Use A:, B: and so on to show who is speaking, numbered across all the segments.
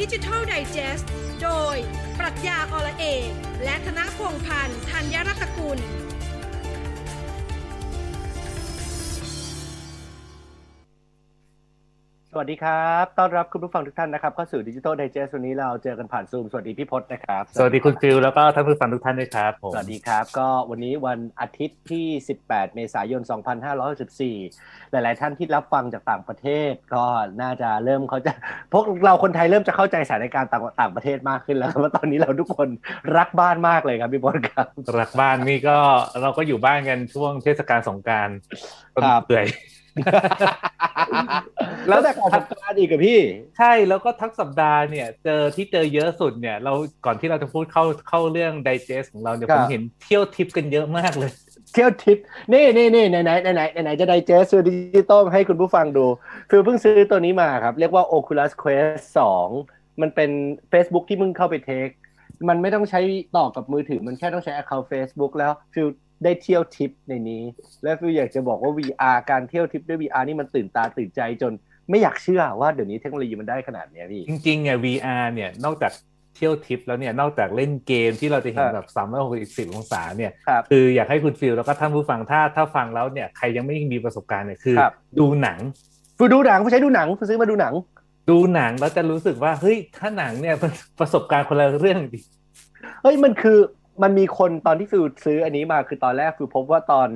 A: ดิจิทัลไดจ e s t โดย ปรัชญาอละเอก และธนพงพันธ์ธัญรัตนกุล
B: สวัสดีครับ ต้อนรับคุณผู้ฟังทุกท่านนะครับเข้าสู่ดิจิทัลไดจ e s t วันนี้เราเจอกันผ่านซูม สวัสดีพี่พศนะครับ
C: สวัสดีคุณฟิลแล้วก็ท่านผู้ฟังทุกท่านด้วยครับผม
B: สวัสดีครับ ก็วันนี้วันอาทิตย์ที่ 18 เมษายน 2564 หลาย ๆ ท่านที่รับฟังจากต่างประเทศ ก็น่าจะเริ่มเขาจะพวกเราคนไทยเริ่มจะเข้าใจสถานการณ์ต่างต่างประเทศมากขึ้นแล้วว่าตอนนี้เราทุกคนรักบ้านมากเลยครับพี่พศครับ
C: รักบ้านนี่ก็เราก็อยู่บ้านกันช่วงเทศกาลสงกราร
B: ครับ
C: เปื่อย
B: แล้วแต่การทำการอีกกับพี่
C: ใช่แล้วก็ทั้งสัปดาห์เนี่ย เจอที่เจอเยอะสุดเนี่ย เราก่อนที่เราจะพูดเข้าเข้าเรื่องไดเจสของเราเนี่ย
B: ครั
C: ผ
B: บ
C: มเห็นเที่ยวทิปกันเยอะมากเลย
B: เที่ยวทิปนี่นี่นี่ไหนไหนไหนไหนไหนจะ digest ซื้อดิจิตอลให้คุณผู้ฟังดูฟิลเพิ่งซื้อตัวนี้มาครับ เรียกว่า Oculus Quest 2 มันเป็น Facebook ที่มึงเข้าไป take มันไม่ต้องใช้ต่อกับมือถือ มันแค่ต้องใช้ account Facebook แล้วฟิล ได้เที่ยวทริปในนี้ แล้วฟิลอยากจะบอกว่า VR การเที่ยวทริปด้วย VR นี่มันตื่นตาตื่นใจจนไม่อยากเชื่อว่าเดี๋ยวนี้เทคโนโลยีมันได้ขนาดเนี้ยพี่
C: จริงๆเนี่ย VR เนี่ยนอกจากเที่ยวทริปแล้วเนี่ยนอกจากเล่นเกมที่เราจะเห็น
B: ครับ
C: แบบสามร้อยหกสิบองศาเนี่ย
B: ครับ
C: คืออยากให้คุณฟิลแล้วก็ท่านผู้ฟังถ้าถ้าฟังแล้วเนี่ยใครยังไม่มีประสบการณ์เนี่ยคือ
B: ครับ
C: ดูหนัง
B: ฟิลดูหนังฟิลใช้ดูหนังฟิลซื้อมาดูหนัง
C: ดูหนังแล้วจะรู้สึกว่าเฮ้ยถ้าหนังเนี่ยมันประสบการณ์คนละเรื่องดิ
B: เฮ้ยมันคือ มันมีคนตอนที่ฟิลซื้ออันนี้มาคือตอนแรกฟิลพบว่าตอน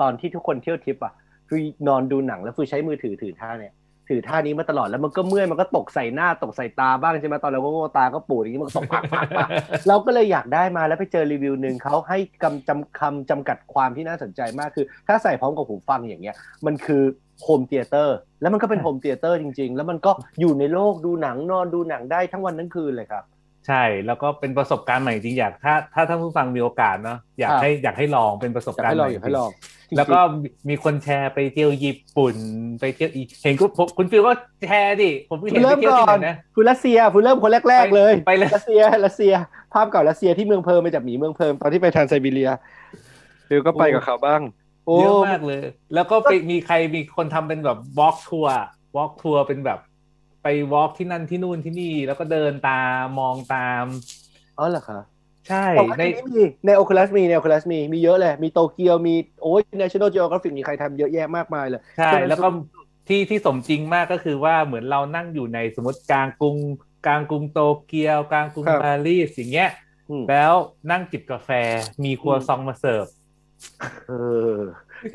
B: ตอนที่ทุกคนเที่ยวทริปอะฟิลนอนดูหนังแล้วฟิลใช้มือถือถือท่าเนี่ยถือท่านี้มาตลอดแล้วมันก็เมื่อยมันก็ตกใส่หน้าตกใส่ตาบ้างใช่ไหมตอนเราก็โง่ตาก็ปูดอย่างนี้มันก็ตกปักปักปักเราก็เลยอยากได้มาแล้วไปเจอรีวิวหนึ่งเขาให้คำจำคำจำกัดความที่น่าสนใจมากคือ ถ้าใส่พร้อมกับหูฟังอย่างเงี้ย มันคือโฮมเตียเตอร์แล้วมันก็เป็นโฮมเตียเตอร์จริง ๆ แล้วมันก็อยู่ในโลกดูหนังนอนดูหนังได้ทั้งวันทั้งคืนเลยครับ
C: ใช่ แล้วก็เป็นประสบการณ์ใหม่จริงอยากถ้าถ้าท่านผู้ฟังมีโอกาสเนาะอยาก
B: ครับ
C: ให้อยากให้ลองเป็นประสบ
B: อยาก
C: การณ์
B: ให้ล
C: ให
B: อง
C: ม่
B: อยากให้ลอง
C: แล้วก็มีคนแชร์ไปเที่ยวญี่ปุ่นไปเที่ยวอีเห็นคุณผมคุณฟิลก็แชร์ดิผมเพิ่ง
B: คุ
C: เห็
B: ณ
C: น
B: เริ่
C: ไป
B: ม
C: เที่ยว
B: ก่
C: ที่
B: อ
C: ไห
B: น
C: นนะ
B: คุณรัสเซียคุณเริ่มคนแรกๆเลย
C: ไปเลย
B: รัสเซียรัสเซีย ภาพเก่ารัสเซียที่เมืองเพิร์มไปจากหมีเมืองเพิร์มตอนที่ไปทรานไซบีเรียฟิลก็ไปกับเขาบ้างโอ้
C: เยอะมากเลย แล้วก็ไปมีใครมีคนทำเป็นแบบ walk tour walk tour เป็นแบบ ไป walk ที่นั่นที่นู่นที่นี่ แล้วก็เดินตามมองตาม
B: อ๋อเหรอคะ
C: ใช่
B: แต่ว่า
C: ใน
B: ในนี้มีใน Oculus มีใน Oculus มีมีเยอะเลย มีโตเกียวมีโอ้ย National Geographic มีใครทำเยอะแยะมากมายเลย
C: ใช่
B: ฉะนั้น
C: แล้วก็ที่ที่สมจริงมากก็คือว่าเหมือนเรานั่งอยู่ในสมมติกลางกรุงกลางกรุงโตเกียว กลางกรุง
B: ครับ
C: ปารีสอย่างเงี้ย
B: อืม
C: แล้วนั่งจิบกาแฟมีครัวซองมาเสิร์ฟ
B: เออ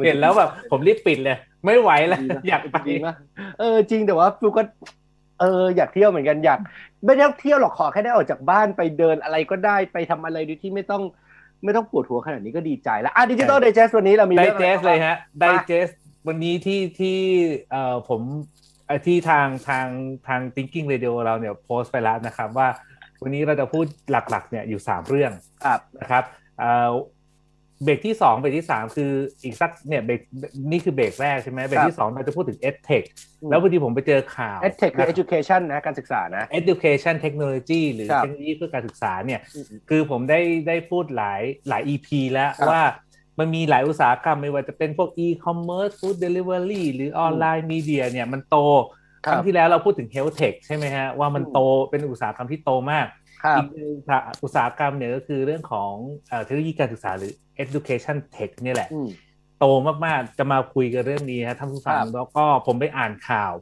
C: เห็นแล้วแบบผมรีบปิดเลย ไม่ไหวแล้ว
B: ดีนะ
C: อยากไป
B: ดีมากเออจริงแต่ว่าฟิลก็ เอออยากเที่ยวเหมือนกันอยาก ไม่ได้เที่ยวหรอกขอแค่ได้ออกจากบ้านไปเดินอะไรก็ได้ไปทำอะไรโดยที่ไม่ต้องไม่ต้องปวดหัวขนาดนี้ก็ดีใจแล้วอะดิจิตอลเดจ s วันนี้เรามี
C: ได
B: เรื่อง
C: เจ
B: อะไร
C: สเลยฮะได
B: มา
C: เจสวันนี้ที่ที่เอ่อผมเอ่อที่ทางทางทาง thinking radio เราเนี่ยโพสต์ไปแล้วนะครับว่า วันนี้เราจะพูดหลักๆเนี่ยอยู่สามเรื่อง
B: ครับ
C: นะครับเอ่อ เบรกที่สองเบรกที่สามคืออีกสักเนี่ยเบรกนี่คือเบรกแรกใช่ไหมเบรกที่สองเราจะพูดถึง EdTech แล้วพอดีผมไปเจอข่าว
B: EdTech คือ education นะการศึกษานะ
C: Education Technology หรือ
B: ครับ
C: เทคโนโลยีเพื่อการศึกษาเนี่ยคือผมได้ได้พูดหลายหลาย EP แล้ว
B: ครับ
C: ว่ามันมีหลายอุตสาหกรรมไม่ว่าจะเป็นพวก e-commerce food delivery หรือออนไลน์มีเดียเนี่ยมันโต
B: ค
C: ค
B: รั
C: รั้
B: บ
C: งที่แล้วเราพูดถึง health tech ใช่ไหมฮะว่ามัน
B: อืม
C: โตเป็นอุตสาหกรรมที่โตมาก
B: ครับ
C: อีกหนึ่งอุตสาหกรรมเนี่ยก็คือเรื่องของเอ่อเทคโนโลยีการศึกษาหรือ education tech เนี่ยแหละ
B: อืม
C: โตมากๆจะมาคุยกันเรื่องนี้ฮะท่านผู้ฟัง
B: ครับ
C: แล้วก็ผมไปอ่านข่าว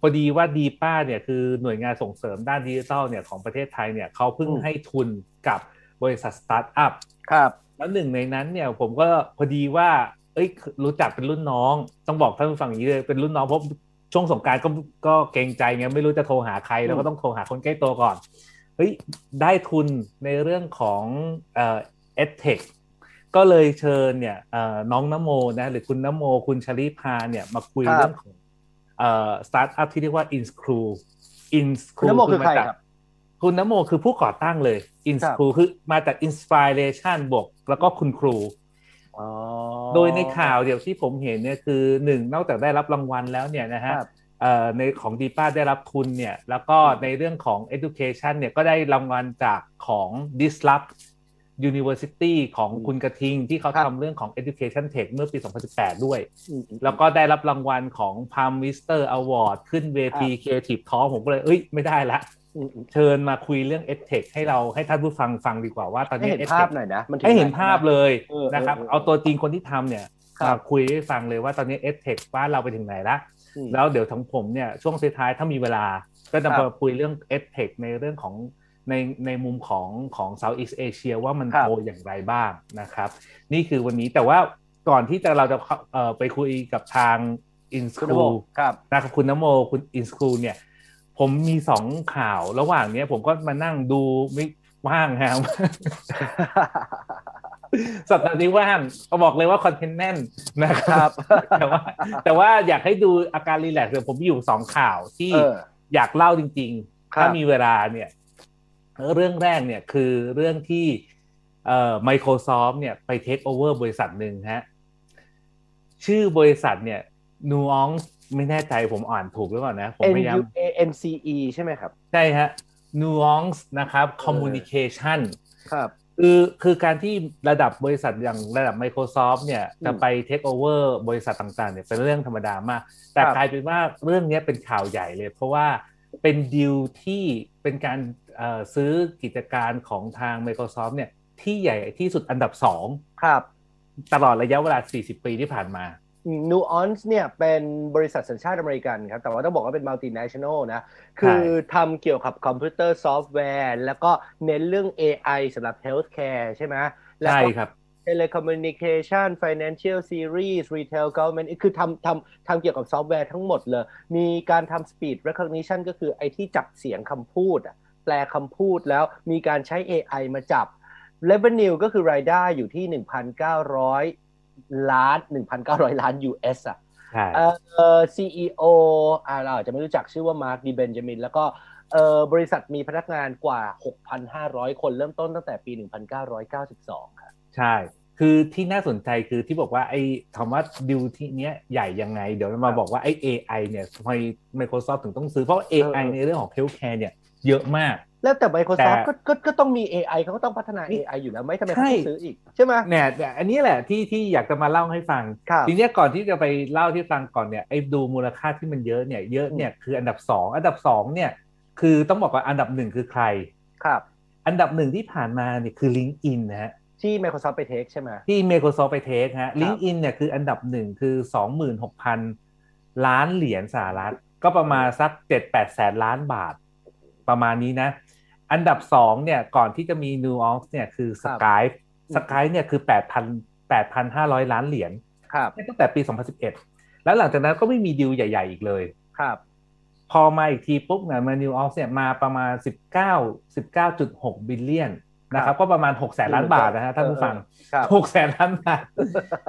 C: พอดีว่าดีป้าเนี่ยคือหน่วยงานส่งเสริมด้านดิจิทัลเนี่ยของประเทศไทยเนี่ยเขาเพิ่งให้ทุนกับบริษัทสตาร์ทอัพ
B: ครับ
C: แล้วหนึ่งในนั้นเนี่ยผมก็พอดีว่า เอ้ยรู้จักเป็นรุ่นน้อง ต้องบอกท่านผู้ฟังอย่างนี้เลยเป็นรุ่นน้องเพราะช่วงสงกรานต์ก็ก็เกรงใจไงไม่รู้จะโทรหาใครแล้วก็ต้องโทรหาคนใกล้ตัวก่อนเฮ้ยได้ทุนในเรื่องของเอ่อ EdTech ก็เลยเชิญเนี่ยเอ่อน้องนโมนะหรือคุณนโม คุณชลิพาเนี่ยมาคุย
B: ครับ
C: เรื่องของเอ่อสตาร์ทอัพที่เรียกว่า InsKru
B: คุณ
C: InScrew
B: นโมคือใคร
C: มาจาก
B: ครับ
C: คุณนโมคือผู้ก่อตั้งเลย InScrew คือมาจาก Inspiration บวกแล้วก็คุณครู
B: อ๋อ
C: โดยในข่าวเดี๋ยวที่ผมเห็นเนี่ยคือหนึ่งนอกจากได้รับรางวัลแล้วเนี่ยนะฮะ
B: ครับ
C: เอ่อ ในของดีป้าได้รับทุนเนี่ยแล้วก็ในเรื่องของ education เนี่ยก็ได้รางวัลจากของ Disrupt University ของคุณกระทิงที่เขา
B: ครับ
C: ทำเรื่องของ education tech เมื่อปี 2018 ด้วย
B: อืมอืม
C: แล้วก็ได้รับรางวัลของ Palm Mister Award ขึ้นเวที Creative Talk ผมก็เลย เอ้ย ไม่ได้ละ
B: อืมอืม
C: เชิญมาคุยเรื่อง e d t e c h ให้เราให้ท่านผู้ฟังฟังดีกว่าว่าตอน
B: ให้
C: นี้
B: เห็น
C: EdTech
B: ภาพหน่อยนะมันถึง
C: ให้เห็น
B: ไภา
C: พเลย
B: เออ
C: นะครับ
B: เออเออ
C: เอาตัวจริงคนที่ทำเนี่ย
B: ครับ
C: มาคุยให้ฟังเลยว่าตอนนี้ e d t e c h บ้านเราไปถึงไหนละ
B: อืม
C: แล้วเดี๋ยวทั้งผมเนี่ยช่วงท้ายๆถ้ามีเวลา ก็จะ
B: ครั
C: มา
B: บ
C: คุยเรื่อง e d t e c h ในเรื่องของในในมุมของของ Southeast Asia ว่ามัน
B: ครับ
C: โตอย่างไรบ้างนะครับ นี่คือวันนี้แต่ว่าก่อนที่จะเราจะเข้าเอ่อไปคุยกับทาง In
B: คุณนโม
C: School
B: ครับ
C: นะครับคุณนโมคุณ In School เนี่ย ผมมีสองข่าวระหว่างเนี้ยผมก็มานั่งดูไม่ว่างครับ สัปดาห์นี้ว่างก็บอกเลยว่าคอนเทนต์แน่นนะค
B: ค
C: รั
B: รับบ
C: แต่ว่า แต่ว่าอยากให้ดูอาการรีแลกซ์เดี๋ยวผมมีอยู่สองข่าวที่
B: เออ
C: อยากเล่าจริงๆ
B: ครับ
C: ถ้ามีเวลาเนี่ย เรื่องแรกเนี่ยคือเรื่องที่เอ่อ Microsoft เนี่ยไปเทคโอเวอร์บริษัทหนึ่งฮะ ชื่อบริษัทเนี่ย Nuance ไม่แน่ใจผมอ่านถูกหรือเปล่านะ ผม
B: N
C: พยายาม
B: U A N C E ใช่ไหมครับ
C: ใช่ฮะ Nuance นะครับ Communication
B: ครับ
C: คือคือการที่ระดับบริษัทอย่างระดับ Microsoft เนี่ย
B: อืม
C: จะไปเทคโอเวอร์บริษัทต่างๆเนี่ยเป็นเรื่องธรรมดามาก แต่
B: ครับ
C: กลายเป็นว่าเรื่องนี้เป็นข่าวใหญ่เลย เพราะว่าเป็นดีลที่เป็นการเอ่อซื้อกิจการของทาง Microsoft เนี่ยที่ใหญ่ที่สุดอันดับ
B: ครับ
C: 2ตลอดระยะเวลา 40 ปีที่ผ่านมา
B: Nuance เนี่ยเป็นบริษัทสัญชาติอเมริกันครับ แต่ว่าต้องบอกว่าเป็น multinational นะ คือทำเกี่ยวกับคอมพิวเตอร์ซอฟต์แวร์ แล้วก็เน้นเรื่อง AI สำหรับ healthcare ใช่ไหมแล้ว
C: ใช่
B: ก็
C: ครับ
B: telecommunication financial services retail government คือทำทำทำเกี่ยวกับซอฟต์แวร์ทั้งหมดเลย มีการทำ speech recognition ก็คือไอที่จับเสียงคำพูดอะแปลคำพูดแล้วมีการใช้ AI มาจับ revenue ก็คือรายได้อยู่ที่ 1,900 ล้าน1,900ล้าน US อะ
C: ใช่
B: เอ่อ CEO อ่าเราอาจจะไม่รู้จักชื่อว่ามาร์คดีเบนจามิน แล้วก็เอ่อบริษัทมีพนักงานกว่า 6,500 คนเริ่มต้นตั้งแต่ปี 1992ครับ
C: ใช่ คือที่น่าสนใจคือที่บอกว่าไอ้คำว่าดิวที่เนี้ยใหญ่ยังไง เดี๋ยวเรามาบอกว่าไอ้ AI เนี่ยทำไม Microsoft ถึงต้องซื้อ เพราะว่า AI ในเรื่องของ healthcare เนี่ยเยอะมาก
B: แล้วแต่ Microsoft
C: แต่
B: ก็ก็ก็ต้องมี AI เขาก็ต้องพัฒนา
C: นี่
B: AI อยู่แล้วไหม่ทำไม
C: ใช่
B: เขาต้องซื้ออีก ใช่ไหม
C: เนี่ยแต่อันนี้แหละที่ที่อยากจะมาเล่าให้ฟัง
B: ครับ
C: ทีเนี้ยก่อนที่จะไปเล่าที่ฟังก่อนเนี่ยไอ้ดูมูลค่าที่มันเยอะเนี่ยเยอะเนี่ยคืออันดับสองอันดับสองเนี่ยคือต้องบอกว่าอันดับหนึ่งคือใคร
B: ครับ
C: อันดับหนึ่งที่ผ่านมาเนี่ยคือ LinkedIn นะฮะ
B: ที่ Microsoft ไปเทคใช่ไหม
C: ที่ Microsoft ไปเทคฮะ LinkedIn เนี่ยคืออันดับหนึ่งคือ 26,000 ล้านเหรียญสหรัฐ ก็ประมาณสัก7-8แสนล้านบาทประมาณนี้นะ อันดับสองเนี่ยก่อนที่จะมี Nuance เนี่ยคือ Skype Skype เนี่ยคือ8,000 8,500ล้านเหรียญ
B: ครับ
C: ตั้งแต่ปี2011แล้วหลังจากนั้นก็ไม่มีดีลใหญ่ ๆ อีกเลย
B: ครับ
C: พอมาอีกทีปุ๊บเนี่ยมา New Ox เนี่ยมาประมาณ19 19.6บิลเลียน นะครับก็ประมาณ6แสนล้านบาทนะฮะท่านผู้ฟัง
B: ครับ
C: หกแสนล้านบาท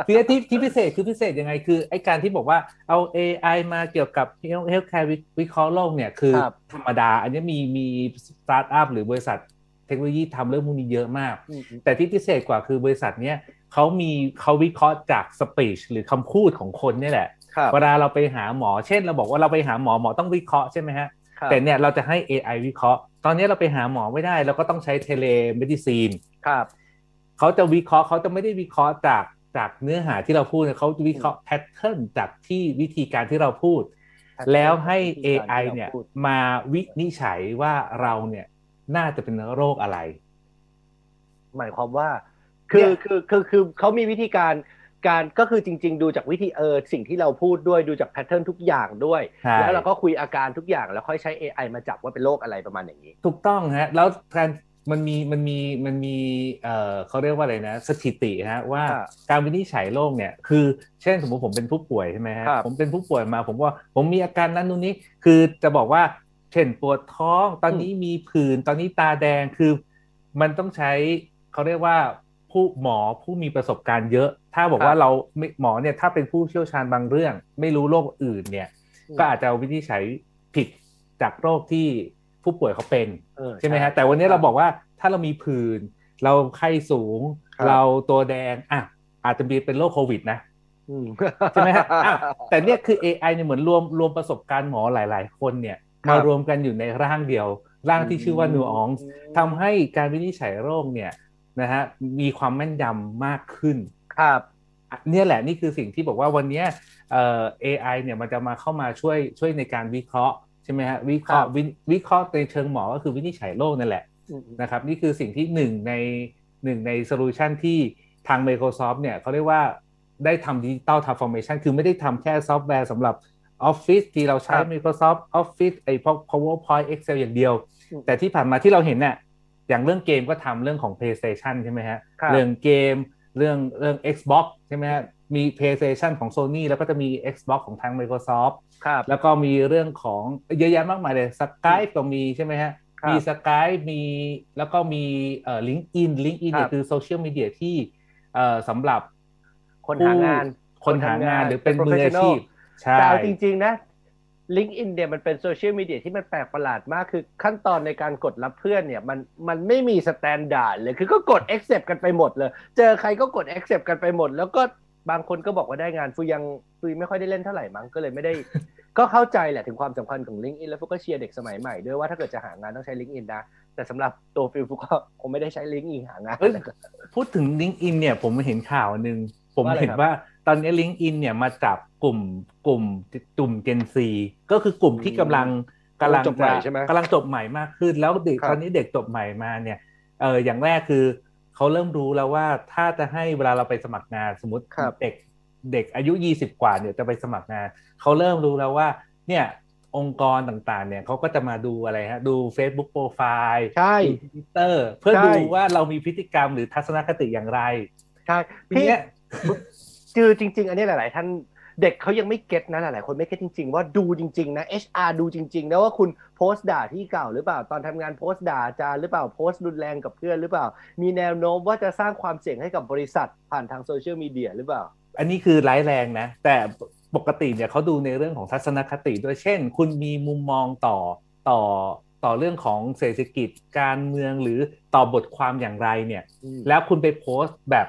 C: ทีนี้ที่ที่พิเศษคือพิเศษยังไงคือไอ้การที่บอกว่าเอา AI มาเกี่ยวกับ healthcare วิเคราะห์โรคเนี่ยคือ
B: ครับ
C: ธรรมดา อันนี้มีมีสตาร์ทอัพหรือบริษัทเทคโนโลยีทำเรื่องพวกนี้เยอะมาก
B: อืม
C: แต่ที่พิเศษกว่าคือบริษัทเนี้ยเขามีเขาวิเคราะห์จากสปีชหรือคำพูดของคนนี่แหละ
B: ครับ
C: เวลาเราไปหาหมอเช่นเราบอกว่าเราไปหาหมอหมอต้องวิเคราะห์ใช่ไหมฮะ
B: ครับ
C: แต่เนี่ยเราจะให้ AI วิเคราะห์ ตอนนี้เราไปหาหมอไม่ได้ เราก็ต้องใช้เทเลmedicine
B: ครับ
C: เขาจะวิเคราะห์เขาจะไม่ได้วิเคราะห์จากจากเนื้อหาที่เราพูดเนี่ยเขาจะวิเคราะห์ pattern จากที่วิธีการที่เราพูด แล้วให้ AI เนี่ยมาวินิจฉัยว่าเราเนี่ยน่าจะเป็นโรคอะไร
B: หมายความว่า คือ
C: เนี่ย
B: คือคือคือเขามีวิธีการ การก็คือจริง ๆ ดูจากวิธีเออสิ่งที่เราพูดด้วยดูจาก pattern ทุกอย่างด้วย
C: ใช่
B: แล้วเราก็คุยอาการทุกอย่างแล้วค่อยใช้ AI มาจับว่าเป็นโรคอะไรประมาณอย่างนี้
C: ถูกต้องฮะแล้วการมันมีมันมีมันมีเอ่อเขาเรียกว่าอะไรนะสถิติฮะว่า
B: ครับ
C: การวินิจฉัยโรคเนี่ยคือเช่นสมมติผมเป็นผู้ป่วยใช่ไหมฮะ
B: ครับ
C: ผมเป็นผู้ป่วยมา ผมว่าผมมีอาการนั้นนู่นนี้คือจะบอกว่าเช่นปวดท้อง ตอนนี้มีผื่นตอนนี้ตาแดงคือ มันต้องใช้เขาเรียกว่า ผู้หมอผู้มีประสบการณ์เยอะ ถ้าบอกว่าเราไม่หมอเนี่ยถ้าเป็นผู้เชี่ยวชาญบางเรื่อง ไม่รู้โรคอื่นเนี่ย ก็อาจจะวินิจฉัยผิดจากโรคที่ผู้ป่วยเขาเป็น
B: เออ
C: ใช่ไหมฮะแต่วันนี้
B: ครับ
C: เราบอกว่าถ้าเรามีผื่นเราไข้สูง
B: ครับ
C: เราตัวแดงอะอาจจะมีเป็นโรคโควิดนะ
B: อืม
C: ใช่ไหมฮะอะแต่เนี่ยคือ AI เนี่ยเหมือนรวมรวมประสบการณ์หมอหลาย ๆ คนเนี่ย
B: ครับ
C: มารวมกันอยู่ในร่างเดียว ร่างที่ชื่อว่า Nuance ทำให้การวินิจฉัยโรคเนี่ย นะฮะมีความแม่นยำมากขึ้น
B: ครับ
C: อะเนี่ยแหละนี่คือสิ่งที่บอกว่าวันเนี้ยเอ่อ AI เนี่ยมันจะมาเข้ามาช่วยช่วยในการวิเคราะห์ใช่ไหมฮะวิเคราะห์
B: ครับ
C: วิวิเคราะห์ในเชิงหมอก็คือวินิจฉัยโรคนั่นแหละ
B: อืม
C: นะครับนี่คือสิ่งที่หนึ่งในหนึ่งใน solution ที่ทาง Microsoft เนี่ยเขาเรียกว่าได้ทำ digital transformation คือไม่ได้ทำแค่ซอฟต์แวร์สำหรับ Office ที่เราใช้
B: ครับ
C: Microsoft Office ไอ้พวก PowerPoint Excel อย่างเดียว
B: อืม
C: แต่ที่ผ่านมาที่เราเห็นเนี่ย อย่างเรื่องเกมก็ทำเรื่องของ PlayStation ใช่ไหมฮะ
B: ครับ
C: เรื่องเกมเรื่องเรื่อง Xbox ใช่ไหมฮะ มี PlayStation ของ Sony แล้วก็จะมี Xbox ของทาง Microsoft
B: ครับ
C: แล้วก็มีเรื่องของเยอะแยะมากมายเลย Skype ก็มีใช่ไหมฮะ
B: ครับ
C: มี Skype มีแล้วก็มีเอ่อ LinkedIn LinkedIn
B: ครั
C: เนี่ยคือโซเชียลมีเดียที่เอ่อสำหรับ
B: คนหางาน
C: คนหางานหรือเป็น
B: เป็น
C: มืออาชีพใช่
B: แต่เอาจริง ๆ นะ LinkedIn เนี่ยมันเป็นโซเชียลมีเดียที่มันแปลกประหลาดมากคือขั้นตอนในการกดรับเพื่อนเนี่ยมันมันไม่มี standard เลยคือก็กด accept กันไปหมดเลย เจอใครก็กด accept กันไปหมด แล้วก็บางคนก็บอกว่าได้งานฟูยังฟูไม่ค่อยได้เล่นเท่าไหร่มั้งก็เลยไม่ได้ ก็เข้าใจแหละถึงความสำคัญของ LinkedIn แล้วฟูก็เชียร์เด็กสมัยใหม่ด้วยว่าถ้าเกิดจะหางานต้องใช้ LinkedIn นะแต่สำหรับตัวฟิลฟูก็คงไม่ได้ใช้ LinkedIn หางาน
C: เอ้ยพูดถึง LinkedIn เนี่ยผมเห็นข่าวหนึ่ง ผม
B: ว่าอะไร
C: เห็น
B: ครับ
C: ว่าตอนนี้ LinkedIn เนี่ยมาจับกลุ่มกลุ่มกลุ่ม Gen Z ก็คือกลุ่มที่กำลังกำลัง
B: จบใหม่
C: จะ
B: ใช่ไหม
C: กำลังจบใหม่มากขึ้น แล้วเด็ก
B: ครับ
C: ตอนนี้เด็กจบใหม่มาเนี่ยเอออย่างแรกคือเขาเริ่มรู้แล้วว่าถ้าจะให้เวลาเราไปสมัครงานสมมติ
B: ครับ
C: เด็กเด็กอายุ20กว่าเนี่ยจะไปสมัครงานเขาเริ่มรู้แล้วว่า เนี่ยองค์กรต่างๆ เนี่ยเขาก็จะมาดูอะไรฮะ ดู Facebook Profile
B: ใช่
C: ทวิตเตอร์เพื่อ
B: ใช่
C: ดูว่าเรามีพฤติกรรมหรือทัศนคติอย่างไร
B: ใช่
C: ที
B: พี่
C: เนี้ย
B: คือจริง ๆ อันนี้หลาย ๆ ท่านเด็กเขายังไม่ get นะหลายๆคนไม่ get จริง ๆ ว่าดูจริง ๆ นะ HR ดูจริง ๆ นะว่าคุณโพสต์ด่าที่เก่าหรือเปล่าตอนทำงานโพสต์ด่าอาจารย์หรือเปล่าโพสต์รุนแรงกับเพื่อนหรือเปล่า มีแนวโน้มว่าจะสร้างความเสี่ยงให้กับบริษัทผ่านทางโซเชียลมีเดียหรือเปล่า
C: อันนี้คือร้ายแรงนะ แต่ปกติเนี่ยเขาดูในเรื่องของทัศนคติด้วยเช่น คุณมีมุมมองต่อต่อต่อเรื่องของเศรษฐกิจการเมืองหรือต่อบทความอย่างไรเนี่ย แล้วคุณไปโพสต์แบบ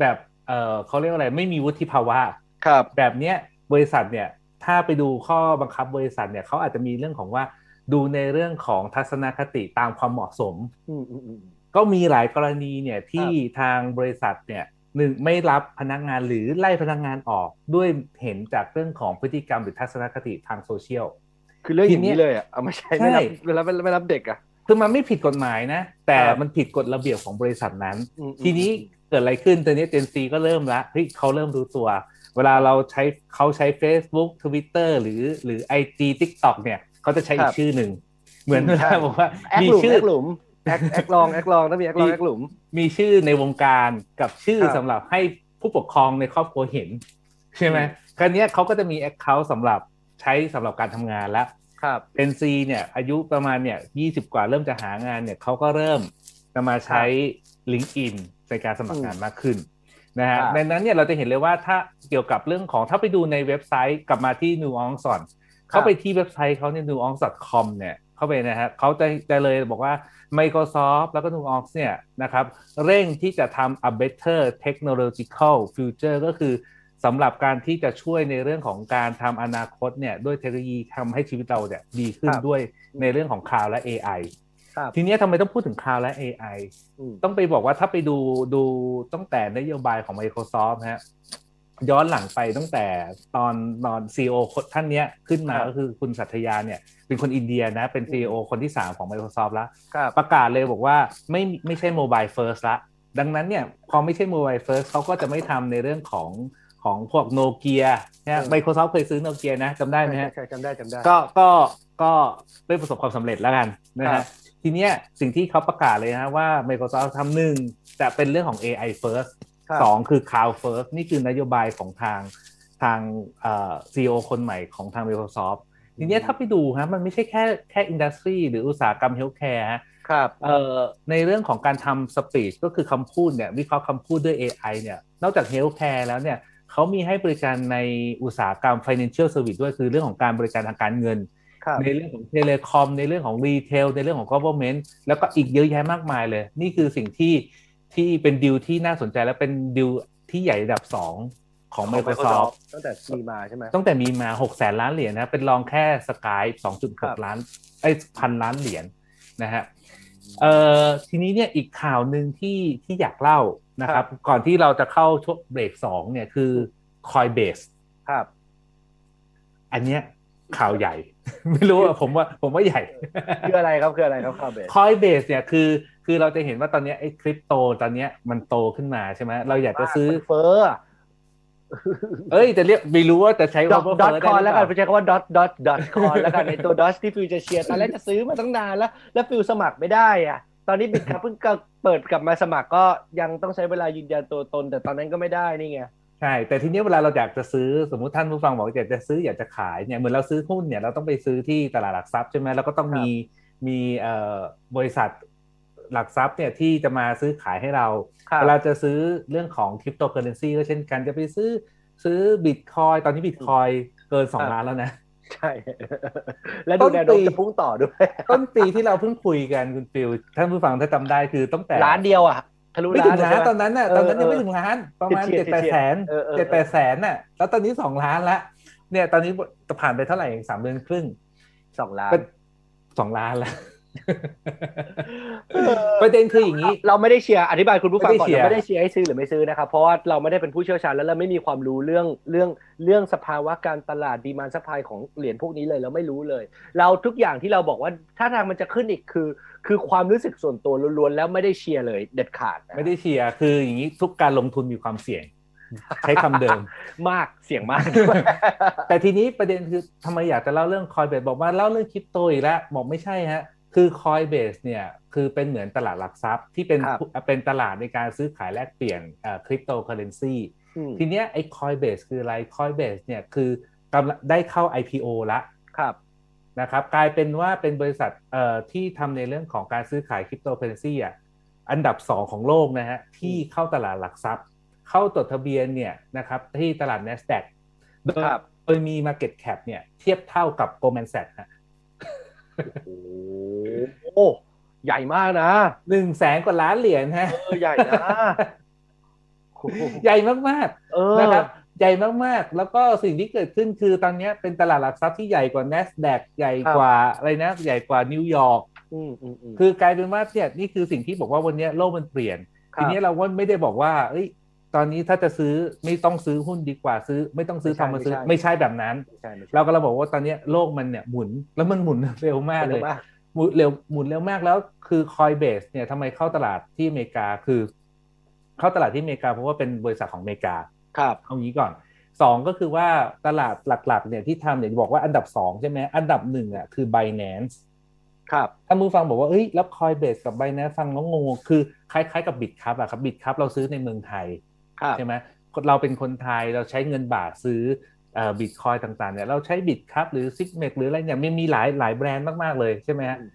C: แบบ เออเขาเรียกว่าอะไรไม่มีวุฒิภาวะ
B: ครับ
C: แบบเนี้ยบริษัทเนี่ยถ้าไปดูข้อบังคับบริษัทเนี่ยเขาอาจจะมีเรื่องของว่าดูในเรื่องของทัศนคติตามความเหมาะสม
B: อืมอืมอืม
C: ก็มีหลายกรณีเนี่ยที่ทางบริษัทเนี่ยหนึ่งไม่รับพนักงานหรือไล่พนักงานออกด้วยเห็นจากเรื่องของพฤติกรรมหรือทัศนคติทางโซเชียล
B: คือเรื่องอย่าง
C: ทีเนี้
B: นี้
C: ย
B: เลยอะเอามาใช้
C: ใช่
B: ไม่รับไม่รับไม่รับเด็กอะ
C: คือมันไม่ผิดกฎหมายนะ แต่
B: ครับ
C: มันผิดกฎระเบียบของบริษัทนั้น
B: อืมอืม
C: ทีนี้ เกิดอะไรขึ้นตอนนี้เจนซีก็เริ่มละเฮ้ยเขาเริ่มรู้ตัว เวลาเราใช้เขาใช้ Facebook Twitter หรือหรือ IG TikTok เนี่ยเขาจะใช้อี
B: ครั
C: ก
B: บ
C: ชื่อหนึ่ง เหมือน
B: ใช่
C: ว่าบอกว่า
B: แอค
C: มี
B: หลุม
C: ชื่อ
B: แอคหลุมแอคแอคลองแอคลองต้องมีแอคลอง
C: มี
B: แอคหลุม
C: มีชื่อในวงการกับชื่อ
B: ครับ
C: สำหรับให้ผู้ปกครองในครอบครัวเห็น ใช่ไหม
B: อืม
C: ครั้นี้ยเขาก็จะมี Account สำหรับใช้สำหรับการทำงานแล้ว
B: ครับ
C: เป็นซีเนี่ย อายุประมาณเนี่ยยี่สิบกว่าเริ่มจะหางานเนี่ยเขาก็เริ่มจะมาใช้ LinkedIn ในการสมัครงานมากขึ้นนะฮะ
B: ครับ
C: ดังนั้นเนี่ยเราจะเห็นเลยว่าถ้าเกี่ยวกับเรื่องของถ้าไปดูในเว็บไซต์กลับมาที่ nuance ก่อนเข้าไปที่เว็บไซต์เขาเนี่ย nuance.com เนี่ยเข้าไปนะฮะเขาจะจะเลยบอกว่า Microsoft แล้วก็ nuance เนี่ยนะครับเร่งที่จะทำ a better technological future ก็คือสำหรับการที่จะช่วยในเรื่องของการทำอนาคตเนี่ยด้วยเทคโนโลยีทำให้ชีวิตเราเนี่ยดีขึ้น
B: ครับ
C: ด้วยในเรื่องของ cloud และ AI
B: ครับ
C: ทีเนี้ยทำไมต้องพูดถึง cloud และ AI
B: อืม
C: ต้องไปบอกว่าถ้าไปดูดูตั้งแต่นโยบายของ Microsoft นะฮะย้อนหลังไปตั้งแต่ตอนตอน CEO ท่านเนี้ยขึ้นมา
B: ครับ
C: ก็คือคุณสัตยาเนี่ย เป็นคนอินเดียนะ เป็น CEO คนที่ 3 ของ Microsoft แล้ว
B: ครับ
C: ประกาศเลยบอกว่าไม่ไม่ใช่ Mobile First ละ ดังนั้นเนี่ย พอไม่ใช่ Mobile First เขาก็จะไม่ทำในเรื่องของของพวกโนเกียนะ
B: อืม
C: Microsoft เคยซื้อโนเกียนะจำได้ไหมฮะ
B: ใช่ใช่จำได้จำได้
C: ก็ก็ก็ไม่ประสบความสำเร็จแล้วกันนะ
B: ครั
C: ฮะ
B: บ
C: ทีเนี้ยสิ่งที่เขาประกาศเลยนะว่า Microsoft ทำหนึ่งจะเป็นเรื่องของ AI first
B: ครับ
C: สองคือ cloud first นี่คือนโยบายของทางทางเอ่อ CEO คนใหม่ของทาง Microsoft ทีเนี้ยถ้าไปดูฮะมันไม่ใช่แค่แค่ industry หรืออุตสาหกรรม healthcare ฮะ
B: ครับ
C: เอ่อในเรื่องของการทำ speech ก็คือคำพูดเนี่ยวิเคราะห์คำพูดด้วย AI เนี่ยนอกจาก healthcare แล้วเนี่ยเขามีให้บริการในอุตสาหกรรม financial service ด้วยคือเรื่องของการบริการทางการเงิน
B: ครับ
C: ในเรื่องของ telecom ในเรื่องของ retail ในเรื่องของ government แล้วก็อีกเยอะแยะมากมายเลย นี่คือสิ่งที่ที่เป็นดิวที่น่าสนใจและเป็นดิวที่ใหญ่ระดับ2ของ Microsoft
B: ตั้งแต่มีมาใช่ไหม
C: ตั้งแต่มีมา6แสนล้านเหรียญนะเป็นรองแค่ Skype
B: ครับ
C: 2.6ล้านไอ้พันล้านเหรียญนะฮะเอ่อทีนี้เนี่ยอีกข่าวหนึ่งที่ที่อยากเล่านะครับ ก่อนที่เราจะเข้าช่วงเบรกสองเนี่ยคือ Coinbase
B: ครับ
C: อันเนี้ยข่าวใหญ่ ไม่รู้อะผมว่าผมว่าใหญ่
B: คืออะไรครับคืออะไรครับคาเบส
C: คอยเบสเนี่ยคือ คือเราจะเห็นว่าตอนเนี้ยไอ้คริปโตตอนเนี้ยมันโตขึ้นมาใช่ไหมเราอยากจะซื้อ
B: เฟอร์
C: เอ้ยจะเรียกไม่รู้ว่าจะใช้
B: ดอ
C: ว่า
B: ทดอท
C: เฟ้อ
B: คอน
C: ได้หรื
B: แล้ว
C: เป
B: กัน
C: ล่า
B: ใช้คำว่าดอทดอทดอทคอนแล้วกันในตัวดอทที่ฟิวจะเชียร์ตอนแรกจะซื้อมาตั้งนานแล้ว แล้วฟิวสมัครไม่ได้อะ ตอนนี้บิตครับเพิ่งเปิดกลับมาสมัครก็ยังต้องใช้เวลายืนยันตัวตน แต่ตอนนั้นก็ไม่ได้นี่ไง
C: ใช่ แต่ทีนี้เวลาเราอยากจะซื้อสมมติท่านผู้ฟังบอกอยากจะซื้ออยากจะขายเนี่ยเหมือนเราซื้อหุ้นเนี่ยเราต้องไปซื้อที่ตลาดหลักทรัพย์ใช่ไหมแล้วก็ต้องมีมีเอ่อบริษัทหลักทรัพย์เนี่ยที่จะมาซื้อขายให้เรา
B: ครับ
C: เวลาจะซื้อเรื่องของคริปโตเคอเรนซีก็เช่นกันจะไปซื้อซื้อบิตคอยตอนนี้บิตคอยเกินสอง
B: ครับ
C: ล้านแล้วนะ
B: ใช่ และดูแนวโน้มจะพุ่งต่อด้วย
C: ต้นปีที่เราเพิ่งคุยกันคุณฟิลท่านผู้ฟังถ้าจำได้คือตั้งแต่
B: ล้านเดียวอะ ทะลุ
C: ไม่
B: ล้า
C: ถึ
B: น
C: งล้าน
B: ใช่ไหม
C: ตอนนั้นน่ะ
B: เออ
C: ตอนนั้นยัง
B: เออ
C: ไม่ถึงล้าน ประมาณ
B: เฉีย
C: เจ็
B: ด
C: ด
B: ๆ
C: แปดแสน
B: เออเออ
C: เจ็ดแปดแสนน่ะ แล้วตอนนี้สองล้านละเนี่ย ตอนนี้จะผ่านไปเท่าไหร่เองสามเดือนครึ่ง
B: สองล้าน
C: เป็นสองล้านแล้ว ประเด็นคืออย่างนี้
B: เราไม่ได้เชียร์อธิบายคุณผู้ฟังก่อน
C: ไม่ได้เชียร์
B: เราไม่ได้เชียร์ให้ซื้อหรือไม่ซื้อนะครับเพราะว่าเราไม่ได้เป็นผู้เชี่ยวชาญแล้วเราไม่มีความรู้เรื่องเรื่องเรื่องสภาวะการตลาด demand supply ของเหรียญพวกนี้เลยเราไม่รู้เลย เราทุกอย่างที่เราบอกว่าถ้าทางมันจะขึ้นอีกคือ คือความรู้สึกส่วนตัวล้วนๆแล้วไม่ได้เชียร์เลยเด็ดขาดนะ
C: ไม่ได้เชียร์คืออย่างนี้ทุกการลงทุนมีความเสี่ยงใช้คำเดิม
B: มากเสี่ยงมาก
C: แต่ทีนี้ประเด็นคือทำไมอยากจะเล่าเรื่อง Coinbase บอกว่าเล่าเรื่องคริปโตอีกแล้วบอกไม่ใช่ฮะ คือ Coinbase เนี่ยคือเป็นเหมือนตลาดหลักทรัพย์ที่เป็น
B: ครับ
C: เป็นตลาดในการซื้อขายแลกเปลี่ยนคริปโตเคอเรนซี
B: อืม
C: ทีเนี้ยไอ้ Coinbase คืออะไร Coinbase เนี่ยคือกำลังได้เข้า IPO ละ
B: ครับ
C: นะครับกลายเป็นว่าเป็นบริษัทเอ่อที่ทำในเรื่องของการซื้อขายคริปโตเคอเรนซีอะอันดับ2ของโลกนะฮะที่เข้าตลาดหลักทรัพย์ เข้าจดทะเบียนเนี่ยนะครับที่ตลาด NASDAQ โดย
B: ครับ
C: โดยมี Market Cap เนี่ยเทียบเท่ากับ Goldman Sachs ฮะ
B: โอ้โหใหญ่มากนะ
C: หนึ่งแสนกว่าล้านเหรียญฮะ
B: เออใหญ่นะโอ้โห
C: ใหญ่มาก
B: เออ
C: ๆนะครับใหญ่มากๆ แล้วก็สิ่งที่เกิดขึ้นคือตอนนี้เป็นตลาดหลักทรัพย์ที่ใหญ่กว่า NASDAQ ใหญ่กว่าอะไรนะ ใหญ่กว่านิวยอร์ก
B: อืมอืมอืม
C: คือกลายเป็นว่าเนี่ยนี่คือสิ่งที่บอกว่าวันนี้โลกมันเปลี่ยน
B: ครับ
C: ทีนี้เราว่าไม่ได้บอกว่าเอ้ย ตอนนี้ถ้าจะซื้อไม่ต้องซื้อหุ้นดีกว่าซื้อ ไม่ต้องซื้อทองมาซื้อไม่ใช่แบบนั้น
B: ไม่ใช่ไม่ใช่
C: เราก็เราบอกว่าตอนนี้โลกมันเนี่ยหมุนแล้วมันหมุนเร็วมากเลย
B: ร็วมาก
C: หมุนเร็วหมุนเร็วมากแล้วคือคอยเบสเนี่ยทำไมเข้าตลาดที่อเมริกาคือ เข้าตลาดที่อเมริกาเพราะว่าเป็นบริษัทของอเมริกา
B: ครับ
C: เอางี้ก่อนสองก็คือว่าตลาดหลักๆเนี่ยที่ทำเนี่ยบอกว่าอันดับสองใช่ไหมอันดับหนึ่งอะคือ Binance
B: ครับ
C: ถ้ามือฟังบอกว่าเอ้ยแล้วคอยเบสกับ Binance ฟังแล้วงงๆคือคล้ายๆกับบิตครับอะครับบิตครับเราซื้อในเมืองไทย
B: ครับ
C: ใช่ไหมเราเป็นคนไทยเราใช้เงินบาทซื้อบิตคอยต่างๆเนี่ยเราใช้บิตครับหรือซิกเมกหรืออะไรเนี่ยมันมีหลายหลายแบรนด์มากๆเลยใช่ไหมฮะ
B: อืม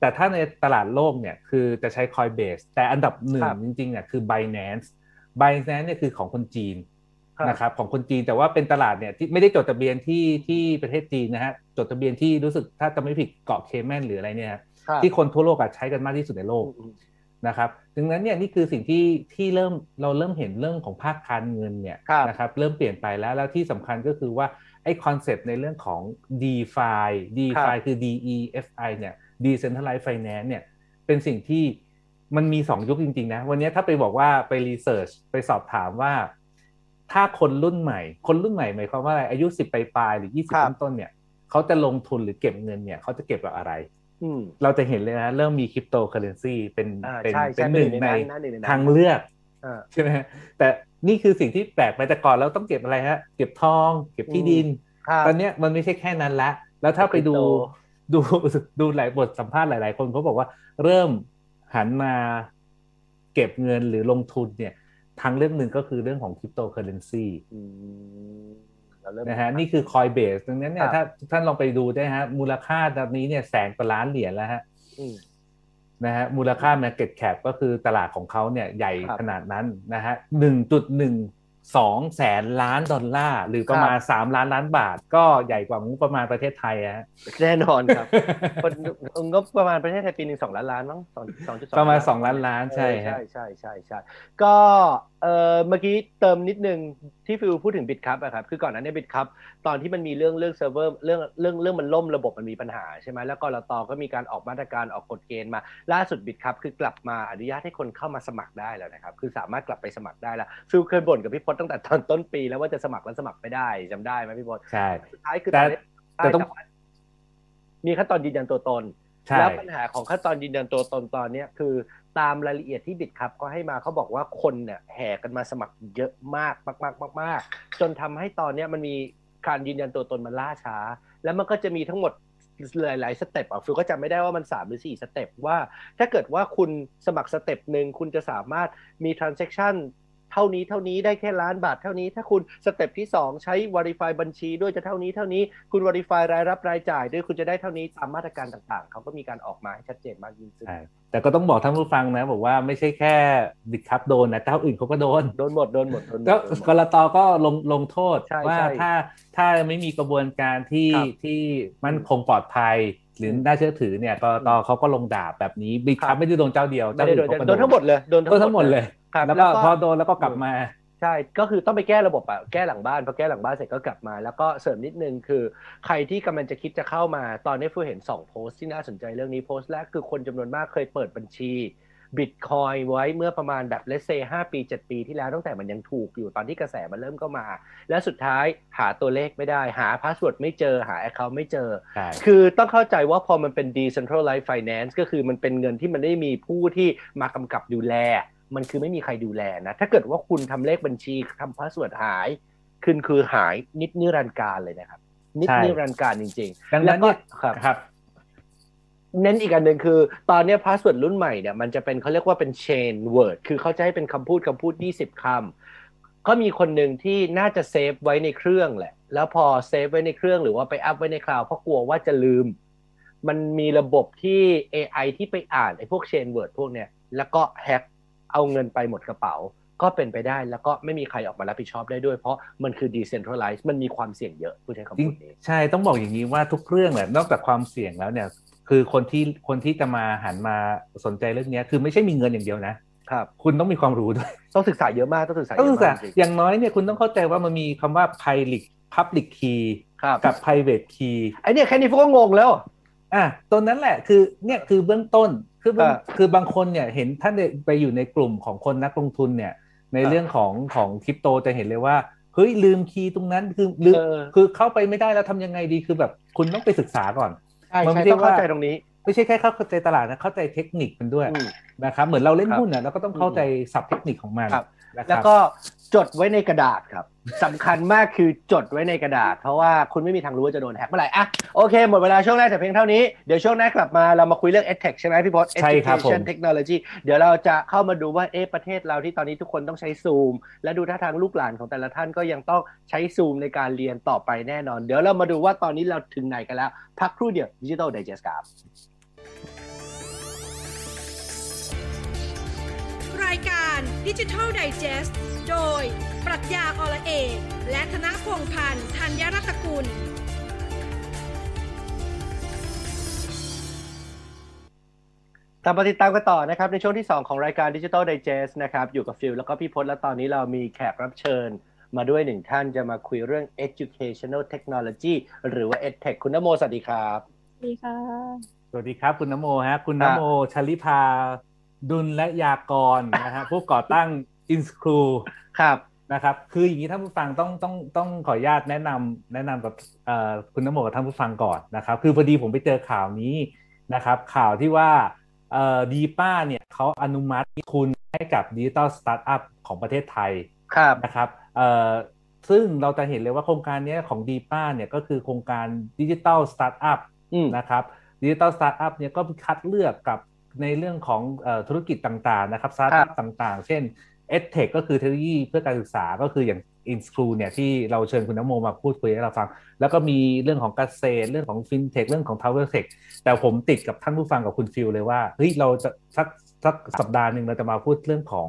C: แต่ถ้าในตลาดโลกเนี่ยคือจะใช้ Coinbase แต่อันดับหนึ่
B: ค
C: ง
B: รับ
C: จริงๆเนี่ยคือ Binance Binance เนี่ยคือของคนจีน
B: ครับ
C: นะครับของคนจีนแต่ว่าเป็นตลาดเนี่ยที่ไม่ได้จดทะเบียนที่ที่ประเทศจีนนะฮะจดทะเบียนที่รู้สึกถ้าจะไม่ผิดเกาะเคแมนหรืออะไรเนี่ยฮะ
B: ครับ
C: ที่คนทั่วโลกอะใช้กันมากที่สุดในโลก
B: อืม
C: นะครับดังนั้นเนี่ยนี่คือสิ่งที่ที่เริ่มเราเริ่มเห็นเรื่องของภาคการเงินเนี่ย
B: ครับ
C: นะครับเริ่มเปลี่ยนไปแล้วแล้วที่สำคัญก็คือว่าไอ้คอนเซปต์ในเรื่องของ DeFi DeFi คือ DEFI เนี่ย Decentralized Finance เนี่ยเป็นสิ่งที่มันมีสองยุคจริง ๆ นะ วันนี้ถ้าไปบอกว่าไป research ไปสอบถามว่า ถ้าคนรุ่นใหม่ คนรุ่นใหม่หมายความว่าอะไรอายุสิบปลายๆหรือยี่สิบ
B: ครับ
C: ต้นๆเนี่ยเขาจะลงทุนหรือเก็บเงินเนี่ยเขาจะเก็บกับอะไร
B: อืม
C: เราจะเห็นเลยนะ เริ่มมีคริปโตเคอเรนซีเป็น
B: อ่า
C: เป็น
B: ใช่
C: เป็
B: ใช่
C: หนึ่งใน
B: หนึ่งใน
C: ทางเลือก
B: อ่า
C: ใช่ไหมฮะแต่นี่คือสิ่งที่แปลกไปแต่ก่อนเราต้องเก็บอะไรฮะ เก็บทอง เก็บที่ดิน
B: ครับ
C: ตอนเนี้ยมันไม่ใช่แค่นั้นละ แล้วถ้าไปดู
B: คริปโต
C: ดูดูหลายบทสัมภาษณ์หลาย ๆ คนเขาบอกว่าเริ่มหันมาเก็บเงินหรือลงทุนเนี่ยทางเรื่องหนึ่งก็คือเรื่องของคริปโตเคอเรนซี
B: อืมเราเริ่ม
C: นะฮะนี่คือ Coinbase ดังนั้นเนี่
B: ครั
C: ย
B: บ
C: ถ้าท่านลองไปดูได้ฮะ มูลค่าตอนนี้เนี่ยแสนกว่าล้านเหรียญแล้วฮะ
B: อืม
C: นะฮะมูลค่า Market Cap ก็คือตลาดของเขาเนี่ยใหญ่
B: ครับ
C: ขนาดนั้นนะฮะหนึ่งจุดหนึ่งสองแสนล้านดอลลาร์ หรือประมาณสามล้านล้านบาท ก็ใหญ่กว่างบประมาณประเทศไทยอะฮะ
B: แน่นอนครับคนงบประมาณประเทศไทยปีหนึ่งสองล้านล้านมั้งสองสองจุดสอง
C: ประมาณสองล้านล้านใช่
B: เออ
C: ฮะ
B: ใช่ใช่ใช่ใช่ก็เออเมื่อกี้เติมนิดนึงที่ฟิวพูดถึงบิตครับอะครับคือก่อนหนั้นเนี่ยบิตครับตอนที่มันมีเรื่องเรื่องเซิร์ฟเวอร์เรื่องเรื่องเรื่องมันล่มระบบมันมีปัญหาใช่ไหมแล้วกรตก็มีการออกมาตรการออกกฎเกณฑ์มา ล่าสุดบิตครับคือกลับมาอนุญาตให้คนเข้ามาสมัครได้แล้วนะครับคือสามารถกลับไปสมัครได้แล้วฟิวเคยบ่นกับพี่พศตั้งแต่ตอนต้นปี แล้วว่าจะสมัครแล้วสมัครไม่ได้จำได้ไหมพี่พศ
C: ใช่
B: สุดท้ายคือ
C: แต่
B: ตอนนี้
C: แต่ต้อง
B: ว่ามีขั้นตอนยืนยันตัวตน
C: ใช่
B: แล้วปัญหาของขั้นตอนยืนยันตัวตนตอนเนี้ยคือ ตามรายละเอียดที่บิดครับก็ให้มาเขาบอกว่าคนเนี่ยแห่กันมาสมัครเยอะมากมากมากมากมากจนทำให้ตอนเนี้ยมันมีการยืนยันตัวตนมันล่าช้า แล้วมันก็จะมีทั้งหมดหลายๆ step อะฟิวก็จำไม่ได้ว่ามัน 3 หรือ 4 step ว่า ถ้าเกิดว่าคุณสมัคร step หนึ่งคุณจะสามารถมี transaction เท่านี้เท่านี้ได้แค่ล้านบาทเท่านี้ ถ้าคุณ step ที่ 2 ใช้ verify บัญชีด้วยจะเท่านี้เท่านี้คุณ verify รายรับรายจ่ายด้วยคุณจะได้เท่านี้ตามมาตรการต่างๆ เขาก็มีการออกมาให้ชัดเจนมากยิ่งขึ้น
C: ใช่แต่ก็ต้องบอกท่านผู้ฟังนะบอกว่าไม่ใช่แค่ Bitkub โดนนะเจ้าอื่นเขาก็โดน
B: โดนหมดโดนหมดโดนหมด
C: ก็
B: โดนหมด
C: กลตก็ลงลงโทษ
B: ใช่
C: ว่า
B: ใช่
C: ถ้าถ้าไม่มีกระบวนการที่
B: ครับ
C: ที่มั่นคงปลอดภัยหรือน่าเชื่อถือเนี่ยกรตเขาก็ลงดาบแบบนี้บิดค
B: ครั
C: รับบไม่ได้โดนเจ้าเดียว
B: ไม่ได้โดน
C: เจ้าอื่
B: โดนทั้งหมดเลยโดน
C: โดนทั้งหมดเลย
B: ครับ
C: แล้วก็พอโดนแล้วก็กลับมา
B: ใช่ ก็คือต้องไปแก้ระบบอะแก้หลังบ้านพอแก้หลังบ้านเสร็จก็กลับมา แล้วก็เสริมนิดนึงคือ ใครที่กำลังจะคิดจะเข้ามาตอนนี้ฟูเห็น 2 โพสต์ที่น่าสนใจเรื่องนี้โพสต์แรกคือคนจำนวนมากเคยเปิดบัญชีบิตคอยไว้เมื่อประมาณแบบเลเซห้าปี7ปีที่แล้วตั้งแต่มันยังถูกอยู่ตอนที่กระแสมันเริ่มเข้ามา แล้วสุดท้ายหาตัวเลขไม่ได้ หา password ไม่เจอหา account ไม่เจอ
C: ใช่
B: คือต้องเข้าใจว่าพอมันเป็น decentralized finance ก็คือมันเป็นเงินที่ไม่ได้มีผู้ที่มากำกับดูแล มันคือไม่มีใครดูแลนะ ถ้าเกิดว่าคุณทำเลขบัญชีทำ password หาย คืนคือหายนิดนิรันดร์การเลยนะครับ นิจ
C: ใช่
B: นิรันดร์กาลจริง
C: ดัง
B: ๆแล้ว
C: นั้น
B: ก็
C: เนี่ย
B: ครับ
C: ครับ
B: เน้นอีกอันหนึ่งคือ ตอนเนี้ password รุ่นใหม่เนี่ยมันจะเป็นเขาเรียกว่าเป็น chain word คือเขาจะให้เป็นคำพูดคำพูด 20 คำก็มีคนหนึ่งที่น่าจะ save ไว้ในเครื่องแหละ แล้วพอ save ไว้ในเครื่องหรือว่าไป up ไว้ใน cloud เพราะกลัวว่าจะลืม มันมีระบบที่ AI ที่ไปอ่านไอ้พวก chain word พวกเนี้ยแล้วก็ hack เอาเงินไปหมดกระเป๋าก็เป็นไปได้แล้วก็ไม่มีใครออกมารับผิดชอบได้ด้วย เพราะมันคือ decentralized มันมีความเสี่ยงเยอะผู้ใช้คำ
C: จริง
B: พูดนี้
C: ใช่ต้องบอกอย่างนี้ว่าทุกเรื่องแหละนอกจากความเสี่ยงแล้วเนี่ยคือคนที่คนที่จะมาหันมาสนใจเรื่องเนี้ยคือไม่ใช่มีเงินอย่างเดียวนะ
B: ครับ
C: คุณต้องมีความรู้ด้วย
B: ต้องศึกษาเยอะมากต้องศึกษาเย
C: ต้อง
B: อะ
C: ศึกษามา
B: กจริง
C: อย่างน้อยเนี่ยคุณต้องเข้าใจว่ามันมีคำว่า public public key
B: ๆครับ
C: กับ private key
B: ไอเนี่ยแค่นี้พวกก็งงแล้ว
C: อะตัวนั้นแหละคือเนี่ยคือเบื้องต้น คือเบื้อง
B: อ่า
C: คือบางคนเนี่ยเห็นท่านไปอยู่ในกลุ่มของคนนักลงทุนเนี่ย ใน
B: อ่า
C: เรื่องของของคริปโตจะเห็นเลยว่าเฮ้ยลืมคีย์ตรงนั้นคือลืม
B: เออ
C: คือเข้าไปไม่ได้แล้วทำยังไงดีคือแบบคุณต้องไปศึกษาก่อน
B: ใช่
C: มันไม่
B: ใช่
C: ใช่
B: ต้องเข้า
C: ว่า
B: ใจตรงนี้
C: ไม่ใช่แค่เข้าใจตลาดนะเข้าใจเทคนิคมันด้วย
B: อืม
C: นะครับเหมือนเราเล่น
B: ครับ
C: หุ้นอะเราก็ต้องเข้าใจศัพท์เทคนิคของมัน
B: ครับ
C: นะค
B: แล้ว
C: รับ
B: ก็จดไว้ในกระดาษครับ สำคัญมากคือจดไว้ในกระดาษ เพราะว่าคุณไม่มีทางรู้ว่าจะโดนแฮกเมื่อไหร่อะโอเค หมดเวลาช่วงแรกแต่เพียงเท่านี้ เดี๋ยวช่วงหน้ากลับมาเรามาคุยเรื่อง EdTech ใช่ไหมพี่พศ
C: ใช่ครับผม
B: Education Technology เดี๋ยวเราจะเข้ามาดูว่าเอ๊ะประเทศเราที่ตอนนี้ทุกคนต้องใช้ซูม และดูท่าทางลูกหลานของแต่ละท่านก็ยังต้องใช้ซูมในการเรียนต่อไปแน่นอน เดี๋ยวเรามาดูว่าตอนนี้เราถึงไหนกันแล้ว พักครู่เดียว Digital Digest ครับ
A: รายการดิจิทัลไดจ e s t โดย ปรัชญาอละเอกและธนพงษ์พันธ์ธัญรัตนกุล
B: ตามมาติดตามกันต่อนะครับ ในช่วงที่ 2 ของรายการ Digital Digest นะครับ อยู่กับฟิลแล้วก็พี่พศและตอนนี้เรามีแขกรับเชิญมาด้วยหนึ่งท่านจะมาคุยเรื่อง educational technology หรือว่า edtech คุณนโมสวัสดีครับ
D: สวัสดีค่ะ
C: สวัสดีครับคุณนโมฮะคุณ
B: ครั
C: น
B: บ
C: โมชลิพา ดุลและยากรนะฮะผู้ก่อตั้ง i n s c r e w
B: ครับ
C: นะครับ คืออย่างนี้ท่านผู้ฟังต้องต้องต้องขออนุญาตแนะนำแนะนำกับเอ่อคุณนโมกับท่านผู้ฟังก่อนนะครับ คือพอดีผมไปเจอข่าวนี้นะครับ ข่าวที่ว่าเอ่อ depa เนี่ยเขาอนุมัติทุนให้กับดิจิตอลสตาร์ทอัพของประเทศไทย
B: ครับ
C: นะครับเอ่อซึ่งเราจะเห็นเลยว่าโครงการเนี้ยของ depa เนี่ยก็คือโครงการดิจิตอลสตาร์ทอัพ
B: อืม
C: นะครับดิจิตอลสตาร์ทอัพเนี่ยก็คัดเลือกกับ ในเรื่องของเออธุรกิจต่างๆนะครับสตาร์ทอัพต่างๆ เช่น EdTech ก็คือเทคโนโลยีเพื่อการศึกษาก็คืออย่าง i n s c r e w เนี่ยที่เราเชิญคุณนโมมาพูดคุยให้เราฟัง แล้วก็มีเรื่องของเกษตร เรื่องของ FinTech เรื่องของ t o w e r Tech แต่ผมติดกับท่านผู้ฟังกับคุณฟิลเลยว่าเฮ้ยเราจะสักสักสัปดาห์หนึ่งเราจะมาพูดเรื่องของ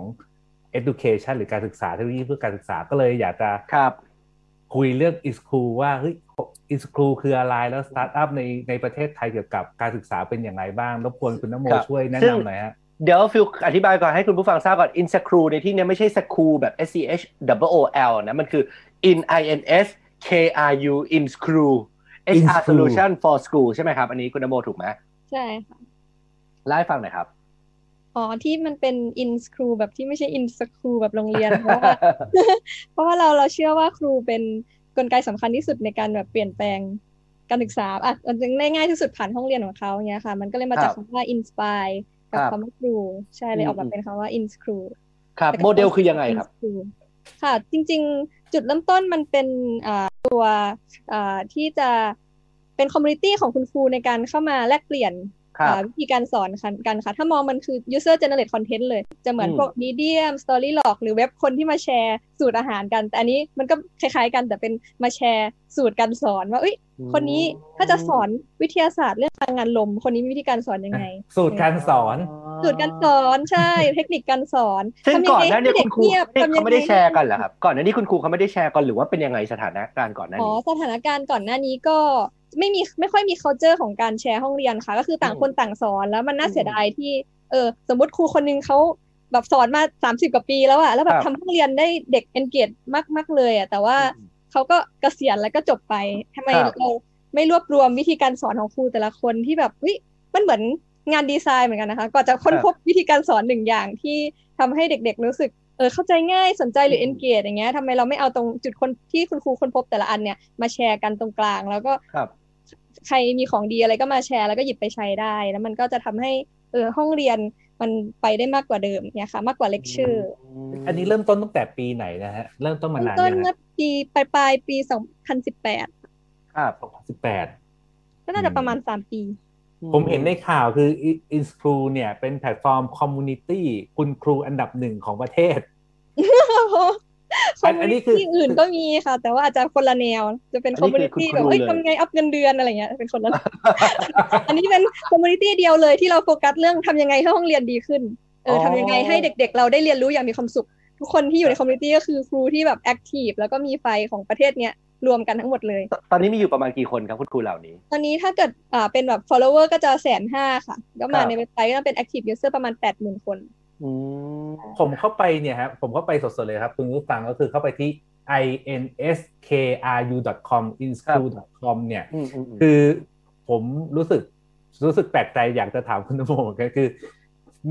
C: education หรือการศึกษาเทคโนโลยีเพื่อการศึกษาก็เลยอยากจะ
B: ครับ
C: คุยเรื่อง InsKru ว่าเฮ้ย InsKru คืออะไรแล้วสตาร์ทอัพในในประเทศไทยเกี่ยวกับการศึกษาเป็นอย่างไรบ้างรบกวนคุณนโม
B: ครับ
C: ช่วยแนะ
B: ซึ่ง
C: นำหน่อยฮะ
B: เดี๋ยวฟิลอธิบายก่อนให้คุณผู้ฟังทราบก่อน in school ในที่เนี้ยไม่ใช่ school แบบ S C H O O L นะ มันคือ InsKru I N S K R U InsKru
C: In-School
B: solution for school ใช่ไหมครับ อันนี้คุณนโมถูกไหม
D: ใช่ค่ะ
B: เล่าให้ฟังหน่อยครับ
D: อ๋อ ที่มันเป็น in school แบบที่ไม่ใช่ in school แบบโรงเรียน เพราะว่าเพราะว่าเราเราเชื่อว่าครูเป็น กลไกสำคัญที่สุดในการแบบเปลี่ยนแปลงการศึกษาอะมันจะได้ง่ายที่สุดผ่านห้องเรียนของเขาเงี้ยค่ะ มันก็เลยมาจาก
B: ครับ
D: คำว่า inspire กับ
B: ครับ
D: คำว่าครูใช่เลยออก
B: อื
D: มามเป็นคำว่า inscrew
B: ครับ
D: แล้วก็
B: โมเดลคือยังไงครับ
D: inscrew ค่ะ จริง ๆ จุดเริ่มต้นมันเป็นอ่าตัวอ่าที่จะเป็น community ของคุณครูในการเข้ามาแลกเปลี่ยน
B: ครับ
D: อ่า วิธีการสอนกันกันค่ะ ถ้ามองมันคือ user generate content เลย จะเหมือน
B: อืม
D: พวก medium storylog หรือเว็บคนที่มาแชร์สูตรอาหารกัน แต่อันนี้มันก็คล้ายๆกันแต่เป็นมาแชร์สูตรการสอนว่าเอ้ยคนนี้ถ้าจะสอนวิทยาศาสตร์เรื่องพลังงานลม คนนี้มีวิธีการสอนยังไง
C: สูตรการสอน
D: สูตรการสอนใช่ เทคนิคการสอน
B: ซึ่ง
D: ทำยั
B: ก่อน
D: ไง
B: หน้านี้
D: ให้
B: คุณครู
D: เงียบ
B: เขา
D: ทำยัง
B: ไม่ได้
D: ง
B: แชร์กันเหรอครับก่อนหน้านี้คุณครูเขาไม่ได้แชร์กันหรือว่าเป็นยังไงสถานการณ์ก่อนหน้า
D: อ๋อ
B: นี้
D: สถานการณ์ก่อนหน้านี้ก็ ไม่มีไม่ค่อยมี culture ของการแชร์ห้องเรียนค่ะ ก็คือต่าง
B: อืม
D: คนต่างสอนแล้วมันน่า
B: อืม
D: เสียดายที่เออสมมติครูคนนึงเขาแบบสอนมาสามสิบกว่าปีแล้วอะแล้วแบบ
B: ครับ
D: ทำห้องเรียนได้เด็ก engage มากมากเลยอะแต่ว่า
B: อืม
D: เขาก็เกษียณแล้วก็จบไปทำไม
B: ครับ
D: เราไม่รวบรวมวิธีการสอนของครูแต่ละคนที่แบบเฮ้ยมันเหมือนงานดีไซน์เหมือนกันนะคะก่อนจะค้นพบวิธีการสอนหนึ่งอย่างที่ทำให้เด็กๆรู้สึก เออเข้าใจง่ายสนใจหรือ engage อย่างเงี้ยทำไมเราไม่เอาตรงจุดคนที่คุณครูค้นพบแต่ละอันเนี่ยมาแชร์กันตรงกลาง แล้วก็
B: ครับ
D: ใครมีของดีอะไรก็มาแชร์แล้วก็หยิบไปใช้ได้ แล้วมันก็จะทำให้เออห้องเรียนมันไปได้มากกว่าเดิมเนี่ยค่ะมากกว่าเลคเชอร์
C: อันนี้เริ่มต้นตั้งแต่ปีไหนนะฮะเริ่มต้นมา
D: เริ่ม
C: นาน
D: ต้น
C: ยัง
D: เมื่
C: ฮะ
D: อปีปลายปลายๆปี2018
B: ครับ
C: สิบแปด
D: ก็น่าจะประมาณ3ปี
C: ผมเห็นในข่าวคือ i n s c r e w เนี่ยเป็นแพลตฟอร์ม community คุณครูอันดับหนึ่งของประเทศ
D: community อื่
C: น
D: ก็มีค่ะ แต่ว่าอาจจะคนละแนว จะเป็น
B: อั
D: คนอม
B: นี้
D: มูนิตี้
B: คือคุณ
D: แบบเอ้ย
B: ครูเลย
D: ทำไงอัพเงินเดือนอะไรเงี้ยเป็นคนละอันนี้เป็น community เดียวเลยที่เราโฟกัสเรื่องทำยังไงให้ห้องเรียนดีขึ้นเออ
B: อ๋อ
D: ทำยังไงให้เด็ก ๆ เราได้เรียนรู้อย่างมีความสุข ทุกคนที่อยู่ใน community ก็คือครูที่แบบ active แล้วก็มีไฟของประเทศเนี้ย รวมกันทั้งหมดเลย
B: ตตอนนี้มีอยู่ประมาณกี่คนครับคุณครูเหล่านี้
D: ตอนนี้ถ้าเกิดอ่าเป็นแบบ follower ก็จะแสนห้าค่ะ ก็มา
B: ครับ
D: ในเว็บไซต์ก็เป็น active user ประมาณแปดหมื่นคน
B: อืม
C: ผมเข้าไปเนี่ยครับผมเข้าไปสดๆเลยครับ คุณผู้ฟังก็คือเข้าไปที่ inskru.com inscrew.com เนี่ย
B: อืมอืมอืม
C: คือผมรู้สึกรู้สึกแปลกใจอยากจะถามคุณนโมเหมือนกันคือ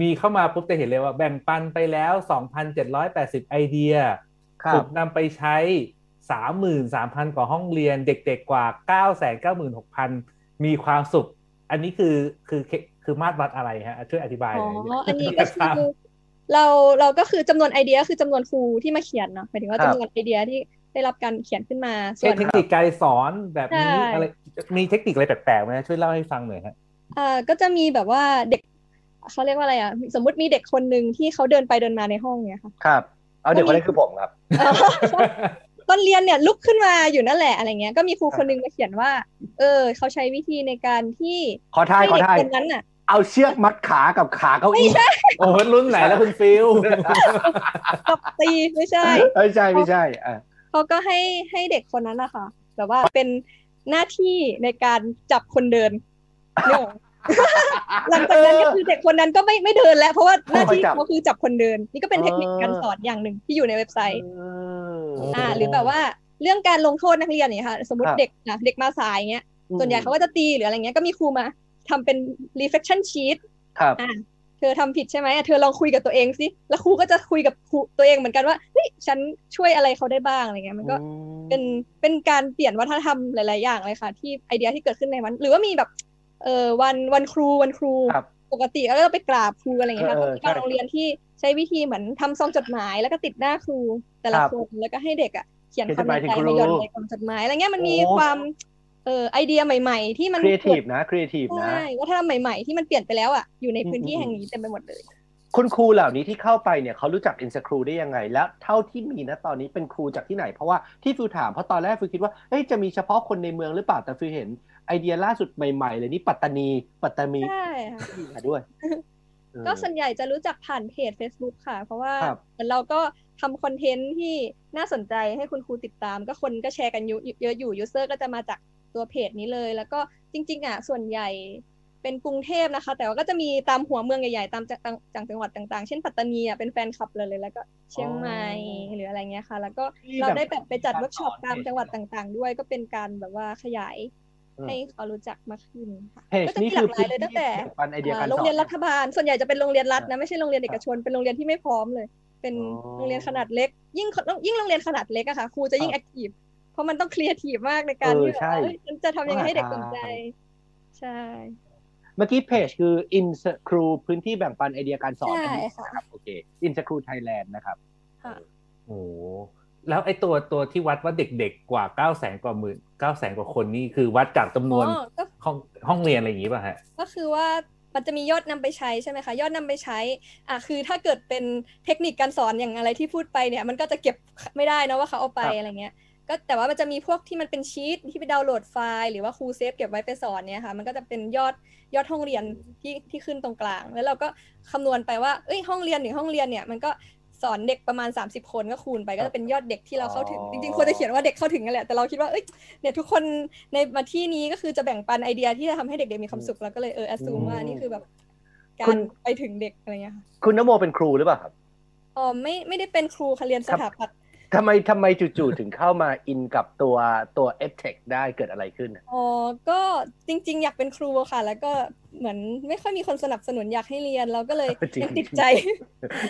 C: มีเข้ามาปุ๊บจะเห็นเลยว่าแบ่งปันไปแล้ว 2,780 ไอเดีย
B: ครับ
C: ถูกนำไปใช้ 33,000 กว่าห้องเรียนเด็กๆกว่า 996,000 มีความสุข อันนี้คือคือคือมาตรวัดอะไรฮะช่วยอธิบาย
D: อ๋
C: ห
D: อ
C: น่อย
D: อันนี้ก็คือเราเราก็คือจำนวนไอเดียคือจำนวนครูที่มาเขียนเนาะหมายถึงว่า
B: ครับ
D: จำนวนไอเดียที่ได้รับการเขียนขึ้นมาส่
C: ใช้
D: วน
C: เทคนิคการสอนแบบนี้
D: ใช่
C: อะไรมีเทคนิคอะไรแปลกๆไหมช่วยเล่าให้ฟังหน่อยฮะ
D: อ่าก็จะมีแบบว่าเด็กเขาเรียกว่าอะไรอะสมมุติมีเด็กคนหนึ่งที่เขาเดินไปเดินมาในห้องเนี่ยค่ะ
B: ครับ เอาเด็กคนนี้คือผมครับ
D: เออ ตอนเรียนเนี่ยลุกขึ้นมาอยู่นั่นแหละอะไรเงี้ยก็มีครูคนหนึงมาเขียนว่า เออ เขาใช้วิธีในการที่
B: ขอทาย
D: ให้
B: ขอ
D: เด็ก
B: ทาย
D: คนนั้นน่ะ
B: เอาเชือกมัดขากับขาเก้าอี้
C: โอ้โหรุ่นไหนแล้วคุณฟิล
D: ตบตีไม่ใช่
B: ไม่ใช่ไม่ใช่อะ
D: เขาก็ให้ให้เด็กคนนั้นนะคะแบบว่าเป็นหน้าที่ในการจับคนเดินเนี่ยหลังจากนั้นก็คือเด็กคนนั้นก็ไม่ไม่เดินแล้ว เพราะว่าหน้าที่เขาคือจับคนเดิน นี่ก็เป็นเทคนิคการสอนอย่างหนึ่งที่อยู่ในเว็บไซต์
B: เออ
D: อ่าหรือแบบว่าเรื่องการลงโทษนักเรียนเนี่ยค่ะ สมมติ
B: ครับ
D: เด็กนะเด็กมาสายเงี้ยส่วนใหญ่เขาก็จะตีหรืออะไรเงี้ยก็มีครูมาทำเป็น reflection sheet
B: ครับ
D: อ่าเธอทำผิดใช่ไหมอะเธอลองคุยกับตัวเองสิแล้วครูก็จะคุยกับครูตัวเองเหมือนกันว่าเฮ้ยฉันช่วยอะไรเขาได้บ้างอะไรเงี้ยมันก็เป็นเป็นการเปลี่ยนวัฒนธรรมหลาย ๆ อย่างเลยค่ะ ที่ไอเดียที่เกิดขึ้นในวัน หรือว่ามีแบบเออวันวันครูวันครู
B: ครับ
D: ปกติก็จะไปกราบครูอะไรอย่างเงี้ยค่ะ
B: เอ
D: ก็
B: อ
D: มีบาง
B: ใช่
D: โรงเรียนที่ ใช้วิธีเหมือนทำซองจดหมายแล้วก็ติดหน้าครูแต่ละ
B: ครับ
D: คนแล้วก็ให้เด็กอะเขียน
B: เขียน
D: ความ
B: จดหมาย
D: ใน
B: ถึง
D: ใจ
B: ครู
D: มาหย่อนในกล่องจดหมายอะไรเงี้ยมันมี
B: โอ้
D: ความเออไอเดียใหม่ๆ ที่มัน
B: ครีเอทีฟ
D: เกิด
B: นะครีเอทีฟนะ
D: ใช่วัฒนธรรมใหม่ๆที่มันเปลี่ยนไปแล้วอะอยู่ในพื้นที่
B: อืม
D: แห่งนี้เต็มไปหมดเลย
B: คุณครูเหล่านี้ที่เข้าไปเนี่ยเขารู้จัก InsKru ได้ยังไง แล้วเท่าที่มีนะตอนนี้เป็นครูจากที่ไหน เพราะว่าที่ฟิวถามเพราะตอนแรกฟิวคิดว่าเฮ้ยจะมีเฉพาะคนในเมืองหรือเปล่าแต่ฟิวเห็นไอเดียล่าสุดใหม่ๆเลยนี่ปัตตานี ปัตตานี
D: ใช่ค่ะ
B: มาด้วยเออ
D: ก็ส่วนใหญ่จะรู้จักผ่านเพจ Facebook ค่ะ เพราะว่า
B: ครับ
D: เหมือนเราก็ทำ content ที่น่าสนใจให้คุณครูติดตาม ก็คนก็แชร์กันเยอะเยอะอยู่ user ก็จะมาจากตัวเพจนี้เลย แล้วก็จริง ๆ อะ ส่วนใหญ่เป็นกรุงเทพนะคะ แต่ว่าก็จะมีตามหัวเมืองใหญ่ๆ ตามจังจังจังหวัดต่าง ๆ เช่นปัตตานีอะเป็นแฟนคลับเลยเลย แล้วก็เชียงใหม่หรืออะไรเงี้ยค่ะ แล้วก็
B: ที่
D: เราได้
B: แบบ
D: แบบไปจัดเวิร์กช็อป
B: การสอน
D: ตามจังหวัดต่าง ๆ ด้วย ก็เป็นการแบบว่าขยาย
B: อืม
D: ให้เขารู้จักมากขึ้นค่ะ
B: เพจ
D: ก็จะ
B: นี่
D: มีห
B: คื
D: ลา
B: อก
D: หลายเลยตั้งแต่
B: แบ่งปันไอเดีย
D: อ่า
B: การสอน
D: โรงเรียนรัฐบาล ส่วนใหญ่จะเป็นโรงเรียนรัฐนะไม่ใช่โรงเรียนเอกชนเป็นโรงเรียนที่ไม่พร้อมเลย เป็น
B: อ๋อ
D: โรงเรียนขนาดเล็ก ยิ่งยิ่งโรงเรียนขนาดเล็กอะค่ะครูจะยิ่ง active
B: ครั
D: บเพราะมันต้องครีเอทีฟมากในการ
B: เออ
D: ที่แบบ
B: ใช่
D: ว่าเอ้ยฉันจะทำยังไงให้เด็กสนใจ
B: ต้องหาทาง
D: ใช่
B: เมื่อกี้เพจคือ in ครูพื้นที่แบ่งปันไอเดียการสอน
D: ใช่
B: อันนี้
D: ค่ะ
B: นะครับโอเค in ครูไทยแลนด์นะครับ
D: ค่ะ
C: โอ้โห แล้วไอ้ตัวตัวที่วัดว่าเด็กๆกว่าเก้าแสนกว่าหมื่นเก้าแสนกว่าคนนี่คือวัดจากจำนวน
D: อ๋อก็
C: ห้องห้องเรียนอะไรอย่างงี้ป่ะฮะ
D: ก็คือว่ามันจะมียอดนำไปใช้ใช่ไหมคะ ยอดนำไปใช้อะคือถ้าเกิดเป็นเทคนิคการสอนอย่างอะไรที่พูดไปเนี่ย มันก็จะเก็บไม่ได้นะว่าเขาเอาไป
B: ครับ
D: อะไรเงี้ยก็แต่ว่ามันจะมีพวกที่มันเป็นชีตที่ไปดาวน์โหลดไฟล์หรือว่าครู save เก็บไว้ไปสอนเนี่ยค่ะมันก็จะเป็นยอดยอดห้องเรียนที่ที่ขึ้นตรงกลาง แล้วเราก็คำนวณไปว่าเอ้ยห้องเรียนหนึ่งห้องเรียนเนี่ยมันก็ สอนเด็กประมาณ 30 คนก็คูณไปก็จะเป็นยอดเด็กที่เราเข้าถึง
B: อ๋อ
D: จริงๆควรจะเขียนว่าเด็กเข้าถึงกันแหละแต่เราคิดว่าเอ้ยเนี่ยทุกคนในมาที่นี้ก็คือจะแบ่งปันไอเดียที่จะทำให้เด็กๆมีความสุขแล้วก็เลยเออ assume ว่านี่คือแบบการคู
B: ณ
D: ไปถึงเด็กอะไรเงี้ยค่ะ
B: คุณนโมเป็นครูหรือเปล่าครับ
D: อ๋อไม่ไม่ได้เป็นครูค่ะเรียนสถาปัตย์
B: ทำไมทำไมจู่ๆถึงเข้ามาอินกับตัวตัว e d t e c h ได้เกิดอะไรขึ้นอะ
D: อ๋อก็จริง ๆ อยากเป็นครูค่ะ แล้วก็เหมือนไม่ค่อยมีคนสนับสนุนอยากให้เรียนเราก็เลยยังติดใจ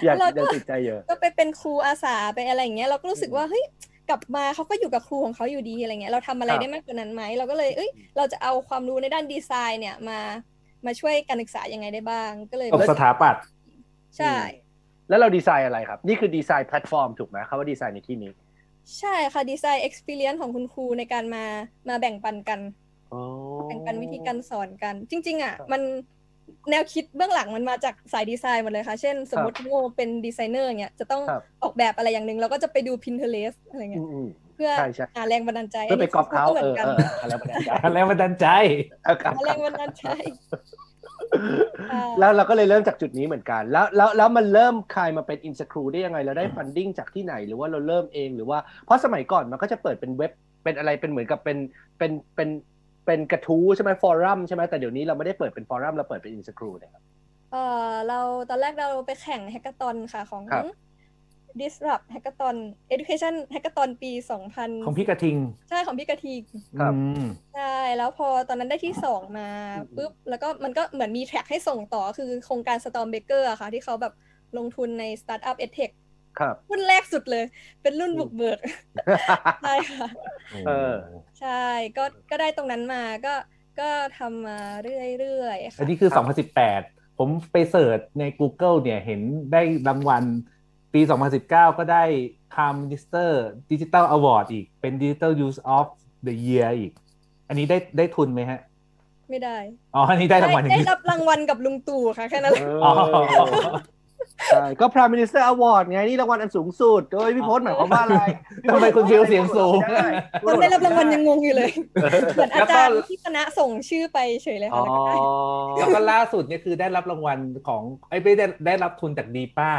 B: อยาก
D: แล้วก็
B: ยังติดใจเยอะ
D: ก็ไปเป็นครูอาสาไปอะไรอย่างเงี้ยเราก็รู้สึกว่าเฮ้ยกลับมาเขาก็อยู่กับครูของเขาอยู่ดีอะไรเงี้ยเราทำอะไร
B: ครับ
D: ได้มากกว่านั้นไหมเราก็เลยเอ้ยเราจะเอาความรู้ในด้านดีไซน์เนี่ยมามาช่วยการศึกษายังไงได้บ้างก็เลย
C: ตกสถาปัตย์
D: ใช่
B: แล้วเราดีไซน์อะไรครับ นี่คือดีไซน์แพลตฟอร์มถูกไหมคำว่าดีไซน์ในที่นี้
D: ใช่ค่ะดีไซน์ experience ของคุณครูในการมามาแบ่งปันกัน
B: อ๋อ
D: แบ่งปันวิธีการสอนกัน จริง ๆ อะ มันแนวคิดเบื้องหลังมันมาจากสายดีไซน์หมดเลยค่ะ เช่น สมมติโมเป็นดีไซเนอร์เนี่ยจะต้อง
B: ครับ
D: ออกแบบอะไรอย่างหนึ่งเราก็จะไปดู Pinterest อะไรเงี้ย
B: อืม
D: เพื่อ
B: ใช่ใช่
D: หาแรงบันดาลใจ
B: ๆเพื่อไปก๊อปเขา
D: หมื
B: เอ
D: อน
B: อ
D: กัน
B: เอออะไรประมาณนั้น
C: อะไรมาดันใจ
B: เอาครับ
D: หาแรงบันดาลใจค่ะ
B: แล้วเราก็เลยเริ่มจากจุดนี้เหมือนกัน แล้วแล้วแล้วมันเริ่มกลายมาเป็นอินสครูได้ยังไงเราได้ funding จากที่ไหนหรือว่าเราเริ่มเองหรือว่าเพราะสมัยก่อนมันก็จะเปิดเป็นเว็บเป็นอะไรเป็นเหมือนกับเป็นเป็นเป็นเป็นกระทู้ใช่ไหม forum ใช่ไหมแต่เดี๋ยวนี้เราไม่ได้เปิดเป็น forum เราเปิดเป็นอินสครูนะครับ
D: เออเราตอนแรกเราไปแข่ง Hackathon ค่ะของ
B: ครับ
D: Disrupt Hackathon Education Hackathon ปี 2000
C: ของพี่กระทิง
D: ใช่ของพี่กะทิง
B: ครับ
C: อืม
D: ใช่ แล้วพอตอนนั้นได้ที่สองมา
B: อืม
D: ปุ๊บ แล้วก็มันก็เหมือนมีแท็กให้ส่งต่อคือโครงการ Storm Baker อะค่ะ ที่เขาแบบลงทุนใน Startup EdTech
B: ครับ
D: รุ่นแรกสุดเลย เป็นรุ่นบุกเบิกใช่ค่ะ
B: เออ
D: ใช่ก็ก็ได้ตรงนั้นมาก็ก็ทำมาเรื่อยๆ
C: อั
D: ค่ะ
C: นนี้คือ
B: ครับ
C: 2018 ผมไปเสิร์ชใน Google เนี่ยเห็นได้รางวัล ปี 2019 ก็ได้ Prime Minister Digital Award อีก เป็น Digital Use of the Year อีก อันนี้ได้ได้ทุนไหมฮะ
D: ไม่ได้
C: อ๋อ อันนี้ได้รางวัลอย่าง
D: ได้
C: นี้
D: รับรางวัลกับลุงตู่ค่ะ แค่นั้นแหละ
C: อ๋อ
B: ใช่ก็ Prime Minister Award ไง นี่รางวัลอันสูงสุดโดยพี่พจน์หมายความว่าอะไร
C: ทำไมคุณฟิลเสียงสูง
B: ได้
D: ตอนได้รับรางวัลยังงงอยู่เลย เหมือนอาจารย์
C: แล้วก็
D: ที่คณะส่งชื่อไปเฉยเลย
B: อ๋
D: ค่ะ
B: อ
D: แล้วก็ได้
C: แล้วก็ล่าสุดเนี่ยคือได้รับรางวัลของไอ้ยไม่ได้ได้รับทุนจากดีป้า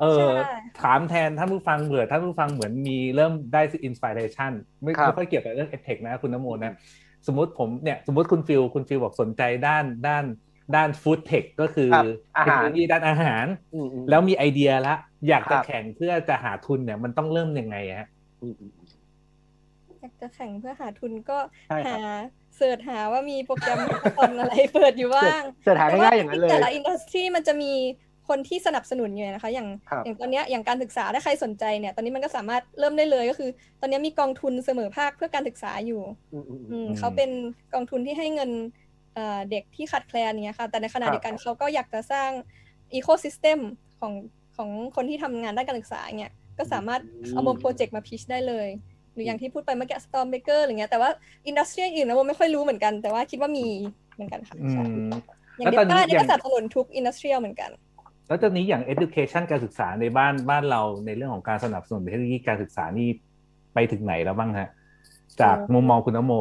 C: เออ
D: ใช่
C: ถามแทนท่านผู้ฟังเบื่อท่านผู้ฟังเหมือนมีเริ่มได้ inspiration ไม่
B: ครับ
C: ไม่ค่อยเกี่ยวกับเรื่องเอฟเทคนะคุณน้ำมนต์นะสมมติผมเนี่ยสมมติคุณฟิลคุณฟิลบอกสนใจด้านด้านด้าน FoodTech ก็คือ
B: ครับอา
C: เทค
B: หาร
C: โนโลยีด้านอาหาร
B: อืมอืม
C: แล้วมีไอเดียละ อยาก
B: ครั
C: จะ
B: บ
C: แข่งเพื่อจะหาทุนเนี่ยมันต้องเริ่มยังไงฮะ
B: อืมอืม
D: อยากจะแข่งเพื่อหาทุนก็
B: ใช่ครับ
D: หา search หาว่ามีโปรแกรมตอนอะไรเปิดอยู่บ้าง
B: search หาง่ายๆอย่างนั้นเลย
D: แต่ละ industry มันจะมี คนที่สนับสนุนอยู่นะคะ อย่าง
B: ครับ
D: อย่างตอนเนี้ยอย่างการศึกษาถ้าใครสนใจเนี่ย ตอนนี้มันก็สามารถเริ่มได้เลยก็คือ ตอนนี้มีกองทุนเสมอภาคเพื่อการศึกษาอยู่
B: อืมอืม
D: อื
B: อืม
D: มเขาเป็นกองทุนที่ให้เงินเอ่อเด็กที่ขาดแคลนเนี่ยค่ะแต่ในขณะ
B: ครับ
D: เดียวกันเขาก็อยากจะสร้างอีโค y ิสเต็มของของคนที่ทำงานด้านการศึกษาเนี่ยก็สามารถเอามาโปรเจกต์มา pitch ได้เลย หรืออย่างที่พูดไปเมื่อกี้ Storm Breaker อะไรเงี้ยแต่ว่า industry อื่นนะโมไม่ค่อยรู้เหมือนกันแต่ว่าคิดว่ามีเหมือนกันค่ะ
C: อื
D: ใช่
C: ม
D: อย่าง
C: แล้ว
D: เด
C: ตอนนี้
D: ต้าเนี่ย
C: อย่า
D: ก็
C: ง
D: สนับสนุนทุก industry เหมือนกัน
C: แล้วตอนนี้อย่าง education การศึกษาในบ้านบ้านเราในเรื่องของการสนับสนุนเทคโนโลยีการศึกษานี่ไปถึงไหนแล้วบ้างฮะ จาก
D: โอ้
C: มุมมองคุณนโม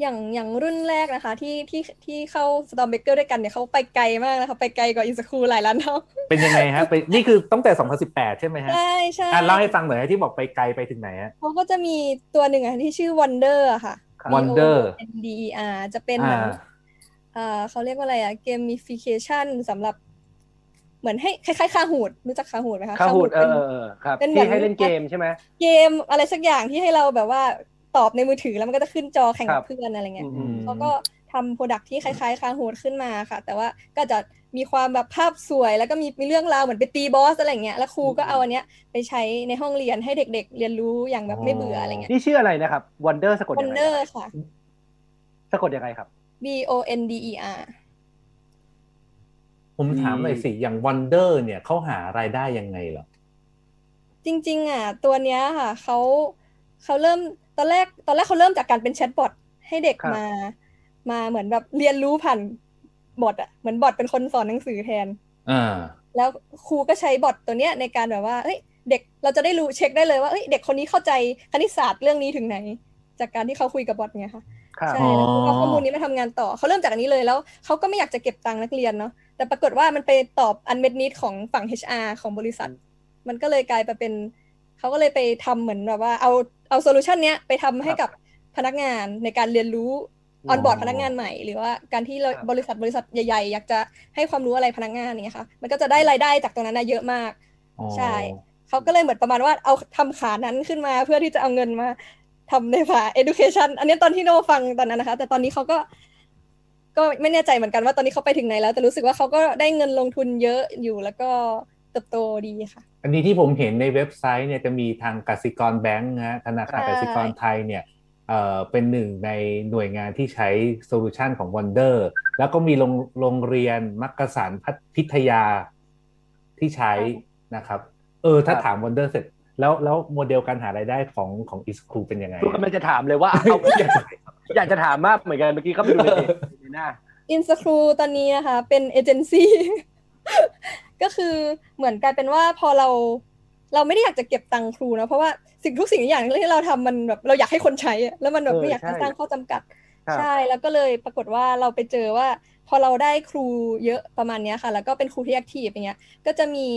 D: อย่างอย่างรุ่นแรกนะคะ ที่ที่ที่เข้า Storm Breaker ด้วยกันเนี่ยเขาไปไกลมากนะคะไปไกลกว่าอินสครูหลายล้านเท่า
C: เป็นยังไงฮะไปนี่คือตั้งแต่ 2018 ใช่ไหมฮะ
D: ใช่ใช่
C: อะเล่าให้ฟังหน่อยฮะที่บอกไปไกลไปถึงไหนฮะ
D: เขาก็จะมีตัวหนึ่งอะที่ชื่อ Wonder อะค่ะ
B: ครับ
C: Wonder
D: W O N D E R จะเป็นเหมือน
C: อ่า
D: เอ่อเขาเรียกว่าอะไรอะ gamification สำหรับ เหมือนให้คล้ายๆคาหูดรู้จักคาหูดไหมคะ
B: ข้าวหูดเอ
D: ป็
B: อนเออเออครับ
D: เป็นเหมือน
B: ที่ให้เล่นเกมใช่ไหม
D: เกมอะไรสักอย่างที่ให้เราแบบว่าตอบในมือถือแล้วมันก็จะขึ้นจอแข่ง
B: ครั
D: กับบเพื่อนอะไรเงี้ย
B: อืม
D: เขาก็ทำโปรดักที่คล้ายๆคาหูดขึ้นมาค่ะ แต่ว่าก็จะมีความแบบภาพสวยแล้วก็มีมีเรื่องราวเหมือนไปตีบอสอะไรอย่างเงี้ยแล้วครูก็เอาอันเนี้ยไปใช้ในห้องเรียนให้เด็ก ๆ เรียนรู้อย่างแบบไม่เบื่ออะไรเงี้ย
B: นี่ชื่ออะไรนะครับ Wonder สะกดยังไง
D: Wonder ค่ะ
B: สะกดยังไงครับ
D: B O N D E R
C: ผมถามหน่อยสิ อย่าง Wonder เนี่ยเขาหารายได้ยังไงเหรอ
D: จริง ๆ อะ ตัวเนี้ยค่ะเขาเขาเริ่มตอนแรกตอนแรกเขาเริ่มจากการเป็นแชทบอทให้เด็ก
B: ครับ
D: มา มาเหมือนแบบเรียนรู้ผ่านบอทอะเหมือนบอทเป็นคนสอนหนังสือแทน
C: อ่า
D: แล้วครูก็ใช้บอทตัวเนี้ยในการแบบว่าเอ้ยเด็กเราจะได้รู้เช็คได้เลยว่าเอ้ยเด็กคนนี้เข้าใจคณิตศาสตร์เรื่องนี้ถึงไหน จากการที่เขาคุยกับบอทเนี่ยค่ะ
B: ครับ
D: ใช่แล้วครูก็เอาข้อมูลนี้มาทำงานต่อเขาเริ่มจากอันนี้เลยแล้วเขาก็ไม่อยากจะเก็บตังค์นักเรียนเนาะแต่ปรากฏว่ามันไปตอบ unmet need ของฝั่ง HR ของบริษัท มันก็เลยกลายไปเป็นเขาก็เลยไปทำเหมือนแบบว่าเอาเอา solution เนี้ยไปทำให้กับพนักงานในการเรียนรู้ onboard พนักงานใหม่ หรือว่าการที่เรา
B: ครับ
D: บริษัทบริษัทใหญ่ๆ อยากจะให้ความรู้อะไรพนักงานอย่างเงี้ยค่ะมันก็จะได้รายได้จากตรงนั้นนะเยอะมาก
C: อ๋อ
D: ใช่เขาก็เลยเหมือนประมาณว่าเอาทำขานั้นขึ้นมาเพื่อที่จะเอาเงินมา ทำในฝา education อันนี้ตอนที่โมฟังตอนนั้นนะคะ แต่ตอนนี้เขาก็ ก็ไม่แน่ใจเหมือนกันว่าตอนนี้เขาไปถึงไหนแล้ว แต่รู้สึกว่าเขาก็ได้เงินลงทุนเยอะอยู่แล้วก็เติบโตดีค่ะ
C: อันนี้ที่ผมเห็นในเว็บไซต์เนี่ยจะมีทางกสิกรแบงก์นะฮะธนาคาร
D: ใช่
C: กสิกรไทยเนี่ยเอ่อเป็นหนึ่งในหน่วยงานที่ใช้ solution ของ Vonder แล้วก็มีโรงโรงเรียนมักกะสันพัพิทยาที่ใช้นะครับ เออ ถ้า
B: ครับ
C: ถาม Wonder เสร็จ แล้วแล้วโมเดลการหารายได้ของของอินสครูเป็นยังไง
B: ทุกคนมันจะถามเลยว่าเอาอยากอยากจะถามมากเหมือนกันเมื่อกี้เขาไปดูในเพจในหน้า
D: อินสครูตอนนี้นะคะเป็นเอเจนซี่ก็คือเหมือนกลายเป็นว่าพอเราเราไม่ได้อยากจะเก็บตังค์ครูนะเพราะว่าสิ่งทุกสิ่งทุกอย่างที่เราทำมันแบบเราอยากให้คนใช้อะแล้วมันแบบ
B: เออ
D: ไม่อยาก
B: ใช่
D: จะสร้างข้อจำกัด
B: ครับ
D: ใช่แล้วก็เลยปรากฏว่าเราไปเจอว่า พอเราได้ครูเยอะประมาณเนี้ยค่ะ แล้วก็เป็นครูที่ active อย่างเงี้ยก็จะมี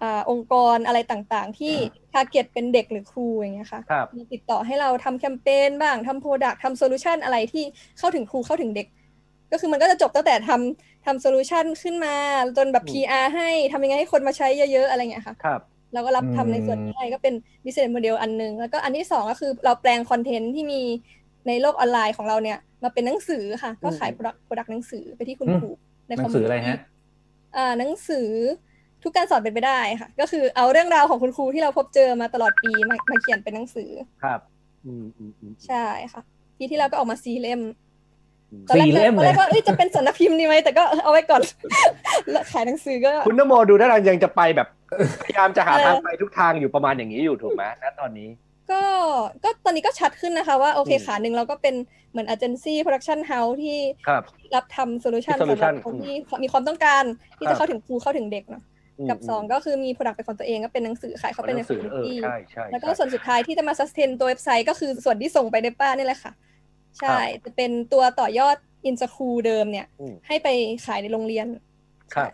D: อ่าองค์กรอะไรต่างๆ ที่ target เป็นเด็กหรือครูอย่างเงี้ยค่ะ
B: ครับ
D: มีติดต่อให้เราทำแคมเปญบ้างทำ product ทำ solution อะไรที่เข้าถึงครูเข้าถึงเด็ก ก็คือมันก็จะจบตั้งแต่ทำทำ solution ขึ้นมาจนแบบ
B: อืม
D: PR ให้ทำยังไงให้คนมาใช้เยอะๆ อะไรเงี้ยค่ะ
B: ครับ
D: เราก็รับ
C: อืม
D: ทำในส่วนนี้ให้ก็เป็น business model อันหนึ่ง แล้วก็อันที่สองก็คือเราแปลงคอนเทนต์ที่มีในโลกออนไลน์ของเราเนี่ยมาเป็นหนังสือค่ะ ก็ขาย product product หนังสือไปที่คุณ
C: อืม
D: ครูใน
C: หนังสืออะไรฮะ
D: อ่าหนังสือ ทุกการสอนเป็นไปได้ค่ะ ก็คือเอาเรื่องราวของคุณครูที่เราพบเจอมาตลอดปีมามาเขียนเป็นหนังสือ
B: ครับ อืมอืมอืม
D: ใช่ค่ะปีที่แล้วก็ออกมาสี่เล่ม
B: อืม
D: ตอนแรก
C: สี่เล่ม
D: ตอนแรก
C: เลย
D: ก็เอ้ยจะเป็นสำนักพิมพ์ดีไหมแต่ก็เอาไว้ก่อนแล้วขายหนังสือก็
B: คุณนโมดูท่าทางยังจะไปแบบพยายามจะหาทางไปทุกทางอยู่ประมาณอย่างนี้อยู่ถูกไหมณตอนนี้
D: ก็ก็ตอนนี้ก็ชัดขึ้นนะคะว่าโอเค
B: อืม
D: ขาหนึ่งเราก็เป็นเหมือนเอเจนซี่ production house ที่
B: ครับ
D: รับทำ solution
B: ที่
D: สำหรับ
B: solution
D: คนที่มีความต้องการที่จะครั
B: บ
D: เข้าถึงครูเข้าถึงเด็กเนาะ กับสองก็คือมี product เป็นของตัวเองก็เป็นหนังสือขายเข้าไป
B: ห
D: ใน
B: นังสือเออ
D: community
B: ใช่ใช่
D: แล้วก็
B: ใช่
D: ส่วนสุดท้ายที่จะมา sustain ตัวเว็บไซต์ก็คือส่วนที่ส่งไปดีป้านี่แหละค่ะ ใช่จะเป็นตัวต่อยอด insKru เดิมเนี่ย
B: อืม
D: ให้ไปขายในโรงเรียน
B: ครับ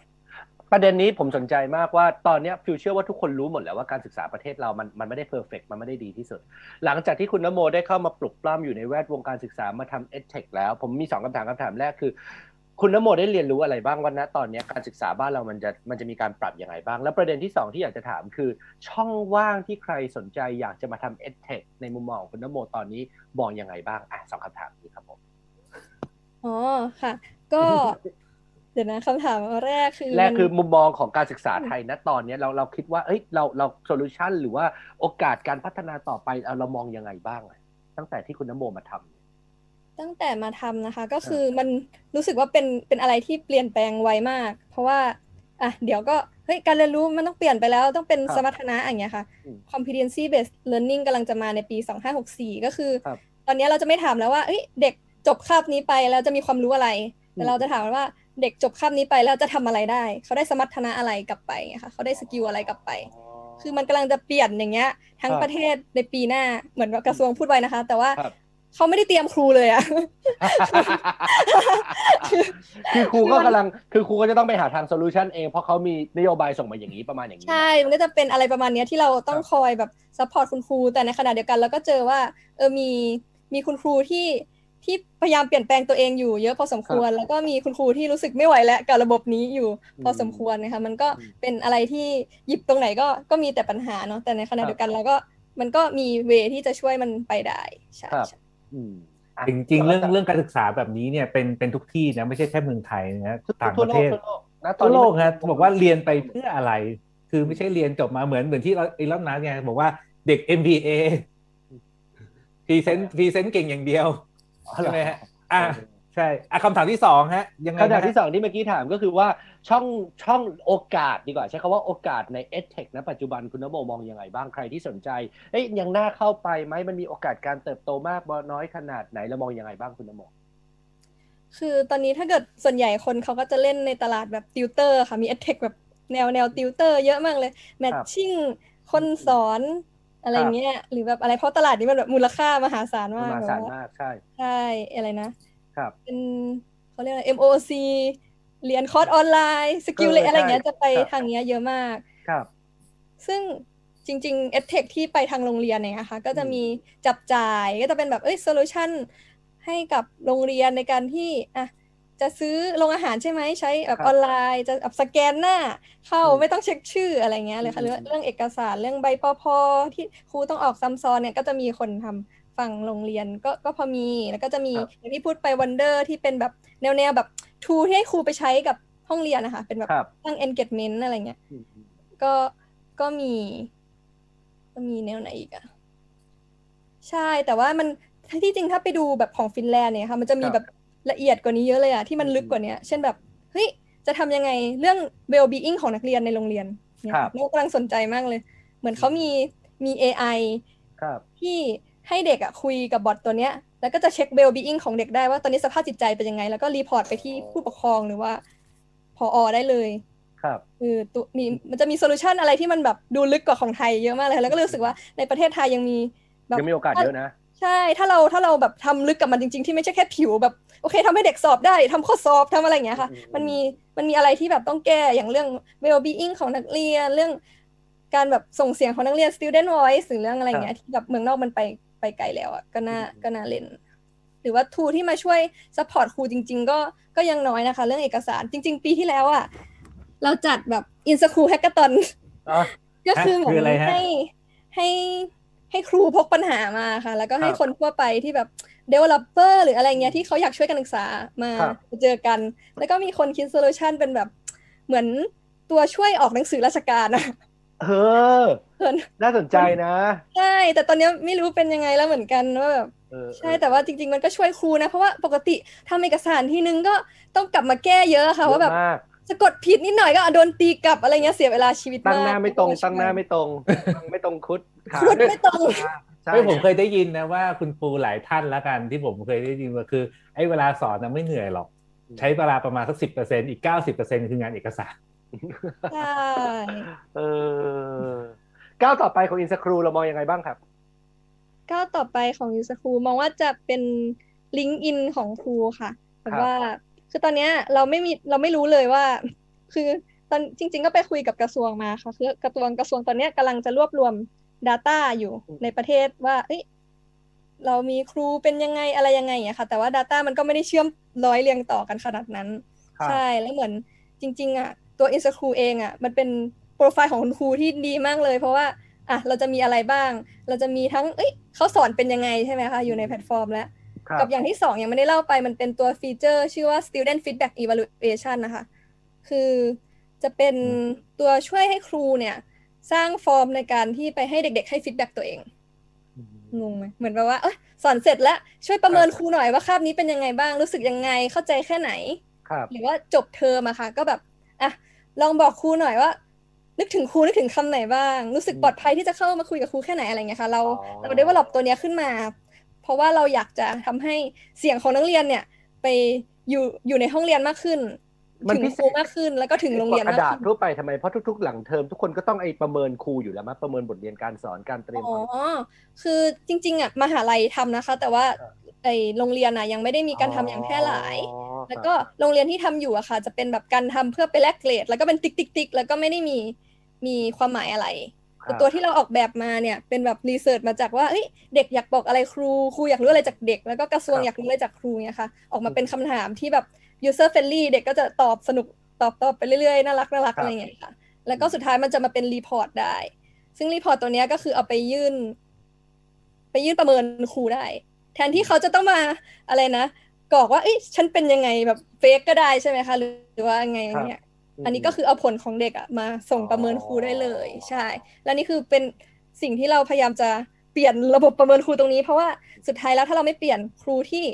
B: ประเด็นนี้ผมสนใจมากว่าตอนเนี้ยฟิวเชื่อว่าทุกคนรู้หมดแล้วว่าการศึกษาประเทศเรามันมันไม่ได้ perfect มันไม่ได้ดีที่สุด หลังจากที่คุณนโมได้เข้ามาปลุกปล้ำอยู่ในแวดวงการศึกษามาทำเอ t เทคแล้ว ผมมีสองคำถามคำถามแรกคือ คุณนโมได้เรียนรู้อะไรบ้างวันนะตอนเนี้ยการศึกษาบ้านเรามันจะมันจะมีการปรับยังไงบ้าง แล้วประเด็นที่สองที่อยากจะถามคือ ช่องว่างที่ใครสนใจอยากจะมาทำเอ t เทคในมุมมองของคุณนโมตอนนี้มองยังไงบ้างอะสองคำถามนี้ครับผม
D: อ๋อค่ะ ก็เดี๋ยวนะคำถามแรกคือ
B: แรกคือ
D: มัน
B: มุมมองของการศึกษาไทยณตอนเนี้ยเราเราคิดว่าเอ้ยเราเราโซลูชันหรือว่าโอกาสการพัฒนาต่อไปเอาเรามองยังไงบ้างอะตั้งแต่ที่คุณนโมมาทำ
D: ตั้งแต่มาทำนะคะ ก็คือมันรู้สึกว่าเป็นเป็นอะไรที่เปลี่ยนแปลงไวมาก เพราะว่าอะเดี๋ยวก็เฮ้ยการเรียนรู้มันต้องเปลี่ยนไปแล้วต้องเป็น
B: ครับ
D: สมรรถนะอย่างเงี้ยค่ะ
B: อืม
D: competency based learning กำลังจะมาในปี 2564 ก็คือ
B: ครับ
D: ตอนนี้เราจะไม่ถามแล้วว่าเอ้ยเด็กจบคาบนี้ไปแล้วจะมีความรู้อะไร แต่เราจะถามว่าเด็กจบคาบนี้ไปแล้วจะทำอะไรได้ เขาได้สมรรถนะอะไรกลับไปเงี้ยค่ะเขาได้ skill อะไรกลับไป คือมันกำลังจะเปลี่ยนอย่างเงี้ย ทั้ง
B: ครับ
D: ประเทศในปีหน้าเหมือนว่ากระทรวงพูดไว้นะคะ แต่ว่า
B: ครับ
D: เขาไม่ได้เตรียมครูเลยอะ
B: คือครูก็กำลังคือครูก็จะต้องไปหาทาง solution เองเพราะเขามีนโยบายส่งมาอย่างนี้ประมาณอย่างนี้
D: ใช่ มันก็จะเป็นอะไรประมาณเนี้ยที่เราต้องคอยแบบ support คุณครู แต่ในขณะเดียวกันเราก็เจอว่าเออมีมีคุณครูที่ที่พยายามเปลี่ยนแปลงตัวเองอยู่เยอะพอสมควร แล้วก็มีคุณครูที่รู้สึกไม่ไหวแล้วกับระบบนี้อยู่พอสมควรนะคะมันก็เป็นอะไรที่หยิบตรงไหนก็ก็มีแต่ปัญหาเนาะแต่ในขณะเดียวกันเราก็มันก็มีเวที่จะช่วยมันไปได้ใช่
B: ครับ
D: ใช่
B: อืมอะ
C: จริงๆเรื่องเรื่องการศึกษาแบบนี้เนี่ยเป็นเป็นทุกที่นะไม่ใช่แค่เมืองไทยนะต่าง
B: ทั่
C: ป
B: ว
C: ระ
B: โล
C: เท
B: ก
C: ศ
B: ทั่วโลกณตอ
C: ทั่
B: น
C: ว
B: นี้
C: โล
B: มัน
C: กฮะบอกว่าเรียนไปเพื่ออะไร คือไม่ใช่เรียนจบมาเหมือนเหมือนที่เราไอ้รอบนั้นไงบอกว่าเด็ก MBA พรีเซนต์พรีเซนต์เก่งอย่างเดียวใช่ไหมฮะอะ ใช่อะคำถามที่สองฮะ ยังไง
B: คำถาม
C: นะ
B: ที่สองที่เมื่อกี้ถามก็คือว่าช่องช่องโอกาสดีกว่า ใช้คำว่าโอกาสใน e d t e c h ณปัจจุบันคุณนโมมองยังไงบ้างใครที่สนใจเอ้ยยังน่าเข้าไปไหมมันมีโอกาสการเติบโตมากน้อยขนาดไหนแล้วมองยังไงบ้างคุณนโม
D: คือตอนนี้ถ้าเกิดส่วนใหญ่คนเขาก็จะเล่นในตลาดแบบติวเตอร์ค่ะมี e d t e c h แบบแนวแนวติวเตอร์เยอะมากเลย matching คนสอนอะไรเงี้ยหรือแบบอะไรเพราะตลาดนี้มันแบบมูลค่ามหาศาล
B: ม
D: มาก
B: หา
D: แบบ
B: ศาล
D: ว่ามา
B: กใช่
D: ใช่อะไรนะ
B: ครับ
D: เป็นเขาเรียกอะไร MOOC เรียนคอร์สออนไลน์ SkillLane อะไรเงี้ยจะไปทางเนี้ยเยอะมาก
B: ครับ
D: ซึ่งจริงๆ e d t e c h ที่ไปทางโรงเรียนเนี่ยนะคะก็จะมีจับจ่ายก็จะเป็นแบบเอ้ย solution ให้กับโรงเรียนในการที่อะจะซื้อโรงอาหารใช่ไหมใช้แบบ
B: ครับ
D: ออนไลน์ จะแบบสแกนหน้า เข้า
B: อืม
D: ไม่ต้องเช็คชื่ออะไรเงี้ยเลยค่ะ
B: อืม
D: หรือว่าเรื่องเอกสารเรื่องใบปพที่ครูต้องออกซ้ำซ้อนเนี่ยก็จะมีคนทำ ฝั่งโรงเรียนก็ก็พอมีแล้วก็จะมีอย่างที่พูดไป Vonder ที่เป็นแบบแนวแนวๆแบบ tool ที่ให้ครูไปใช้กับห้องเรียนนะคะเป็นแบบ
B: ครับ
D: ตั้ง engagement อะไรเงี้ย
B: อืม
D: ก็ก็มีก็มีแนวไหนอีกอะใช่แต่ว่ามันที่จริงถ้าไปดูแบบของฟินแลนด์เนี่ยค่ะมันจะมี
B: ครับ
D: แบบละเอียดกว่านี้เยอะเลยอะที่มันลึกกว่านี้เช่นแบบเฮ้ยจะทำยังไงเรื่อง well being ของนักเรียนในโรงเรียนเนี่ย
B: ครับ
D: เรากำลังสนใจมากเลย เหมือนเขามีมี AI
B: ครับ
D: ที่ ให้เด็กอะคุยกับ bot ตัวเนี้ย แล้วก็จะเช็ค well being ของเด็กได้ว่าตอนนี้สภาพจิตใจเป็นยังไง แล้วก็ report ไปที่ผู้ปกครองหรือว่าพออได้เลย
B: ครับ
D: คือตัวมีมันจะมีโซลูชันอะไรที่มันแบบดูลึกกว่าของไทยเยอะมากเลย แล้วก็เลยรู้สึกว่าในประเทศไทยยังมีแบบ
B: ยังมีโอกาสเยอะนะ
D: ใช่ถ้าเราถ้าเราแบบทำลึกกับมันจริง ๆ ที่ไม่ใช่แค่ผิวแบบโอเคทำให้เด็กสอบได้ทำข้อสอบทำอะไรอย่างเงี้ยค่ะ
B: อืม
D: มันมีมันมีอะไรที่แบบต้องแก้อย่างเรื่อง well being ของนักเรียนเรื่องการแบบส่งเสียงของนักเรียน student voice หรือเรื่องอะไรอย่างเงี้ยที่แบบเมืองนอกมันไป ไปไกลแล้วอะก็น่าก็น่าเล่น หรือว่า tool ที่มาช่วย support ครูจริง ๆ ก็ก็ยังน้อยนะคะ เรื่องเอกสารจริง ๆ ปีที่แล้วอะเราจัดแบบ insKru Hackathonอะก็คือเหมือ
C: คืออะไร
D: น
C: ฮะ
D: ให้ให้ให้ครูพกปัญหามาค่ะ แล้วก็ให้
B: ครับ
D: คนทั่วไปที่แบบ developer หรืออะไรเงี้ยที่เขาอยากช่วยการศึกษามา
B: ครับ
D: เจอกัน แล้วก็มีคนคิด solution เป็นแบบเหมือนตัวช่วยออกหนังสือราชการอะ
B: เออ
D: เพิ่น
B: น่าสนใจนะ
D: ใช่แต่ตอนเนี้ยไม่รู้เป็นยังไงแล้วเหมือนกันว่าแบบ
B: เออ
D: ใช่แต่ว่าจริง ๆ มันก็ช่วยครูนะเพราะว่าปกติทำเอกสารทีนึงก็ต้องกลับมาแก้เยอะค่ะ
B: เย
D: ว่า
B: อะ
D: แบบ
B: มาก
D: สะกดผิดนิดหน่อยก็อะโดนตีกลับอะไรเงี้ยเสียเวลาชีวิตมาก
B: ตั้งหน้าไม่ตรง
D: ก็ช่วย
B: ตั้งหน้าไม่ตรงตั้งไม่ตรงคุดขา
D: พูดไม่ตรง
B: ใช่
C: ไม่ผมเคยได้ยินนะว่าคุณครูหลายท่านละกันที่ผมเคยได้ยินว่าคือไอ้เวลาสอนนะไม่เหนื่อยหรอก ใช้เวลาประมาณสักสิบเปอร์เซ็นอีกเก้าสิบเปอร์เซ็นคืองานเอกสาร
D: ใช่
B: เออก้าวต่อไปของอินสครูเรามองยังไงบ้างครับ
D: ก้าวต่อไปของยูสคูมองว่าจะเป็นลิงก์อินของครูค่ะแต่
B: ครับ
D: ว่า คือตอนเนี้ยเราไม่มีเราไม่รู้เลยว่า คือตอนจริง ๆ ก็ไปคุยกับกระทรวงมาค่ะ คือกระทรวงกระทรวงตอนเนี้ยกำลังจะรวบรวม Data อยู่ในประเทศว่าเอ้ยเรามีครูเป็นยังไงอะไรยังไงอย่างเงี้ยค่ะ แต่ว่า Data มันก็ไม่ได้เชื่อมร้อยเรียงต่อกันขนาดนั้น
B: ครับ
D: ใช่แล้วเหมือนจริง ๆ อะ ตัว i n s t a c r u เองอะมันเป็นโปรไฟล์ของคุณครูที่ดีมากเลย เพราะว่าอะเราจะมีอะไรบ้าง เราจะมีทั้งเอ้ยเขาสอนเป็นยังไงใช่ไหมคะอยู่ในแพลตฟอร์มแล้ว
B: ครับ
D: กับอย่างที่สองยังไม่ได้เล่าไปมันเป็นตัว feature ชื่อว่า student feedback evaluation นะคะ คือจะเป็นตัวช่วยให้ครูเนี่ย สร้างฟอร์มในการที่ไปให้เด็กๆ ให้ feedback ตัวเอง งงไหมเหมือนแบบว่าเอยสอนเสร็จแล้ว ช่วยประเมินครูหน่อยว่าคาบนี้เป็นยังไงบ้างรู้สึกยังไงเข้าใจแค่ไหน
B: ครับ
D: หรือว่าจบเทอมอะค่ะ ก็แบบอะ ลองบอกครูหน่อยว่า นึกถึงครูนึกถึงคำไหนบ้าง รู้สึกปลอดภัยที่จะเข้ามาคุยกับครูแค่ไหนอะไรเงี้ยค่ะเรา
B: อ๋อ
D: เราได้ว่าหลบตัวเนี้ยขึ้นมา เพราะว่าเราอยากจะทำให้เสียงของนักเรียนเนี่ย ไปอยู่อยู่ในห้องเรียนมากขึ้น
B: มัน
D: ถึง
B: พิ
D: ค
B: เศ
D: รู
B: ษ
D: มากขึ้นแล้วก็ถึงโรง
B: ก
D: เรีย
B: ว่านก
D: มาก
B: ระดาษ
D: ขึ้น
B: ทั่วไปทำไมเพราะทุกๆ หลังเทอมทุกคนก็ต้องไอประเมินครูอยู่แล้วมั้ยประเมินบทเรียนการสอนการเตรียม
D: อ๋
B: ค
D: อ
B: วาม
D: คือจริง ๆอะมหาลัยทำนะคะ แต่ว่า
B: ครับ
D: ไอโรงเรียนอะยังไม่ได้มีการทำอย่างแพร่หลาย
B: อ๋อ
D: แล้วก็โรงเรียนที่ทำอยู่อะค่ะ จะเป็นแบบการทำเพื่อไปแลกเกรด แล้วก็เป็นติ๊กติ๊กติ๊กแล้วก็ไม่ได้มีมีความหมายอะไร
B: ครับ
D: แต่ตัวที่เราออกแบบมาเนี่ย เป็นแบบรีเสิร์ชมาจากว่าเอ้ยเด็กอยากบอกอะไรครูครูอยากรู้อะไรจากเด็ก แล้วก็กระทรวง
B: ครับ
D: อยากรู้อะไรจากครูเนี่ยค่ะออกมาเป็นคำถามที่แบบ user friendly เด็กก็จะตอบสนุกตอบตอบไปเรื่อยๆน่ารักน่ารักอะไรอย่างเงี้ยค่ะ แล้วก็สุดท้ายมันจะมาเป็น report ได้ ซึ่ง report ตัวเนี้ยก็คือเอาไปยื่น ไปยื่นประเมินครูได้ แทนที่เขาจะต้องมาอะไรนะกรอกว่าเอ้ยฉันเป็นยังไงแบบ fake ก็ได้ใช่ไหมคะ หรือว่าไงอย่างเงี้ยอันนี้ก็คือเอาผลของเด็กอะมาส่งประเมินครูได้เลย ใช่ และนี่คือเป็นสิ่งที่เราพยายามจะเปลี่ยนระบบประเมินครูตรงนี้ เพราะว่าสุดท้ายแล้วถ้าเราไม่เปลี่ยนครูที่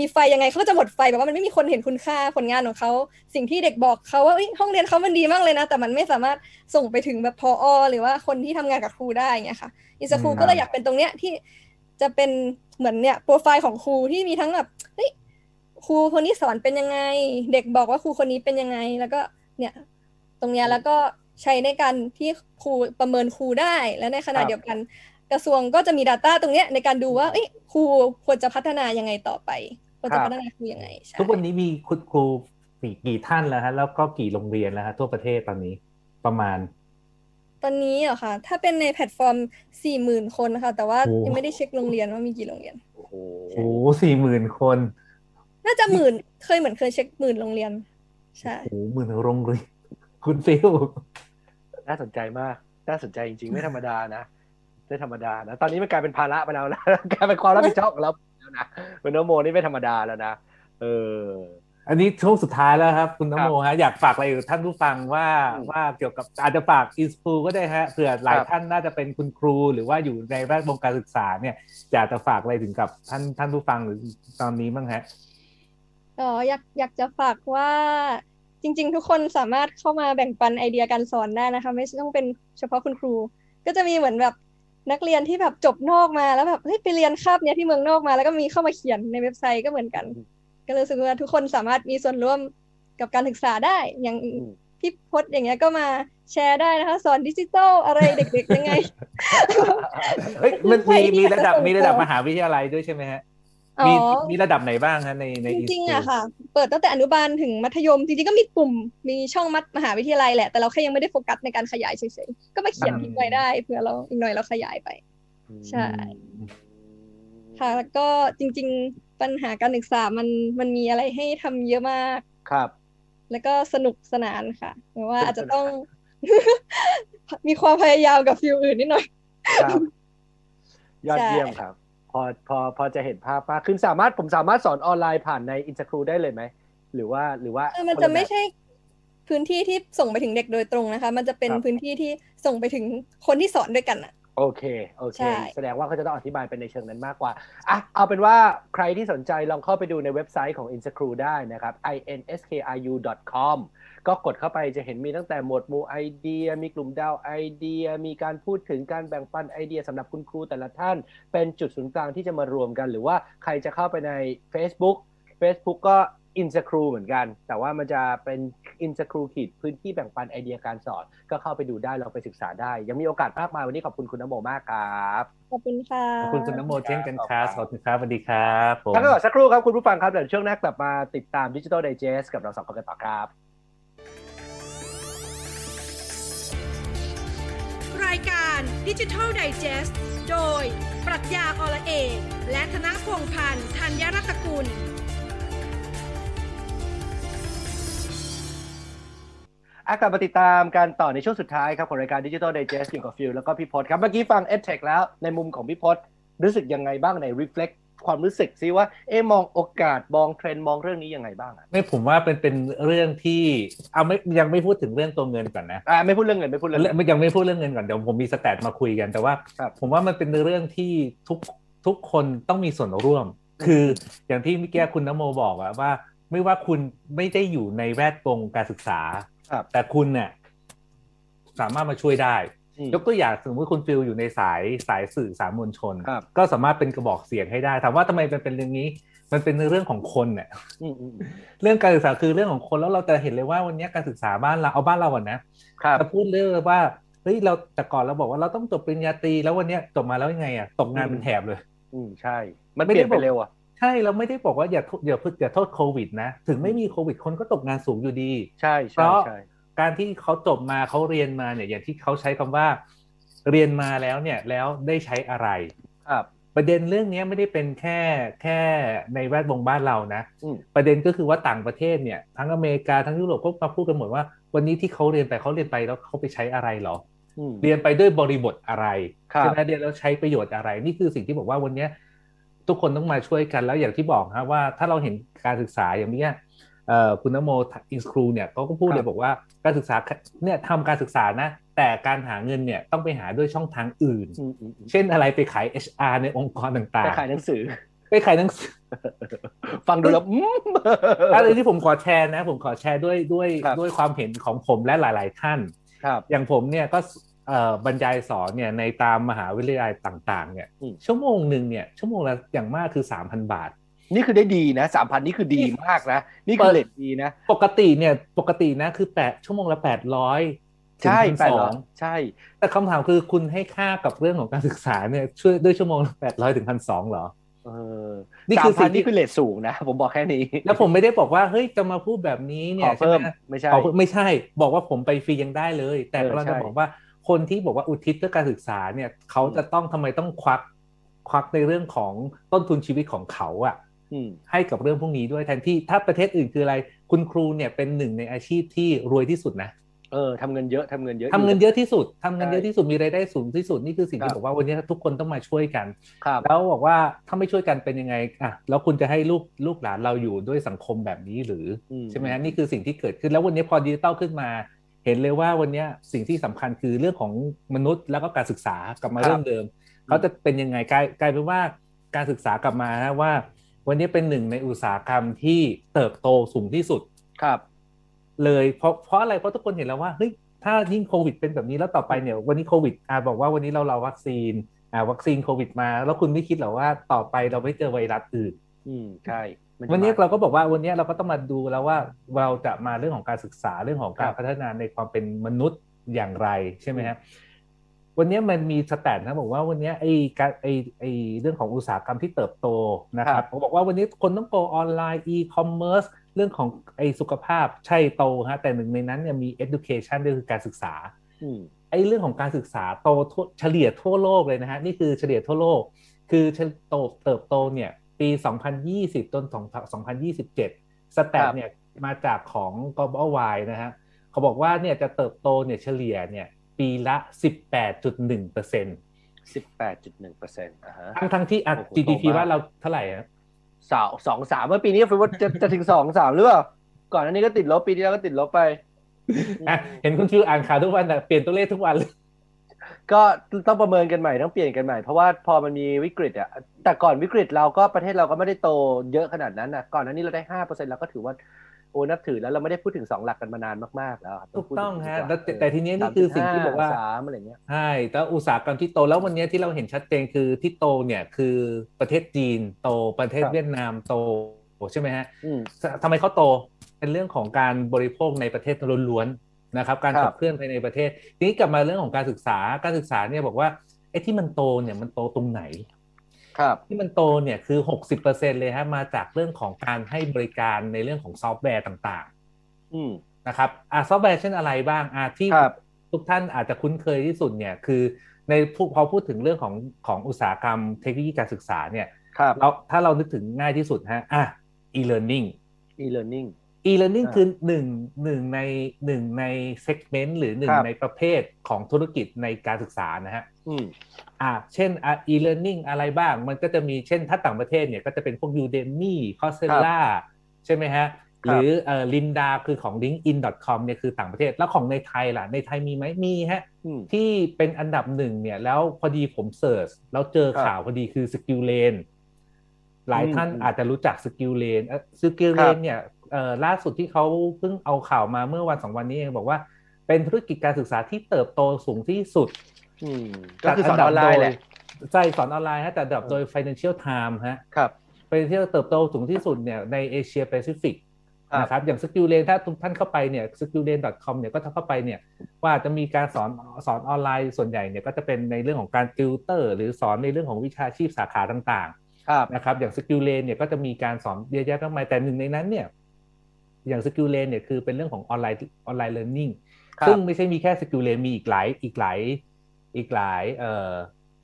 D: มีไฟยังไงเขาก็จะหมดไฟแบบว่ามันไม่มีคนเห็นคุณค่าผลงานของเขาสิ่งที่เด็กบอกเขาว่าเอ้ยห้องเรียนเขามันดีมากเลยนะ แต่มันไม่สามารถส่งไปถึงแบบพออหรือว่าคนที่ทำงานกับครูได้เงี้ยค่ะอิสครู
C: อืม
D: ก็เลยอยากเป็นตรงเนี้ยที่ จะเป็นเหมือนเนี่ยโปรไฟล์ของครูที่มีทั้งแบบเฮ้ยครูคนนี้สอนเป็นยังไง เด็กบอกว่าครูคนนี้เป็นยังไง แล้วก็เนี่ยตรงเนี้ยแล้วก็ใช้ในการที่ครูประเมินครูได้ และในขณะ
B: ครับ
D: เดียวกัน กระทรวงก็จะมี Data ตรงเนี้ยในการดูว่าเอ้ยครูควรจะพัฒนายังไงต่อไปควรจะพัฒนาครูยังไงใช่
C: ทุกวันนี้มีคุณครูกี่กี่ท่านแล้วฮะแล้วก็กี่โรงเรียนแล้วฮะทั่วประเทศตอนนี้ประมาณ
D: ตอนนี้เหรอคะถ้าเป็นในแพลตฟอร์มสี่หมื่นคนนะคะแต่ว่า
C: โอ้
D: ยังไม่ได้เช็คโรงเรียนว่ามีกี่โรงเรียน
B: โอ้โห
C: โอ้สี่หมื่นคน
D: น่าจะหมื่นเคยเหมือนเคยเช็คหมื่นโรงเรียน ใช่
C: โอ้หมื่นโรงเรียนคุณฟิล
B: น่าสนใจมาก น่าสนใจจริงๆ ไม่ธรรมดานะไม่ธรรมดานะ ตอนนี้มันกลายเป็นภาระไปแล้วนะ กลายเป็นความรับผิดชอบของเราแล้วนะคุณโนโมนี่ไม่ธรรมดาแล้วนะ เออ
C: อันนี้ช่วงสุดท้ายแล้วครับ คุณน
B: ครับ
C: โมฮะอยากฝากอะไรกับท่านผู้ฟังว่า
B: อืม
C: ว่าเกี่ยวกับอาจจะฝากอินสปูก็ได้ฮะเผื่อหลาย
B: ครับ
C: ท่านน่าจะเป็นคุณครู หรือว่าอยู่ในแวดวงการศึกษาเนี่ยอยากจะฝากอะไรถึงกับท่านท่านผู้ฟังหรือตอนนี้บ้างฮะ
D: อ๋ออยากอยากจะฝากว่าจริง ๆ ทุกคนสามารถเข้ามาแบ่งปันไอเดียการสอนได้นะคะ ไม่ต้องเป็นเฉพาะคุณครู ก็จะมีเหมือนแบบนักเรียนที่แบบจบนอกมาแล้วแบบเฮ้ยไปเรียนคาบเนี้ยที่เมืองนอกมาแล้วก็มีเข้ามาเขียนในเว็บไซต์ก็เหมือนกัน ก็เลยรู้สึกว่าทุกคนสามารถมีส่วนร่วมกับการศึกษาได้ อย่าง
B: อืม
D: พี่พจน์อย่างเงี้ยก็มาแชร์ได้นะคะ สอนดิจิทัลอะไรเด็กๆยังไง
C: เฮ้ยมันมี
D: ใครที่
C: มี
D: อยาก
C: ระดับ
D: จะส่ง
C: มีระดับ
D: ต่อ
C: มหาวิทยาลัยด้วยใช่ไหมฮะ
D: อ๋อ
C: มีมีระดับไหนบ้างฮะในใน
D: จ
C: อินส
D: ริง
C: ปู
D: ๆอะค่ะ เปิดตั้งแต่อนุบาลถึงมัธยมจริงๆก็มีกลุ่มมีช่องมัธมหาวิทยาลัยแหละแต่เราแค่ยังไม่ได้โฟกัสในการขยายเฉยๆก็มาเขียนทิ้งไว้ได้เผื่อเราอีกหน่อยเราขยายไป ใช่ ค่ะ แล้วก็จริง ๆ ปัญหาการศึกษามันมันมีอะไรให้ทำเยอะมาก
B: ครับ
D: แล้วก็สนุกสนานค่ะหรือว่า
B: สนุก
D: อาจจะต้อง มีความพยายามกับฟิลอื่นนิดหน่อย
B: ครับยอด
D: ใช่
B: เยี่ยมครับ พอพอพอจะเห็นภาพมากขึ้นสามารถผมสามารถสอนออนไลน์ผ่านในอินสครูได้เลยไหมหรือว่าหรือว่า
D: คือมัน
B: คล
D: จะ
B: แบบ
D: ไม่ใช่พื้นที่ที่ส่งไปถึงเด็กโดยตรงนะคะ มันจะเป็น
B: ครับ
D: พื้นที่ที่ส่งไปถึงคนที่สอนด้วยกันอะ
B: โอเคโอเค
D: ใช่
B: แสดงว่าเขาจะต้องอธิบายเป็นในเชิงนั้นมากกว่าอะเอาเป็นว่าใครที่สนใจลองเข้าไปดูในเว็บไซต์ของ Inscrew ได้นะครับ inskru.com ก็กดเข้าไปจะเห็นมีตั้งแต่หมวดหมู่ไอเดีย มีกลุ่มดาวไอเดีย มีการพูดถึงการแบ่งปันไอเดียสำหรับคุณครูแต่ละท่าน เป็นจุดศูนย์กลางที่จะมารวมกัน หรือว่าใครจะเข้าไปใน Facebook Facebook ก็ i n s c r e w เหมือนกัน แต่ว่ามันจะเป็น i n s c r e w ขีดพื้นที่แบ่งปันไอเดียการสอน ก็เข้าไปดูได้ลองไปศึกษาได้ ยังมีโอกาสมากมายวันนี้ขอบคุณคุณนโมมากครับ
D: ขอบคุณค่ะ
C: ขอบคุณคุณนโมเช่นกันครับขอบคุณครับสวัสดีครับผม
B: พักกันก่อนสักครู่ครับคุณผู้ฟังครับเดี๋ยวช่วงหน้ากลับมาติดตามดิจิ t a ลไดจ e s t กับเราสองคนกันต่อครับ
A: รายการดิจิทัลไดจ e s t โดยปรัชญาอละเอกและธนพงษ์พันธ์ธัญรัตนกุล
B: อากลับมาติดตามการต่อในช่วงสุดท้ายครับของรายการดิจิ t a ลไดจ e s t อยู่กับฟิลแล้วก็พี่พศครับ เมื่อกี้ฟัง EdTech แล้วในมุมของพี่พศรู้สึกยังไงบ้างใน reflect ความรู้สึกซิว่า เอ๊ะมองโอกาส มองเทรนด์มองเรื่องนี้ยังไงบ้างอะ
C: ไม่ผมว่าเป็นเป็นเรื่องที่เอาไม่ยังไม่พูดถึงเรื่องตัวเงินก่อนนะ
B: อ่าไม่พูดเรื่องเงินไม่พูดเรื่องเงิน
C: ไม่ยังไม่พูดเรื่องเงินก่อนเดี๋ยวผมมีสแตทมาคุยกันแต่ว่า
B: ครับ
C: ผมว่ามันเป็นเรื่องที่ทุกทุกคนต้องมีส่วนร่วม คืออย่างที่เมื่อกี้คุณนโมบอกอะว่า ไม่ว่าคุณไม่ได้อยู่ในแวดวงการศึกษา
B: ครับ
C: แต่คุณเนี่ยสามารถมาช่วยได้
B: อืม
C: ยกตัวอย่างสมมติคุณฟิลอยู่ในสายสายสื่อสารมวลชน
B: ครับ
C: ก็สามารถเป็นกระบอกเสียงให้ได้ถามว่าทำไมมันเป็นเรื่องนี้ มันเป็นเรื่องของคนเนี่ย
B: อืมอืม
C: เรื่องการศึกษาคือเรื่องของคนแล้วเราจะเห็นเลยว่าวันนี้การศึกษาบ้านเราเอาบ้านเราก่อนนะครับจะพูดเรื่องว่าเฮ้ยเราแต่ก่อนเราบอกว่าเราต้องจบปริญญาตรีแล้ววันเนี้ยจบมาแล้วยังไงอะตกงานเป็นแถบเลย
B: อืมใช่ มัน
C: ไม่
B: เป
C: ได้
B: ลี่ยนไป
C: บอก
B: เร็วอะ
C: ใช่เราไม่ได้บอกว่าอย่าโทษอย่าพูดอย่าโทษโควิดนะ ถึงไม่มีโควิดคนก็ตกงานสูงอยู่ดี
B: ใช่
C: เพ
B: ใช่
C: ราะ
B: ใช่
C: การที่เขาจบมาเขาเรียนมาเนี่ยอย่างที่เขาใช้คำว่า เรียนมาแล้วเนี่ยแล้วได้ใช้อะไร
B: ครับ
C: ประเด็นเรื่องนี้ไม่ได้เป็นแค่แค่ในแวดวงบ้านเรานะ
B: อืม
C: ประเด็นก็คือว่าต่างประเทศเนี่ย ทั้งอเมริกาทั้งยุโรปก็มาพูดกันหมดว่า วันนี้ที่เขาเรียนไปเขาเรียนไปแล้วเขาไปใช้อะไรเหรอ
B: อืม
C: เรียนไปด้วยบริบทอะไร
B: ครับ
C: ใช่ไหมเรียนแล้วใช้ประโยชน์อะไร นี่คือสิ่งที่บอกว่าวันเนี้ย ทุกคนต้องมาช่วยกันแล้วอย่างที่บอกนะว่าถ้าเราเห็นการศึกษาอย่างเนี้ยเอ่อคุณนโมอินสครูเนี่ยเขาก็พูดเลยบอกว่าการศึกษาเนี่ยทำการศึกษานะ แต่การหาเงินเนี่ยต้องไปหาด้วยช่องทางอื่น
B: อืมอืมอืม
C: เช่นอะไรไปขาย HR ในองค์กรต่าง
B: ไปขายหนังสือ
C: ๆไปขายหนังสือ
B: ฟังดูแล้วอืม
C: อะไรที่ผมขอแชร์นะ ผมขอแชร์ด้วยด้วย
B: ครับ
C: ด้วยความเห็นของผมและหลาย ๆ ท่าน
B: ครับ
C: อย่างผมเนี่ยก็เอ่อ บรรยายสอนเนี่ยในตามมหาวิทยาลัยต่าง ๆ เนี่ย
B: อืม
C: ชั่วโมงหนึ่งเนี่ยชั่วโมงละอย่างมากคือสามพันบาท
B: นี่คือได้ดีนะสามพันนี่คือดีมากนะ นี่คือเลทดีนะ
C: ปกติเนี่ยปกตินะคือแปดชั่วโมงละแปดร้อย
B: ใช่แปด
C: สอ
B: ร้องยใช่
C: แต่คำถามคือคุณให้ค่ากับเรื่องของการศึกษาเนี่ยช่วยด้วยชั่วโมงละแปดร้อยถึงพันสองเหรอ
B: เออ
C: นี่
B: สา
C: คื
B: ม
C: อ
B: พั
C: สิ่
B: น
C: ง
B: นี่
C: ที่
B: คือเลทสูงนะ ผมบอกแค่นี้
C: แล้วผมไม่ได้บอกว่าเฮ้ยจะมาพูดแบบนี้
B: ข
C: เนี่
B: อย
C: ใช่
B: เพิ่ม
C: ไหม
B: ไม่ใช่
C: ขอไม่ใช่ บอกว่าผมไปฟรียังได้เลย แต่
B: เออ
C: เรา
B: ใช่
C: จะบอกว่า คนที่บอกว่าอุทิศเพื่อการศึกษาเนี่ยเขาจะต้องทำไมต้องควักควักในเรื่องของต้นทุนชีวิตของเขาอะ
B: อืม
C: ให้กับเรื่องพวกนี้ด้วยแทนที่ถ้าประเทศอื่นคืออะไร คุณครูเนี่ยเป็นหนึ่งในอาชีพที่รวยที่สุดนะ
B: เออทำเงินเยอะทำเงินเยอะ
C: ทำเงินเยอะที่สุดทำเงิน
B: ใช่
C: เยอะที่สุดมีรายได้สูงที่สุดนี่คือสิ่ง
B: ครั
C: ที่
B: บ
C: บอกว่าวันนี้ทุกคนต้องมาช่วยกัน
B: ครับ
C: แล้วบอกว่าถ้าไม่ช่วยกันเป็นยังไงอะแล้วคุณจะให้ลูกลูกหลานเราอยู่ด้วยสังคมแบบนี้หรือ
B: อืม
C: ใช่ไหมฮะนี่คือสิ่งที่เกิดขึ้นแล้ววันนี้พอดิจิตอลขึ้นมา เห็นเลยว่าวันนี้สิ่งที่สำคัญคือเรื่องของมนุษย์แล้วก็การศึกษากลับมา
B: ครับ
C: เรื่องเดิมเขาจะเป็นยังไงกลายกลายเป็นว่าการศึกษากลับมานะว่า วันนี้เป็นหนึ่งในอุตสาหกรรมที่เติบโตสูงที่สุด
B: ครับ
C: เลยเพราะเพราะอะไรเพราะทุกคนเห็นแล้วว่าเฮ้ยถ้ายิ่งโควิดเป็นแบบนี้แล้วต่อไปเนี่ย วันนี้โควิดอ่าบอกว่าวันนี้เราเราวัคซีนอ่าวัคซีนโควิดมา แล้วคุณไม่คิดเหรอว่าต่อไปเราไม่เจอไวรัสอื่น
B: อืมใช่มัจะ
C: วันนี้
B: มา
C: เราก็บอกว่าวันนี้เราก็ต้องมาดูแล้วว่าเราจะมาเรื่องของการศึกษาเรื่องของการ
B: ครับ
C: พัฒนาในความเป็นมนุษย์อย่างไรใช่ไหมครับวันนี้มันมี stat นะบอกว่าวันนี้ไอ้การไอ้ไอ้เรื่องของอุตสาหกรรมที่เติบโตนะครับเขาบอกว่าวันนี้คนต้อง go online อีคอมเมิร์ซเรื่องของไอ้สุขภาพใช่โตฮะแต่หนึ่งในนั้นเนี่ยมี education ก็คือการศึกษา
B: อืม
C: ไอ้เรื่องของการศึกษาโตทั่วเฉลี่ยทั่วโลกเลยนะฮะนี่คือเฉลี่ยทั่วโลก คือโตเติบโตเนี่ย ปี 2020จน2027 stat เนี่ยมาจากของ Global Y นะฮะเขาบอกว่าเนี่ยจะเติบโตเนี่ยเฉลี่ยเนี่ยปีละ 18.1เปอร์เซ็นต์
B: สิบแปดจุดหนึ่งเปอร์เซ็นต์อ่าฮะ
C: ทั้งทั้งที่อะ
B: โอ้โห
C: GDP
B: โตมาก
C: ว่าเราเท่าไหร่ฮะ
B: สาวสองสามเมื่อปีนี้ฟิวว่าจะจะถึงสองสามหรือเปล่า ก่อนอันนี้ก็ติดลบปีที่แล้วก็ติดลบไป
C: อะเห็นคุณฟิวอ่านข่าวทุกวันแต่เปลี่ยนตัวเลขทุกวันเลย
B: ก็ต้องประเมินกันใหม่ต้องเปลี่ยนกันใหม่เพราะว่าพอมันมีวิกฤตอะแต่ก่อนวิกฤตเราก็ประเทศเราก็ไม่ได้โตเยอะขนาดนั้นนะก่อนหน้านี้เราได้ห้าเปอร์เซ็นต์เราก็ถือว่าโอ้นับถือแล้วเราไม่ได้พูดถึงสองหลักกันมานานมากๆแล้วครับ
C: ถูกต้อง
B: พูดถึ
C: ฮะ
B: ดีว่า
C: แล้วแต่แต่ทีนี้นี่คือสิ่งที่บอกว่า
B: สามอะไรเงี้ย
C: ใช่แต่อุตสาหกรรมที่โตแล้ววันนี้ที่เราเห็นชัดเจนคือที่โตเนี่ยคือประเทศจีนโตประเทศ
B: ครับ
C: เวียดนามโตใช่ไหมฮะ
B: อืม
C: ทำไมเขาโตเป็นเรื่องของการบริโภคในประเทศล้วนๆ นะครับ การ
B: ครั
C: ขั
B: บบ
C: เคลื่อนภายในประเทศ ทีนี้กลับมาเรื่องของการศึกษาการศึกษาเนี่ยบอกว่าไอ้ที่มันโตเนี่ยมันโตตรงไหน
B: ครับ
C: ที่มันโตเนี่ยคือ60%เลยฮะมาจากเรื่องของการให้บริการในเรื่องของซอฟต์แวร์ต่าง
B: อืม
C: ๆนะครับอ่าซอฟต์แวร์เช่นอะไรบ้างอ่าที่
B: ครับ
C: ทุกท่านอาจจะคุ้นเคยที่สุดเนี่ยคือในพูพอพูดถึงเรื่องของของอุตสาหกรรมเทคโนโลยีการศึกษาเนี่ย
B: ครับ
C: เราถ้าเรานึกถึงง่ายที่สุดฮะอะ e-learning
B: e-learning
C: e-learning
B: อ่า
C: คือหนึ่งหนึ่งในหนึ่งใน segment หรือหนึ่ง
B: ครับ
C: ในประเภทของธุรกิจในการศึกษานะฮะ
B: อืม
C: อ่า เช่นอะ e-learning อะไรบ้าง มันก็จะมีเช่นถ้าต่างประเทศเนี่ยก็จะเป็นพวก Udemy Coursera ใช่ไหมฮะ หรือเอ่อ Linda คือของ linkedin.com เนี่ยคือต่างประเทศ แล้วของในไทยล่ะ ในไทยมีไหมมีฮะ
B: อืม
C: ที่เป็นอันดับหนึ่งเนี่ย แล้วพอดีผมเสิร์ชแล้วเจอ
B: ครับ
C: ข่าวพอดีคือ Skill Lane หลายท่าน
B: อืม
C: อาจจะรู้จัก Skill Lane เอ่อ Skill
B: ครับ
C: Lane เนี่ยเอ่อ ล่าสุดที่เขาเพิ่งเอาข่าวมาเมื่อวันสองวันนี้เองบอกว่า เป็นธุรกิจการศึกษาที่เติบโตสูงที่สุด
B: อืมก็คือสอนออนไลน์แหละ
C: ใช่สอนออนไลน์ฮะแต่อันดับโดย Financial Times ฮะ
B: ครับ
C: เป็นที่เติบโตสูงที่สุดเนี่ยในเอเชียแปซิฟิก
B: ครับ
C: นะครับอย่าง Skill Lane ถ้าทุกท่านเข้าไปเนี่ย skilllane.com เนี่ยก็ถ้าเข้าไปเนี่ยว่าจะมีการสอนสอนออนไลน์ส่วนใหญ่เนี่ยก็จะเป็นในเรื่องของการติวเตอร์ หรือสอนในเรื่องของวิชาชีพสาขาต่าง
B: ครับ
C: ๆนะครับอย่าง Skill Lane เนี่ยก็จะมีการสอนเยอะแยะมากมายแต่หนึ่งในนั้นเนี่ย อย่าง Skill Lane เนี่ยคือเป็นเรื่องของออนไลน์ออนไลน์ learning
B: ครับ
C: ซึ่งไม่ใช่มีแค่ Skill Lane มีอีกหลายอีกหลายอีกหลายเอ่อ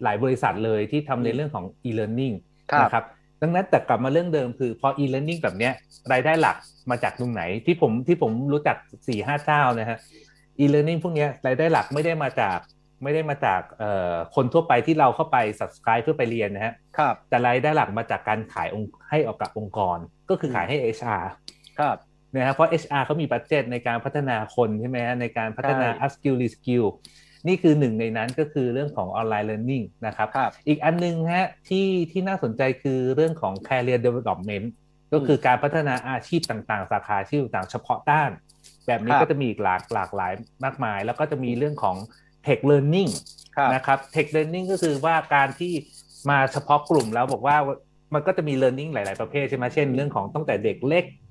C: หลายบริษัทเลยที่ทำในเรื่องของ e-learning
B: ครับ
C: นะครับดังนั้นแต่กลับมาเรื่องเดิมคือพอ e-learning แบบเนี้ยรายได้หลักมาจากตรงไหนที่ผมที่ผมรู้จักสี่ห้าเจ้านะฮะ e-learning พวกเนี้ยรายได้หลักไม่ได้มาจากไม่ได้มาจากเอ่อคนทั่วไปที่เราเข้าไป subscribe เพื่อไปเรียนนะฮะ
B: ครับ
C: แต่รายได้หลักมาจากการขายองค์ให้ออกกับองค์กร ก็คือขายให้ HR
B: ครับ
C: นะฮะเพราะ HR เขามีบัตเจตในการพัฒนาคนใช่ไหมฮะในการพัฒนา
B: ใช่
C: up skill re skill นี่คือหนึ่งในนั้นก็คือเรื่องของออนไลน์ learning นะครับ
B: ครับ
C: อีกอันหนึงฮะที่ที่น่าสนใจคือเรื่องของ career development ก็คือการพัฒนาอาชีพต่างๆ สาขาอาชีพต่างๆเฉพาะด้าน แบบนี้
B: ครับ
C: ก็จะมีอีกหลากหลากหลายมากมาย แล้วก็จะมีเรื่องของ tech learning
B: ครับ
C: นะครับ tech learning ก็คือว่าการที่มาเฉพาะกลุ่มแล้วบอกว่ามันก็จะมี learning หลาย ๆ ประเภทใช่ไหมเช่นเรื่องของตั้งแต่เด็กเล็ก
B: ครับ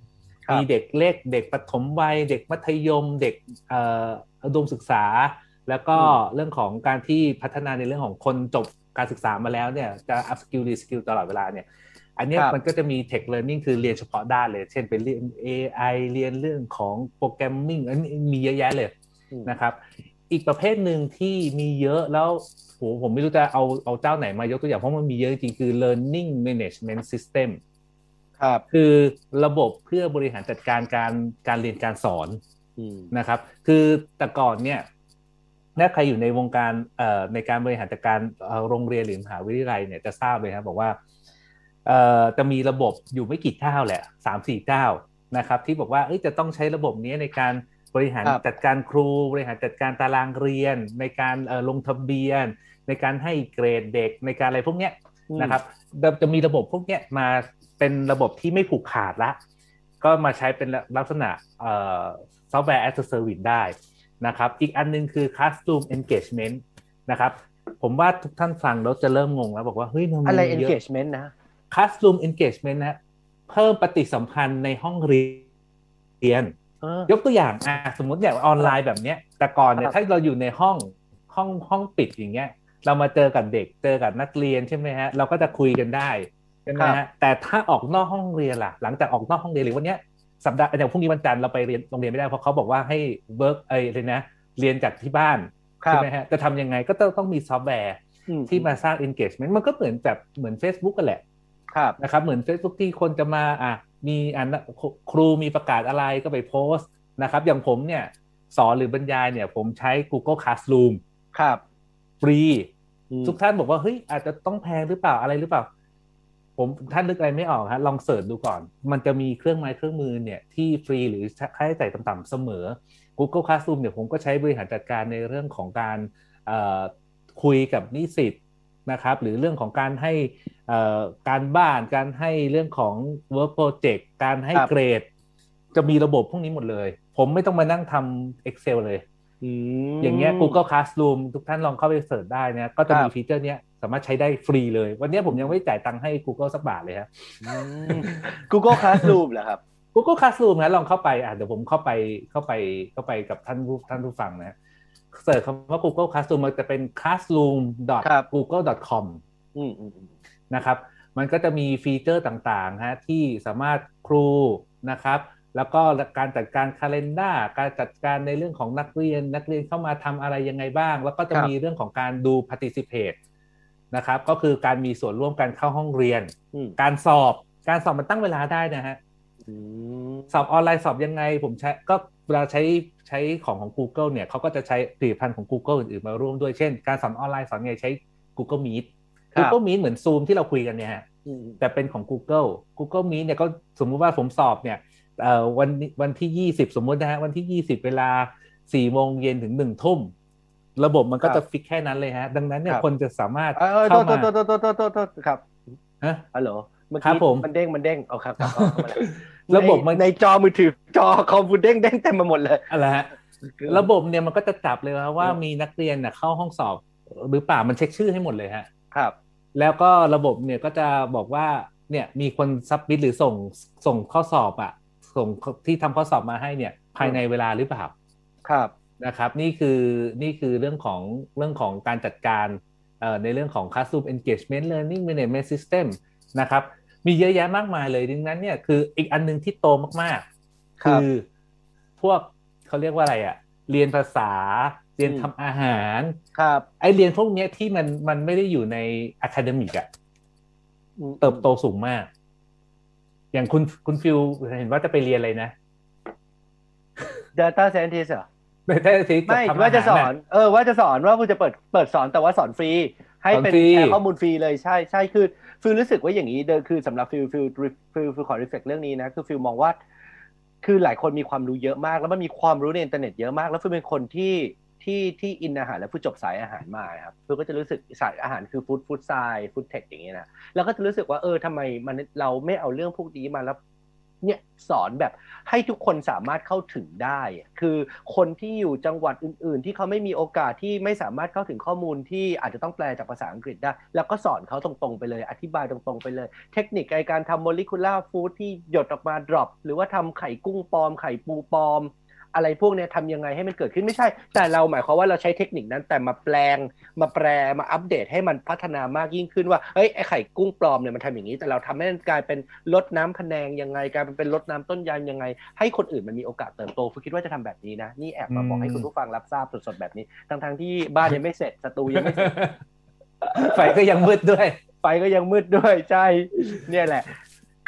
C: มีเด็กเล็ก เด็กปฐมวัย เด็กมัธยม เด็กเอ่ออุดมศึกษา แล้วก็เรื่องของการที่พัฒนาในเรื่องของคนจบการศึกษามาแล้วเนี่ยจะ up skill re skill ตลอดเวลาเนี่ยอันเนี้ย
B: ครับ
C: มันก็จะมี tech learning คือเรียนเฉพาะด้านเลย เช่นเป็นเรียน AI เรียนเรื่องของโปรแกรมมิ่งอันนี้มีเยอะแยะเลย
B: อืม
C: นะครับ อีกประเภทหนึ่งที่มีเยอะแล้วโหผมไม่รู้จะเอาเอาเจ้าไหนมายกตัวอย่างเพราะมันมีเยอะจริงๆคือ learning management system
B: ครับ
C: คือระบบเพื่อบริหารจัดการการการเรียนการสอน
B: อืม
C: นะครับ คือแต่ก่อนเนี่ยถ้าใครอยู่ในวงการเอ่อในการบริหารจัดการเอ่อโรงเรียนหรือมหาวิทยาลัยเนี่ยจะทราบเลยครับบอกว่าเอ่อจะมีระบบอยู่ไม่กี่เจ้าแหละสามสี่เจ้านะครับ ที่บอกว่าเอ้ยจะต้องใช้ระบบนี้ในการบริหาร
B: ครับ
C: จัดการครู บริหารจัดการตารางเรียน ในการเอ่อลงทะเบียน ในการให้เกรดเด็กในการอะไรพวกเนี้ยนะครับจะจะมีระบบพวกเนี้ยมา เป็นระบบที่ไม่ผูกขาดละ ก็มาใช้เป็นลักษณะซอฟต์แวร์ as a service ได้นะครับ อีกอันหนึงคือ classroom engagement นะครับ ผมว่าทุกท่านฟังแล้วจะเริ่มงงแล้วบอกว่า เฮ้ยมันมี
B: อะไร
C: เยอะ
B: engagement นะ
C: classroom engagement นะ เพิ่มปฏิสัมพันธ์ในห้องเรียน
B: เออย
C: กตัวอย่างอะสมมติอย่างออนไลน์แบบเนี้ย แต่ก่อนเนี่ย
B: ครับ
C: ถ้าเราอยู่ในห้องห้องห้องปิดอย่างเงี้ย เรามาเจอกับเด็กเจอกับนักเรียนใช่ไหมฮะ เราก็จะคุยกันได้ใช่ไหมฮะแต่ถ้าออกนอกห้องเรียนล่ะ หลังจากออกนอกห้องเรียนหรือวันเนี้ยสัปดาห์อย่างพรุ่งนี้วันจันทร์เราไปเรียนโรงเรียนไม่ได้เพราะเขาบอกว่าให้ work เอ้ย learn นะเรียนจากที่บ้าน
B: ครับ
C: ใช่ไหมฮะจะทำยังไงก็ต้องต้องมีซอฟต์แวร์
B: อื
C: ที่มาสร้าง engagement มันก็เหมือนแบบเหมือน Facebook กันแหละ
B: ครับ
C: นะครับเหมือน Facebook ที่คนจะมาอะมีอันครูมีประกาศอะไรก็ไปโพสต์นะครับ อย่างผมเนี่ยสอนหรือบรรยายเนี่ย ผมใช้ Google Classroom
B: ครับ
C: ฟรี
B: อืม
C: ทุกท่านบอกว่าเฮ้ยอาจจะต้องแพงหรือเปล่าอะไรหรือเปล่า ผมท่านนึกอะไรไม่ออกฮะลองเสิร์ชดูก่อน มันจะมีเครื่องไม้เครื่องมือเนี่ยที่ฟรีหรือค่าใช้จ่ายต่ำๆเสมอ Google Classroom เนี่ยผมก็ใช้บริหารจัดการในเรื่องของการเอ่อคุยกับนิสิตนะครับ หรือเรื่องของการให้เอ่อการบ้านการให้เรื่องของ work project การให้
B: ครับ
C: เกรด จะมีระบบพวกนี้หมดเลย ผมไม่ต้องมานั่งทำ Excel เลย
B: อืม
C: อย่างเงี้ย Google Classroom ทุกท่านลองเข้าไปเสิร์ชได้นะก็จะมี
B: ครับ
C: ฟีเจอร์เนี้ย สามารถใช้ได้ฟรีเลย วันเนี้ยผมยังไม่จ่ายตังค์ให้ Google สักบาทเลยฮะ
B: อืม Google Classroom เหรอครับ
C: Google Classroom นะลองเข้าไปอะเดี๋ยวผมเข้าไปเข้าไปเข้าไปกับท่านผู้ท่านผู้ฟังนะเสิร์ชคำว่า Google Classroom มันจะเป็น classroom.google.com
B: อืมอืมอืม
C: นะครับ มันก็จะมีฟีเจอร์ต่างๆฮะที่สามารถครูนะครับแล้วก็การจัดการคาล endar การจัดการในเรื่องของนักเรียน นักเรียนเข้ามาทำอะไรยังไงบ้าง แล้วก็จะมีเรื่องของการดู participate นะครับ ก็คือการมีส่วนร่วมการเข้าห้องเรียน
B: อืม
C: การสอบการสอบมันตั้งเวลาได้นะฮะ
B: อืม
C: สอบออนไลน์สอบยังไง ผมใช้ก็เวลาใช้ใช้ของของ Google เนี่ยเขาก็จะใช้ผลิตภัณฑ์ของ Google อื่นๆมาร่วมด้วยเช่น การสอนออนไลน์สอนไงใช้ Google Meet Google Meet เหมือน Zoom ที่เราคุยกันเนี่ยฮะ
B: อืม
C: แต่เป็นของ Google Google Meet เนี่ยก็สมมุติว่าผมสอบเนี่ยเอ่อวันวันที่ 20 สมมุตินะฮะวันที่ 20 เวลา4โมงเย็นถึง1ทุ่ม ระบบมันก็จะฟิกแค่นั้นเลยฮะ ดังนั้นเนี่ยคนจะสามารถ
B: เออโท
C: เข้า
B: ษโท
C: มา
B: ษโทษโทษโทษโทษโทษโทษครับ
C: ฮะ
B: ฮัลโหลเมื่อกี้
C: ครับผม
B: มันเด้งมันเด้งเอาครับครับเข้ามาแล้ว
C: ระบบมัน
B: ในในจอมือถือจอคอมพิวเตอร์เด้งเต็มไปหมดเลย
C: อะไรฮะระบบเนี่ยมันก็จะจับเลยว่าว่ามีนักเรียนน่ะเข้าห้องสอบ หรือเปล่ามันเช็คชื่อให้หมดเลยฮะ
B: ครับ
C: แล้วก็ระบบเนี่ยก็จะบอกว่าเนี่ยมีคน submit หรือส่งส่งข้อสอบอะส่งที่ทำข้อสอบมาให้เนี่ย ภายในเวลาหรือเปล่า
B: ครับ
C: นะครับนี่คือนี่คือเรื่องของเรื่องของการจัดการเอ่อในเรื่องของ classroom engagement learning management system นะครับมีเยอะแยะมากมายเลยดังนั้นเนี่ยคืออีกอันหนึ่งที่โตมากๆ
B: ครับ
C: คือพวกเขาเรียกว่าอะไรอะเรียนภาษาเรียน
B: อืม
C: ทำอาหาร
B: ครับ
C: ไอเรียนพวกเนี้ยที่มันมันไม่ได้อยู่ใน academic อะ
B: อืม
C: เติบโตสูงมาก อย่างคุณคุณฟิลเห็นว่าจะไปเรียนอะไรนะ
B: Data Scientist เหรอ
C: ไม่ใช่สิ
B: ไม่
C: ทำ
B: ว่าจะส
C: ห
B: อ
C: ร
B: นเออว่าจะสอนว่าคุณจะเปิดเปิดสอนแต่ว่าสอนฟรี ให้เป็น
C: สอนฟรี
B: แชร์ข้อมูลฟรีเลยใช่ใช่คือฟิลรู้สึกว่าอย่างนี้เดินคือสำหรับฟิลฟิลฟิลฟิลขอ reflect เรื่องนี้นะคือฟิลมองว่า คือหลายคนมีความรู้เยอะมาก แล้วมันมีความรู้ในอินเทอร์เน็ตเยอะมาก แล้วฟิลเป็นคนที่ที่ที่อินอาหารแล้วฟิลจบสายอาหารมาครับฟิลก็จะรู้สึกสายอาหารคือฟู้ด food sci food tech อย่างเงี้ยนะแล้วก็จะรู้สึกว่าเออทำไมมันเราไม่เอาเรื่องพวกนี้มาแล้ว เนี่ยสอนแบบให้ทุกคนสามารถเข้าถึงได้ คือคนที่อยู่จังหวัดอื่น ๆ ที่เขาไม่มีโอกาสที่ไม่สามารถเข้าถึงข้อมูลที่อาจจะต้องแปลจากภาษาอังกฤษได้ แล้วก็สอนเขาตรง ๆ ไปเลย อธิบายตรง ๆ ไปเลย เทคนิคในการทำ molecular food ที่หยดออกมา drop หรือว่าทำไข่กุ้งปลอม ไข่ปูปลอม อะไรพวกเนี้ยทำยังไงให้มันเกิดขึ้นไม่ใช่ แต่เราหมายความว่าเราใช้เทคนิคนั้นแต่มาแปลงมาแปลมาอัปเดตให้มันพัฒนามากยิ่งขึ้นว่าเฮ้ยไอไข่กุ้งปลอมเนี่ยมันทำอย่างนี้ แต่เราทำให้มันกลายเป็นลดน้ำพะแนงยังไงกลายเป็นลดน้ำต้นยางยังไง ให้คนอื่นมันมีโอกาสเติบโตฟิลคิดว่าจะทำแบบนี้นะนี่แอบมาบอกให้คุณผู้ฟังรับทราบสดๆแบบนี้ทั้งๆที่บ้านยังไม่เสร็จสตูยังไม่เสร็จ
C: ไฟก็ยังมืดด้วย
B: ไฟก็ยังมืดด้วยใช่เนี่ยแหละ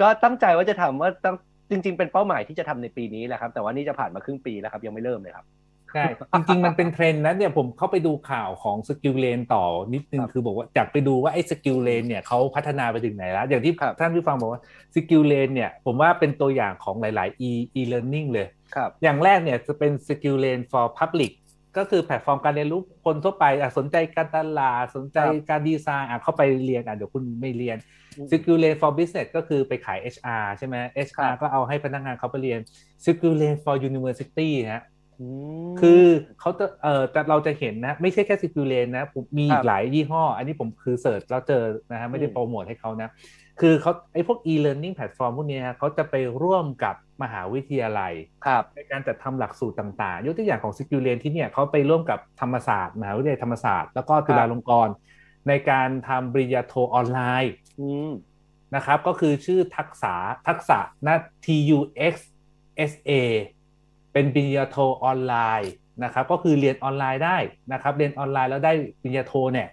B: ก็ตั้งใจว่าจะทำว่าตั้ง จริง ๆ เป็นเป้าหมายที่จะทำในปีนี้แหละครับ แต่ว่านี่จะผ่านมาครึ่งปีแล้วครับยังไม่เริ่มเลยครับ
C: ใช่จริง ๆ มันเป็นเทรนด์นะเนี่ยผมเข้าไปดูข่าวของ Skill Lane ต่อนิดนึง
B: ครับ
C: คือบอกว่าอยากไปดูว่าไอ้ Skill Lane เนี่ยเขาพัฒนาไปถึงไหนแล้ว อย่างที่
B: ครับ
C: ท่านผู้ฟังบอกว่าSkill Lane เนี่ยผมว่าเป็นตัวอย่างของหลาย ๆ e e learning เลย
B: ครับ
C: อย่างแรกเนี่ยจะเป็น Skill Lane for Public ก็คือแพลตฟอร์มการเรียนรู้คนทั่วไปอะสนใจการตลาดสนใจ
B: ครับ
C: การดีไซน์อะเข้าไปเรียนอะเดี๋ยวคุณไม่เรียน
B: อืม
C: Skill Lane for Business ก็คือไปขาย HR ใช่ไหม
B: ครั
C: HR
B: บ
C: ก็เอาให้พนักงานเขาไปเรียน Skill Lane for University ฮะ
B: ม
C: คือเขาจะเออแต่เราจะเห็นนะ ไม่ใช่แค่ Skill Lane นะผมมี
B: ครั
C: อี
B: บ
C: กหลายยี่ห้อ อันนี้ผมคือ search แล้วเจอนะฮะไม่ได้
B: อืม
C: โปรโมทให้เขานะ คือเขาไอ้พวก e-learning platform พวกเนี้ยเขาจะไปร่วมกับมหาวิทยาลัย
B: ครับ
C: ในการจัดทำหลักสูตรต่างๆ ยกตัวอย่างของสกิลเ n นที่เนี่ยเขาไปร่วมกับธรรมศาสตร์มหาวิทยาลัยธรรมศาสตร์แล้วก็จุฬาลงกรณ์ ในการทำปริญญาโทออนไลน์
B: อืม
C: นะครับ ก็คือชื่อทักษะทักษะนะ TUXSA เป็นปริญญาโทออนไลน์นะครับ ก็คือเรียนออนไลน์ได้นะครับ เรียนออนไลน์แล้วได้ปริญญาโทเนี่ย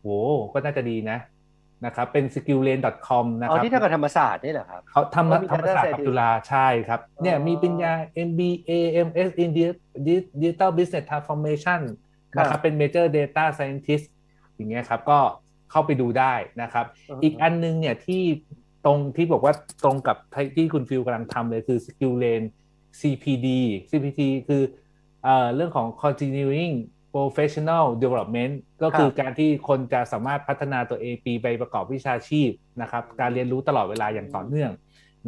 C: โหก็น่าจะดีนะนะครับเป็น skilllane.com นะค
B: อ๋อ
C: รับ
B: ที่ทำกับธรรมศาสตร์นี่เหรอครับ
C: เขาทำ
B: อ๋อมี
C: ธรรมศาสตร์
B: data
C: กับ
B: scientist
C: จุฬาใช่ครับเนี่ย
B: อ๋อ
C: มีปริญญา MBA MS in Di- Digital Business Transformation
B: ครับ
C: นะครับเป็น Major Data Scientist อย่างเงี้ยครับก็เข้าไปดูได้นะครับ
B: อือฮึ
C: อีกอันนึงเนี่ยที่ตรงที่บอกว่าตรงกับที่คุณฟิลกำลังทำเลยคือ Skill Lane CPD CPD คือเอ่อเรื่องของ continuing professional development ก็คือการที่คนจะสามารถพัฒนาตัวเองปีไปประกอบวิชาชีพนะครับ การเรียนรู้ตลอดเวลาอย่างต่อเนื่อง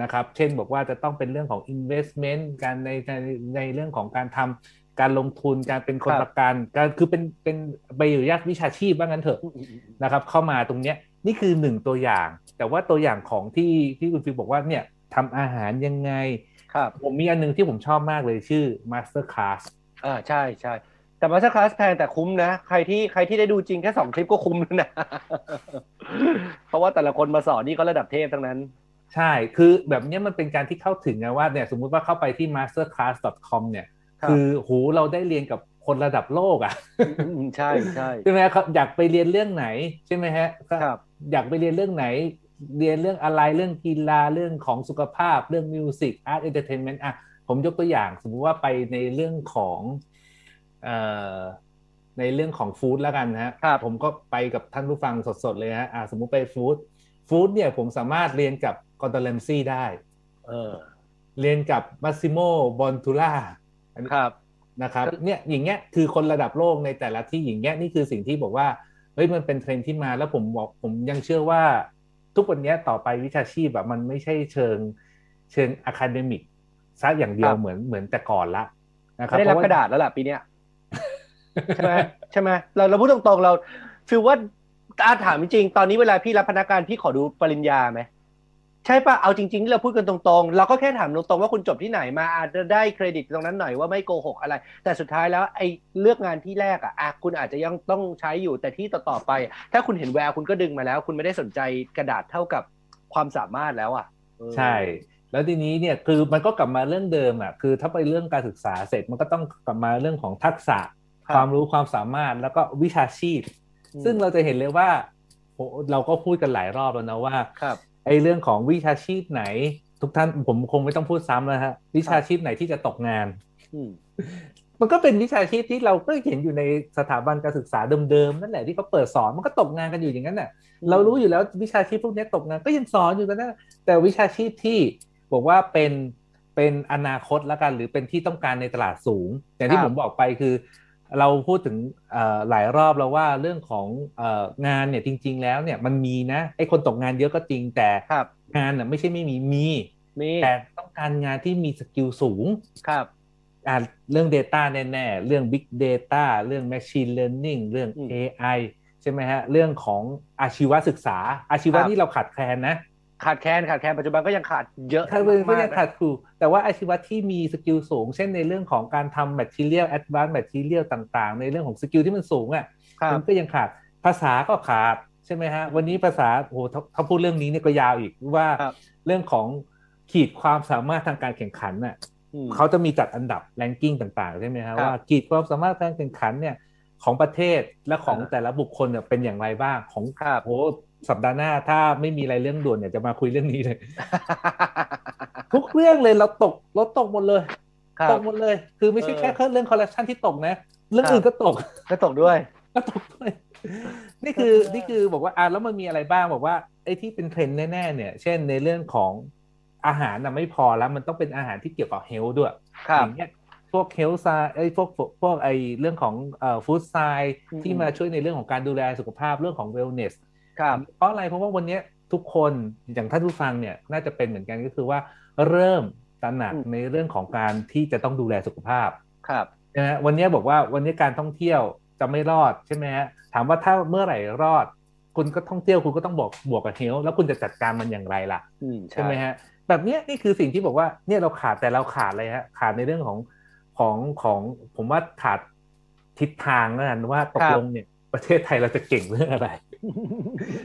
C: นะครับ เช่นบอกว่าจะต้องเป็นเรื่องของ investment การในในในเรื่องของการทำ การลงทุนการเป็นคน
B: ครับ
C: ประกันการคือเป็นเป็นใบอนุญาตวิชาชีพว่างั้นเถอะ
B: อืมอืมอืม
C: นะครับ เข้ามาตรงเนี้ยนี่คือหนึ่งตัวอย่าง แต่ว่าตัวอย่างของที่ที่คุณฟิวบอกว่าเนี่ยทำอาหารยังไง
B: ครับ
C: ผมมีอันหนึ่งที่ผมชอบมากเลยชื่อ Master Class
B: อ่าใช่ใช่แต่ Master Class แพงแต่คุ้มนะ ใครที่ใครที่ได้ดูจริงแค่สองคลิปก็คุ้มแล้วนะ เพราะว่าแต่ละคนมาสอนนี่ก็ระดับเทพทั้งนั้น
C: ใช่ คือแบบเนี้ยมันเป็นการที่เข้าถึงนะว่าเนี่ยสมมุติว่าเข้าไปที่ masterclass.com เนี่ย
B: ครับ
C: คือโหเราได้เรียนกับคนระดับโลกอะ
B: อืมใช่ใช่
C: ใช่ไหมครับอยากไปเรียนเรื่องไหนใช่ไหมฮะก็
B: ครับ
C: อยากไปเรียนเรื่องไหน เรียนเรื่องอะไรเรื่องกีฬาเรื่องของสุขภาพเรื่อง music art entertainment อะผมยกตัวอย่างสมมุติว่าไปในเรื่องของเอ่อในเรื่องของ food แล้วกันนะฮะ
B: ครับ
C: ผมก็ไปกับท่านผู้ฟังสดๆเลยฮะอะสมมุติไป food food เนี่ยผมสามารถเรียนกับ Gordon Ramsay ได้
B: เออ
C: เรียนกับ Massimo Bottura
B: ครับ
C: นะครับ
B: ก็
C: เนี่ยอย่างเงี้ยคือคนระดับโลกในแต่ละที่อย่างเงี้ยนี่คือสิ่งที่บอกว่าเฮ้ยมันเป็นเทรนด์ที่มาแล้วผมบอกผมยังเชื่อว่า ทุกวันเนี้ยต่อไปวิชาชีพแบบมันไม่ใช่เชิงเชิง academic ซะอย่างเดียวเหมือนเหมือนแต่ก่อนละนะครับ
B: ไม่ได้รับ
C: เพ
B: กระดาษแล้วล่ะปีเนี้ยใช่ไหมใช่ไหมเราเราพูดตรงๆเรา feel ว่าอาถามจริงๆตอนนี้เวลาพี่รับพนักงานพี่ขอดูปริญญาไหม ใช่ปะเอาจริงๆที่เราพูดกันตรงๆ เราก็แค่ถามตรงๆว่าคุณจบที่ไหนมาอาจจะได้เครดิตตรงนั้นหน่อยว่าไม่โกหกอะไร แต่สุดท้ายแล้วไอ้เลือกงานที่แรกอะอะคุณอาจจะยังต้องใช้อยู่แต่ที่ต่อๆไป ถ้าคุณเห็นแววคุณก็ดึงมาแล้ว คุณไม่ได้สนใจกระดาษเท่ากับความสามารถแล้วอะเออ
C: ใช่ แล้วทีนี้เนี่ยคือมันก็กลับมาเรื่องเดิมอะคือถ้าไปเรื่องการศึกษาเสร็จมันก็ต้องกลับมาเรื่องของทักษะ
B: ครับ
C: ความรู้ความสามารถแล้วก็วิชาชีพ
B: อืม
C: ซึ่งเราจะเห็นเลยว่าโหเราก็พูดกันหลายรอบแล้วนะว่า
B: ครับ
C: ไอ้เรื่องของวิชาชีพไหน ทุกท่านผมคงไม่ต้องพูดซ้ำแล้วฮะวิชาชีพไหนที่จะตกงาน
B: อืม
C: มันก็เป็นวิชาชีพที่เราก็เห็นอยู่ในสถาบันการศึกษาเดิมๆนั่นแหละที่เขาเปิดสอนมันก็ตกงานกันอยู่อย่างนั้นน่ะ เรารู้อยู่แล้ววิชาชีพพวกนี้ตกงานก็ยังสอนอยู่กันนะแต่วิชาชีพที่บอกว่าเป็นเป็นอนาคตแล้วกันหรือเป็นที่ต้องการในตลาดสูงอย่างที่
B: ครับ
C: ผมบอกไปคือ เราพูดถึงเอ่อหลายรอบแล้วว่าเรื่องของเอ่องานเนี่ยจริง ๆ แล้วเนี่ยมันมีนะไอ้คนตกงานเยอะก็จริงแต่
B: ครับ
C: งานน่ะไม่ใช่ไม่มีมี
B: มี
C: แต่ต้องการงานที่มี skill สูง
B: ครับ
C: อ่าเรื่อง Data แน่ๆ เรื่อง Big Data เรื่อง Machine Learning เรื่อง
B: อืม
C: AI ใช่ไหมฮะ เรื่องของอาชีวศึกษา อาชีวะ
B: ครับ
C: นี่เราขาดแคลนนะ
B: ขาดแคลนขาดแคลนปัจจุบันก็ยังขาดเยอะ
C: ถ้าเป็นก็
B: มาก
C: ยัง
B: ๆนะ
C: ขาดครูแต่ว่าอาชีวะที่มี skill สูง เช่นในเรื่องของการทำ Material Advanced Material ต่างๆ ในเรื่องของ skill ที่มันสูงอะ
B: ครับ
C: มันก็ยังขาดภาษาก็ขาดใช่ไหมฮะ วันนี้ภาษาโอ้โหถ้าถ้าพูดเรื่องนี้เนี่ยก็ยาวอีกว่า
B: ครับ
C: เรื่องของขีดความสามารถทางการแข่งขันน่ะ
B: อืม
C: เขาจะมีจัดอันดับแรงกิ้งต่างๆใช่ไหม
B: ครั
C: ฮะ
B: บ
C: ว่าขีดความสามารถทางแข่งขันเนี่ยของประเทศและของ
B: อ่า
C: แต่ละบุคคลเนี่ยเป็นอย่างไรบ้างของ
B: ครับ
C: โอ้ สัปดาห์หน้าถ้าไม่มีอะไรเรื่องด่วนเนี่ยจะมาคุยเรื่องนี้เลย ทุกเรื่องเลยเราตกเราตกหมดเลย
B: ครั
C: ต
B: บ
C: กหมดเลย คือไม่ใช่
B: เออ
C: แค่เรื่องคอร์รัปชันที่ตกนะ เรื่อง
B: ครับ
C: อื่นก็ตก
B: ก็ตกด้วย
C: ก็ตกด้วยนี่คือ
B: เออ
C: นี่คือบอกว่าอะแล้วมันมีอะไรบ้างบอกว่าไอ้ที่เป็นเทรนด์แน่ๆเนี่ย เช่นในเรื่องของอาหารน่ะไม่พอแล้วมันต้องเป็นอาหารที่เกี่ยวกับ health ด้วย
B: ครับ
C: อย่างเงี้ยพวก health science พวกพวกพวกไอ้เรื่องของเอ่อ food science
B: อืม
C: ที่มาช่วยในเรื่องของการดูแลสุขภาพเรื่องของ wellness
B: ครับ
C: เพราะอะไรเพราะว่าวันเนี้ยทุกคนอย่างท่านผู้ฟังเนี่ยน่าจะเป็นเหมือนกันก็คือว่าเริ่มตระหนัก
B: อืม
C: ในเรื่องของการที่จะต้องดูแลสุขภาพ
B: ครับ
C: นะฮะวันนี้บอกว่าวันนี้การท่องเที่ยวจะไม่รอดใช่ไหมฮะถามว่าถ้าเมื่อไหร่รอด คุณก็ท่องเที่ยวคุณก็ต้องบอกบวกกับเฮลแล้วคุณจะจัดการมันอย่างไรล่ะ
B: อืม
C: ใช่ไหมฮะแบบเนี้ยนี่คือสิ่งที่บอกว่าเนี่ยเราขาดแต่เราขาดอะไรฮะขาดในเรื่องของของของผมว่าขาดทิศทางแล้วกันว่าตกลงเนี่ย ประเทศไทยเราจะเก่งเรื่องอะไร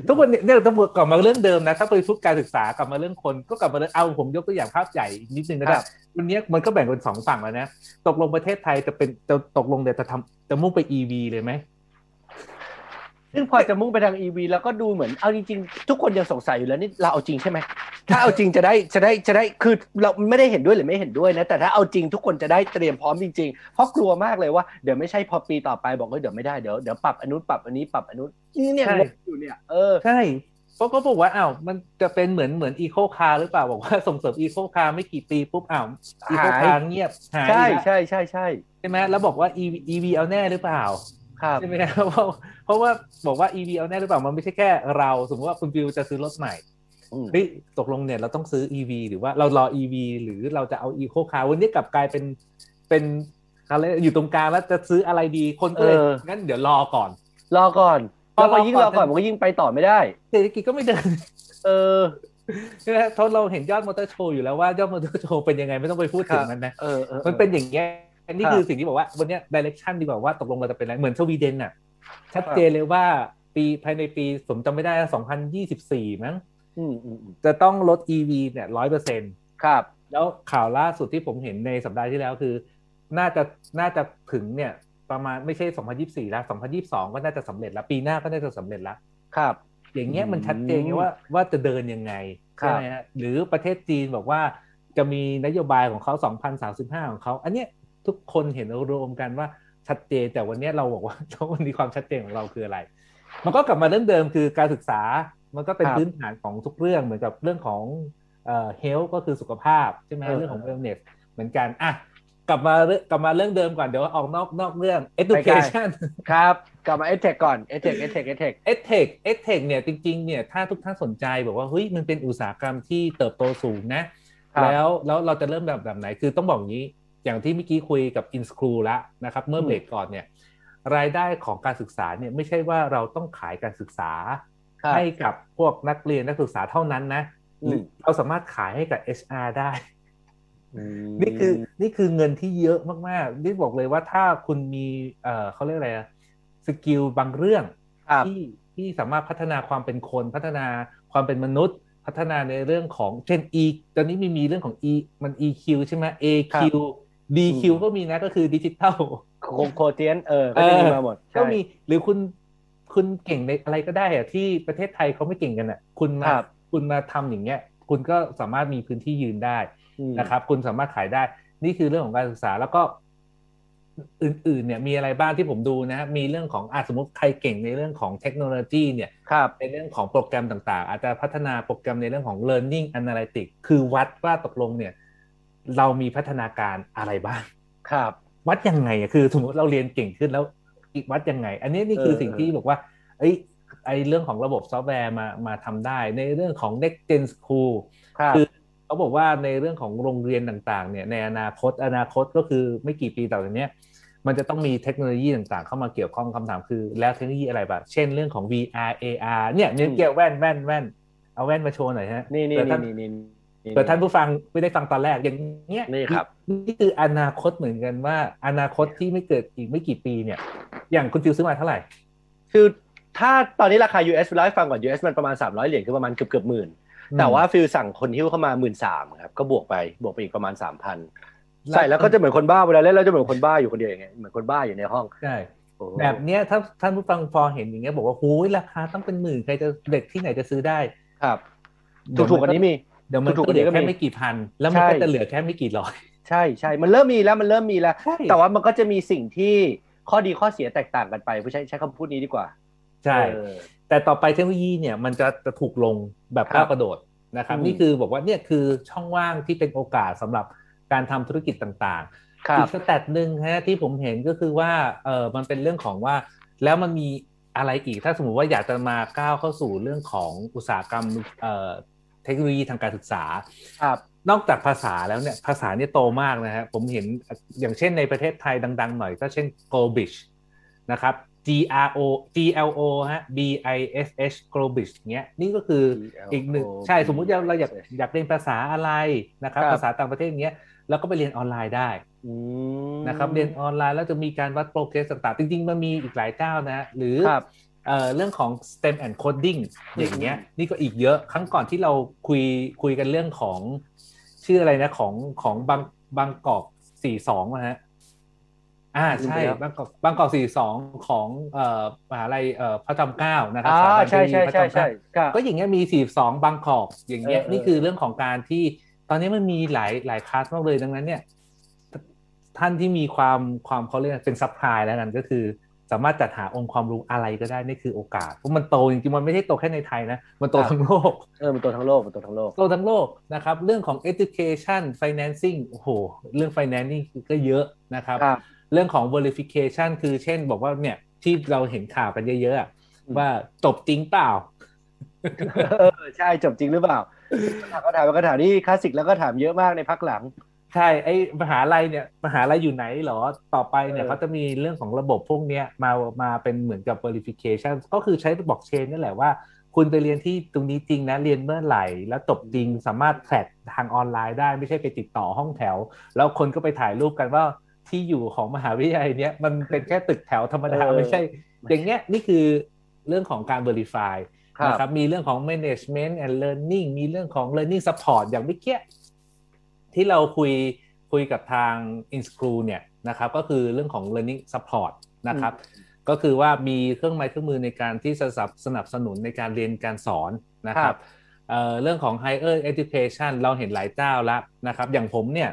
C: ทุกวันนี้เนี่ยต้องกลับมาเรื่องเดิมนะ ถ้าไปพูดการศึกษากลับมาเรื่องคนก็กลับมาเรื่องเอาผมยกตัวอย่างภาพใหญ่อีกนิดนึงนะค
B: ครั
C: รับบวันนี้มันก็แบ่งเป็นสองฝั่งแล้วนะ ตกลงประเทศไทยจะเป็นจะตกลงเดี๋ยวจะทำจะมุ่งไป EV เลยไหม
B: ซึ่งพอจะมุ่งไปทาง EV แล้วก็ดูเหมือนเอาจริงๆ ทุกคนยังสงสัยอยู่แล้วนี่เราเอาจริงใช่ไหมถ้าเอาจริงจะได้จะได้จะได้คือเราไม่ได้เห็นด้วยหรือไม่เห็นด้วยนะแต่ถ้าเอาจริงทุกคนจะได้เตรียมพร้อมจริงๆ เพราะกลัวมากเลยว่าเดี๋ยวไม่ใช่พอปีต่อไปบอกว่าเดี๋ยวไม่ได้เดี๋ยวเดี๋ยวปรับอนนุนปรับอันนี้ปรับอนนุนนี่เนี่ย
C: ใช่
B: งงอยู่เนี่ยเออ
C: ใช่เพราะก็บอกว่าอ้าวมันจะเป็นเหมือนเหมือน Eco Car หรือเปล่าบอกว่าส่งเสริม Eco Car ไม่กี่ปีปุ๊บอ้าว Eco
B: หาย
C: Car เงียบหาย
B: ใช่
C: อีกแล้ว
B: ใช่ใช่ใช่
C: ใช่ไหมแล้วบอกว่า EV EV เอาแน่หรือเปล่า
B: ครับ
C: ใช่ไหมครับเพราะเพราะว่าบอกว่า EV เอาแน่หรือเปล่ามันไม่ใช่แค่เรา สมมติว่าคุณบิวจะซื้อรถใหม่
B: อืม
C: เฮ้ยตกลงเนี่ยเราต้องซื้อ EV หรือว่าเรารอ EV หรือเราจะเอา Eco Car วันนี้กลับกลายเป็นเป็นอะไรอยู่ตรงกลางแล้วจะซื้ออะไรดีคนก็เลย
B: เออ
C: งั้นเดี๋ยวรอก่อน
B: รอก่อน
C: พอ
B: แล้วพอยิ่งร
C: ร
B: อ
C: อก่
B: ก่อ
C: อนน
B: มันก็ยิ่งไปต่อไม่ได้
C: เศรษฐกิจก็ไม่เดิน
B: เออ
C: ใช่ไหมทศเราเห็นยอดมอเตอร์โชว์อยู่แล้วว่ายอดมอเตอร์โชว์เป็นยังไงไม่ต้องไปพูดถึงมันนะ
B: เออเออ
C: มันเป็นอย่างเงี้ย อันนี้
B: ครับ
C: คือสิ่งที่บอกว่าวันเนี้ยดิเรกชันดีกว่าว่าตกลงเราจะเป็นอะไรเหมือนสวีเดนน่ะ ชัดเจนเลยว่าปีภายในปีผมจำไม่ได้ 2024 มั้ง
B: อืมอืมอืม
C: จะต้องลด EV เนี่ยร้อยเปอร์เซ็นต์
B: ครับ
C: แล้วข่าวล่าสุดที่ผมเห็นในสัปดาห์ที่แล้วคือ น่าจะน่าจะถึงเนี่ย ประมาณไม่ใช่ 2024 แล้ว 2022 ก็น่าจะสำเร็จแล้วปีหน้าก็น่าจะสำเร็จแล้ว
B: ครับ
C: อย่างเงี้ยมัน
B: อืม
C: ชัดเจนไงว่าว่าจะเดินยังไง
B: ครับ
C: ใช่ไหมฮะหรือประเทศจีนบอกว่าจะมีนโยบายของเขา 2035 ของเขา อันเนี้ย ทุกคนเห็นรวมกันว่าชัดเจนแต่วันเนี้ยเราบอกว่าวันนี้ความชัดเจนของเราคืออะไร มันก็กลับมาเรื่องเดิมคือการศึกษามันก็เป็น
B: ครับ
C: พื้นฐานของทุกเรื่องเหมือนกับเรื่องของเอ่อ health ก็คือสุขภาพใช่ไหม
B: เออ
C: เรื่องของ wellness เหมือนกันอะกลับมาเรื่องกลับมาเรื่องเดิมก่อนเดี๋ยวออกนอกนอกเรื่อง education
B: ครับกลับมาเอเทคก่อนเอเทคเอเทคเอเทค
C: e d t e c h e d t e c h เนี่ยจริงๆเนี่ยถ้าทุกท่านสนใจบอกว่าเฮ้ยมันเป็นอุตสาหกรรมที่เติบโตสูงนะ
B: ครับ
C: แล้วแล้วเราจะเริ่มแบบแบบไหนคือต้องบอกอย่างนี้ อย่างที่เมื่อกี้คุยกับ In School แล้วนะครับเมื่อ
B: อืม
C: เบรกก่อนเนี่ยรายได้ของการศึกษาเนี่ยไม่ใช่ว่าเราต้องขายการศึกษา
B: ครับ
C: ให้กับพวกนักเรียนนักศึกษาเท่านั้นนะ
B: อืม
C: เราสามารถขายให้กับ HR ได้
B: อืม
C: นี่คือนี่คือเงินที่เยอะมากๆนี่บอกเลยว่าถ้าคุณมีเอ่อเขาเรียกอะไรอะ skill บางเรื่อง
B: ครับ
C: ที่ที่สามารถพัฒนาความเป็นคนพัฒนาความเป็นมนุษย์ พัฒนาในเรื่องของเช่น E ตอนนี้มีมีเรื่องของ E มัน EQ ใช่ไหม AQ DQ
B: อืม
C: ก็มีนะก็คือ
B: digital quo quotient เออก็จะมีมาหมด
C: ก็
B: ใช่
C: มีหรือคุณคุณเก่งในอะไรก็ได้อะที่ประเทศไทยเขาไม่เก่งกันอะ คุณมา
B: ครับ
C: คุณมาทำอย่างเงี้ย คุณก็สามารถมีพื้นที่ยืนได้
B: อืม
C: นะครับ คุณสามารถขายได้ นี่คือเรื่องของการศึกษาแล้วก็ อื่นๆ เนี่ย มีอะไรบ้างที่ผมดูนะมีเรื่องของอาสมมติใครเก่งในเรื่องของเทคโนโลยีเนี่ย
B: ครับ
C: ในเรื่องของโปรแกรมต่างๆ อาจจะพัฒนาโปรแกรมในเรื่องของ learning analytics คือวัดว่าตกลงเนี่ย เรามีพัฒนาการอะไรบ้าง
B: ครับ
C: วัดยังไงอะคือสมมติเราเรียนเก่งขึ้นแล้ว EQ วัดยังไง อันนี้นี่คือ
B: เออ
C: สิ่งที่บอกว่า เอ้ยไอเรื่องของระบบซอฟต์แวร์มามาทำได้ ในเรื่องของ next gen school
B: ครับ
C: คือเขาบอกว่าในเรื่องของโรงเรียนต่างๆเนี่ยในอนาคตอนาคตก็คือไม่กี่ปีต่อจากเนี้ยมันจะต้องมีเทคโนโลยีต่างๆ เข้ามาเกี่ยวข้องคำถามคือแล้วเทคโนโลยีอะไรบ้างเช่นเรื่องของ VR AR เนี่ยเนี่ยเกี่ยวแว่นแว่นแว่นเอาแว่นมาโชว์หน่อยฮะ
B: นี่นี่
C: เผื่อท่าน
B: นี่นี่นี่
C: เผื่อท่านผู้ฟังไม่ได้ฟังตอนแรกอย่างเงี้ย
B: นี่ครับ
C: นี่คืออนาคตเหมือนกันว่า อนาคตที่ไม่เกิดอีกไม่กี่ปีเนี่ย อย่างคุณฟิวซื้อมาเท่าไหร่
B: คือถ้าตอนนี้ราคา US เล่าให้ฟังก่อน US มันประมาณ 300 เหรียญคือประมาณเกือบเกือบหมื่นแต่ว่าฟิลสั่งคนฮิ้วเข้ามาหมื่นสามครับก็บวกไปบวกไปอีกประมาณ3,000ใส่แล้วก็จะเหมือนคนบ้าเวลาเล่นแล้วจะเหมือนคนบ้าอยู่คนเดียวอย่างเงี้ยเหมือนคนบ้าอยู่ในห้อง
C: ใช่
B: โอ้โห
C: แบบเนี้ยถ้าท่านผู้ฟังพอเห็นอย่างเงี้ยบอกว่าโอ้ยราคาต้องเป็นหมื่นใครจะเด็กที่ไหนจะซื้อได้
B: ครับ ถูกถูกๆอันนี้มี
C: เดี๋ยวมัน
B: ถู
C: ก็
B: กๆ
C: เหลือ
B: อันนี้ก็
C: แค่
B: มี
C: ไม่กี่พัน แล้วมัน
B: ใช่
C: ก็จะเหลือแค่ไม่กี่ร้อย
B: ใช่ใช่มันเริ่มมีแล้วมันเริ่มมีแล้ว
C: ใช่
B: แต่ว่ามันก็จะมีสิ่งที่ข้อดีข้อเสียแตกต่างกันไปผู้ใช้ใช้คำพูดนี้ดีกว่า
C: ใช่
B: เออ
C: แต่ต่อไปเทคโนโลยีเนี่ยมันจะจะถูกลงแบบ
B: ครับ
C: ก้าวกระโดดนะครับ
B: อืม
C: นี่คือบอกว่าเนี่ยคือช่องว่างที่เป็นโอกาสสำหรับการทำธุรกิจต่าง
B: ครั
C: ๆอี
B: บ
C: กสแตทหนึ่งฮะที่ผมเห็นก็คือว่าเออมันเป็นเรื่องของว่าแล้วมันมีอะไรอีกถ้าสมมติว่าอยากจะมาก้าวเข้าสู่เรื่องของอุตสาหกรรม เอ่อเทคโนโลยีทางการศึกษา
B: ครับ
C: นอกจากภาษาแล้วเนี่ยภาษาเนี่ยโตมากนะฮะผมเห็นอย่างเช่นในประเทศไทยดัง ๆ หน่อย ก็เช่น g o b i s h นะครับ G R O G L O ฮะ B I S H g o b i s h เงี้ยนี่ก็คืออีกหนึ่งใช่สมมุติเราเราอยากอยากเรียนภาษาอะไรนะครับ
B: ครับ
C: ภาษาต่างประเทศเงี้ยเราก็ไปเรียนออนไลน์ได้
B: อืม
C: นะครับเรียนออนไลน์แล้วจะมีการวัดโปรเกรสต่างๆ จริง ๆ มันมีอีกหลายเจ้านะฮะหรือ
B: ครับ
C: เอ่อเรื่องของ STEM and coding
B: อืม
C: อย่างเงี้ยนี่ก็อีกเยอะครั้งก่อนที่เราคุยคุยกันเรื่องของชื่ออะไรนะของของบางบางกอกสี่สองนะฮะอ่าใช่
B: ลืมไปแล้ว
C: บางกอกบางกอกสี่สองของเอ่อมหาลัยเอ่อพระจอมเกล้านะครับ
B: อ่า
C: สถาบัน
B: ใช่ใช่
C: เทคโนโลยีพระ
B: ใช่
C: จอมเก
B: ใช่
C: ล้า
B: ครับ
C: ก็อย่างเงี้ยมีสี่สองบางกอกอย่างเงี้ย
B: เออเออ
C: นี่คือเรื่องของการที่ตอนนี้มันมีหลายหลายคลาสมากเลยดังนั้นเนี่ยท่านที่มีความความเขาเรียกเป็น supply แล้วกันก็คือ สามารถจัดหาองค์ความรู้อะไรก็ได้นี่คือโอกาสเพราะมันโตจริงๆมันไม่ใช่โตแค่ในไทยนะมันโต
B: ครับ
C: ทั้งโลก
B: เออมันตัวทั้งโลกมันตัวทั้งโลก
C: โตทั้งโลกนะครับเรื่องของ education financing โอ้โหเรื่อง financing ก็เยอะนะครับ
B: ครับ
C: เรื่องของ verification คือเช่นบอกว่าเนี่ยที่เราเห็นข่าวกันเยอะๆอะ
B: อืม
C: ว่าจบจริงเปล่า
B: เออใช่จบจริงหรือเปล่าก็ถามก็ถามที่คลาสสิกแล้วก็ถามเยอะมากในพักหลัง
C: ใช่ไอ้มหาลัยเนี่ยมหาลัยอยู่ไหนเหรอต่อไปเนี่ย
B: เออ
C: เขาจะมีเรื่องของระบบพวกเนี้ยมามาเป็นเหมือนกับ verification ก็คือใช้บล็อกเชนนี่แหละว่า คุณไปเรียนที่ตรงนี้จริงนะเรียนเมื่อไหร่ แล้วจบจริงสามารถแทร็กทางออนไลน์ได้ไม่ใช่ไปติดต่อห้องแถว แล้วคนก็ไปถ่ายรูปกันว่าที่อยู่ของมหาวิทยาลัยเนี้ยมันเป็นแค่ตึกแถวธรรมดา
B: เออ
C: ไม่ใช่ อย่างเงี้ยนี่คือเรื่องของการ verify
B: ครับ
C: นะครับมีเรื่องของ management and learning มีเรื่องของ learning support อย่างเมื่อกี้ ที่เราคุยคุยกับทาง i n s c r e w เนี่ยนะครับก็คือเรื่องของ learning support นะครับก็คือว่ามีเครื่องไม้เครื่องมือในการที่จะสนับสนับสนุนในการเรียนการสอนนะค
B: ค
C: รั
B: รั
C: บบเอ่อเรื่องของ higher education เราเห็นหลายเจ้าแล้วนะครับ อย่างผมเนี่ย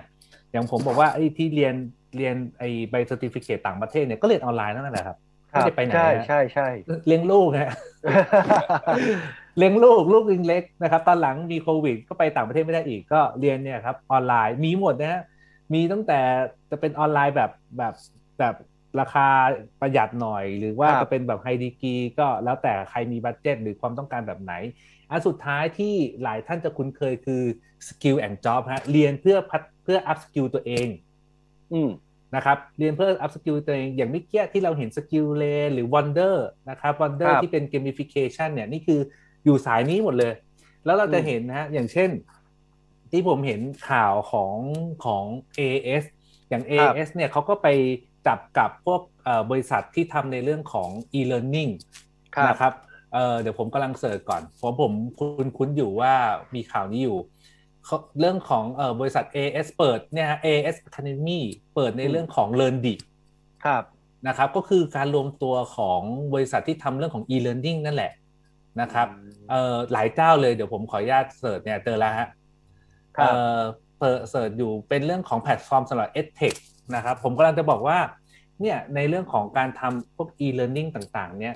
C: อย่างผมบอกว่าไอ้ที่เรียนเรียนไอ้ใบ certificate ต่างประเทศเนี่ยก็เรียนออนไลน์นั่นแหละครับไม่ได้ไปไหน
B: ใช่
C: นะ
B: ใช่ใช่
C: เลี้ยงลูกฮะ เลี้ยงลูกลูกยังเล็กนะครับตอนหลังมีโควิด ก็ไปต่างประเทศไม่ได้อีกก็เรียนเนี่ยครับออนไลน์มีหมดนะฮะมีตั้งแต่จะเป็นออนไลน์แบบแบบแบบราคาประหยัดหน่อย หรือว่า
B: ครับ
C: จะเป็นแบบไฮดีกีก็แล้วแต่ใครมีบัตเจ็ตหรือความต้องการแบบไหนอันสุดท้ายที่หลายท่านจะคุ้นเคยคือ skill and job ฮะเรียนเพื่อพัฒเพื่อ up skill ตัวเอง
B: อืม
C: นะครับเรียนเพื่อ up skill ตัวเองอย่างเมื่อกี้ที่เราเห็น skill lane หรือ wonder นะครับ wonder
B: ครับ
C: ที่เป็น gamification เนี่ยนี่คือ อยู่สายนี้หมดเลย แล้วเราจะ
B: อืม
C: เห็นนะฮะอย่างเช่น ที่ผมเห็นข่าวของของ AS อย่าง AS เนี่ยเขาก็ไปจับกับพวกเอ่อบริษัทที่ทำในเรื่องของ e-learning
B: ครับ
C: นะครับเอ่อเดี๋ยวผมกำลัง search ก่อนเพราะผมคุ้นคุ้นๆอยู่ว่ามีข่าวนี้อยู่เขาเรื่องของเอ่อบริษัท AS เปิดเนี่ยฮะ AS Academy เปิดในเรื่องของ LearnDi
B: ครับ
C: นะครับ ก็คือการรวมตัวของบริษัทที่ทำเรื่องของ e-learning นั่นแหละ นะครับเอ่อหลายเจ้าเลยเดี๋ยวผมขออนุญาต search เนี่ยเจอแล้วฮะ
B: ครับ
C: เอ่อเปิด search อยู่เป็นเรื่องของแพลตฟอร์มสำหรับ EdTech นะครับ ผมกำลังจะบอกว่าเนี่ยในเรื่องของการทำพวก e-learning ต่างๆ เนี่ย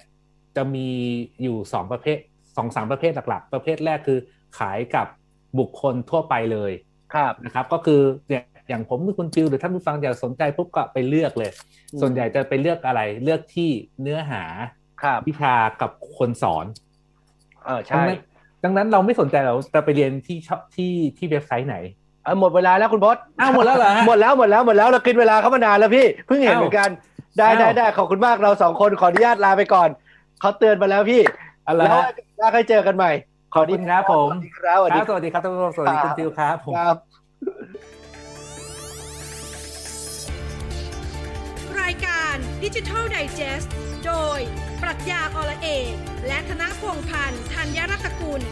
C: จะมีอยู่สองประเภทสองสามประเภทหลักๆ ประเภทแรกคือขายกับบุคคลทั่วไปเลย
B: ครับ
C: นะครับก็คือเนี่ยอย่างผมหรือคุณฟิลหรือท่านผู้ฟังอยากสนใจปุ๊บก็ไปเลือกเลย
B: อืม
C: ส่วนใหญ่จะไปเลือกอะไรเลือกที่เนื้อหา
B: ครับ
C: วิชากับคนสอน
B: เออ
C: ดั
B: ใช่
C: งนั้นดังนั้นเราไม่สนใจเราจะไปเรียนที่ชอบที่ที่เว็บไซต์ไหน
B: เออหมดเวลาแล้วคุณพศ
C: อ้าวหมดแล้วเหรอฮะ
B: หมดแล้วหมดแล้วหมดแล้วเรากินเวลาเข้ามานานแล้วพี่เพิ่งเห็น
C: อ้าว
B: เหมือนกันได้
C: อ้าว
B: ได้ได้ขอบคุณมากเราสองคนขออนุญาตลาไปก่อนเขาเตือนมาแล้วพี่
C: อะไร
B: แล้ว
C: ฮะ
B: แล้วค่อยเจอกันใหม่
C: ขอบคุณครับผม
B: สวัสดีครับสวัส
C: ค
B: ดี
C: รับสวัสดีครับท่านผู้ชมสวัสดีคุณฟิลครับผม
B: ครับ
A: รายการดิจิทัลไดจ e s t โดย ปรัชญาอละเอก และธนพงพันธ์ธัญรัตกุล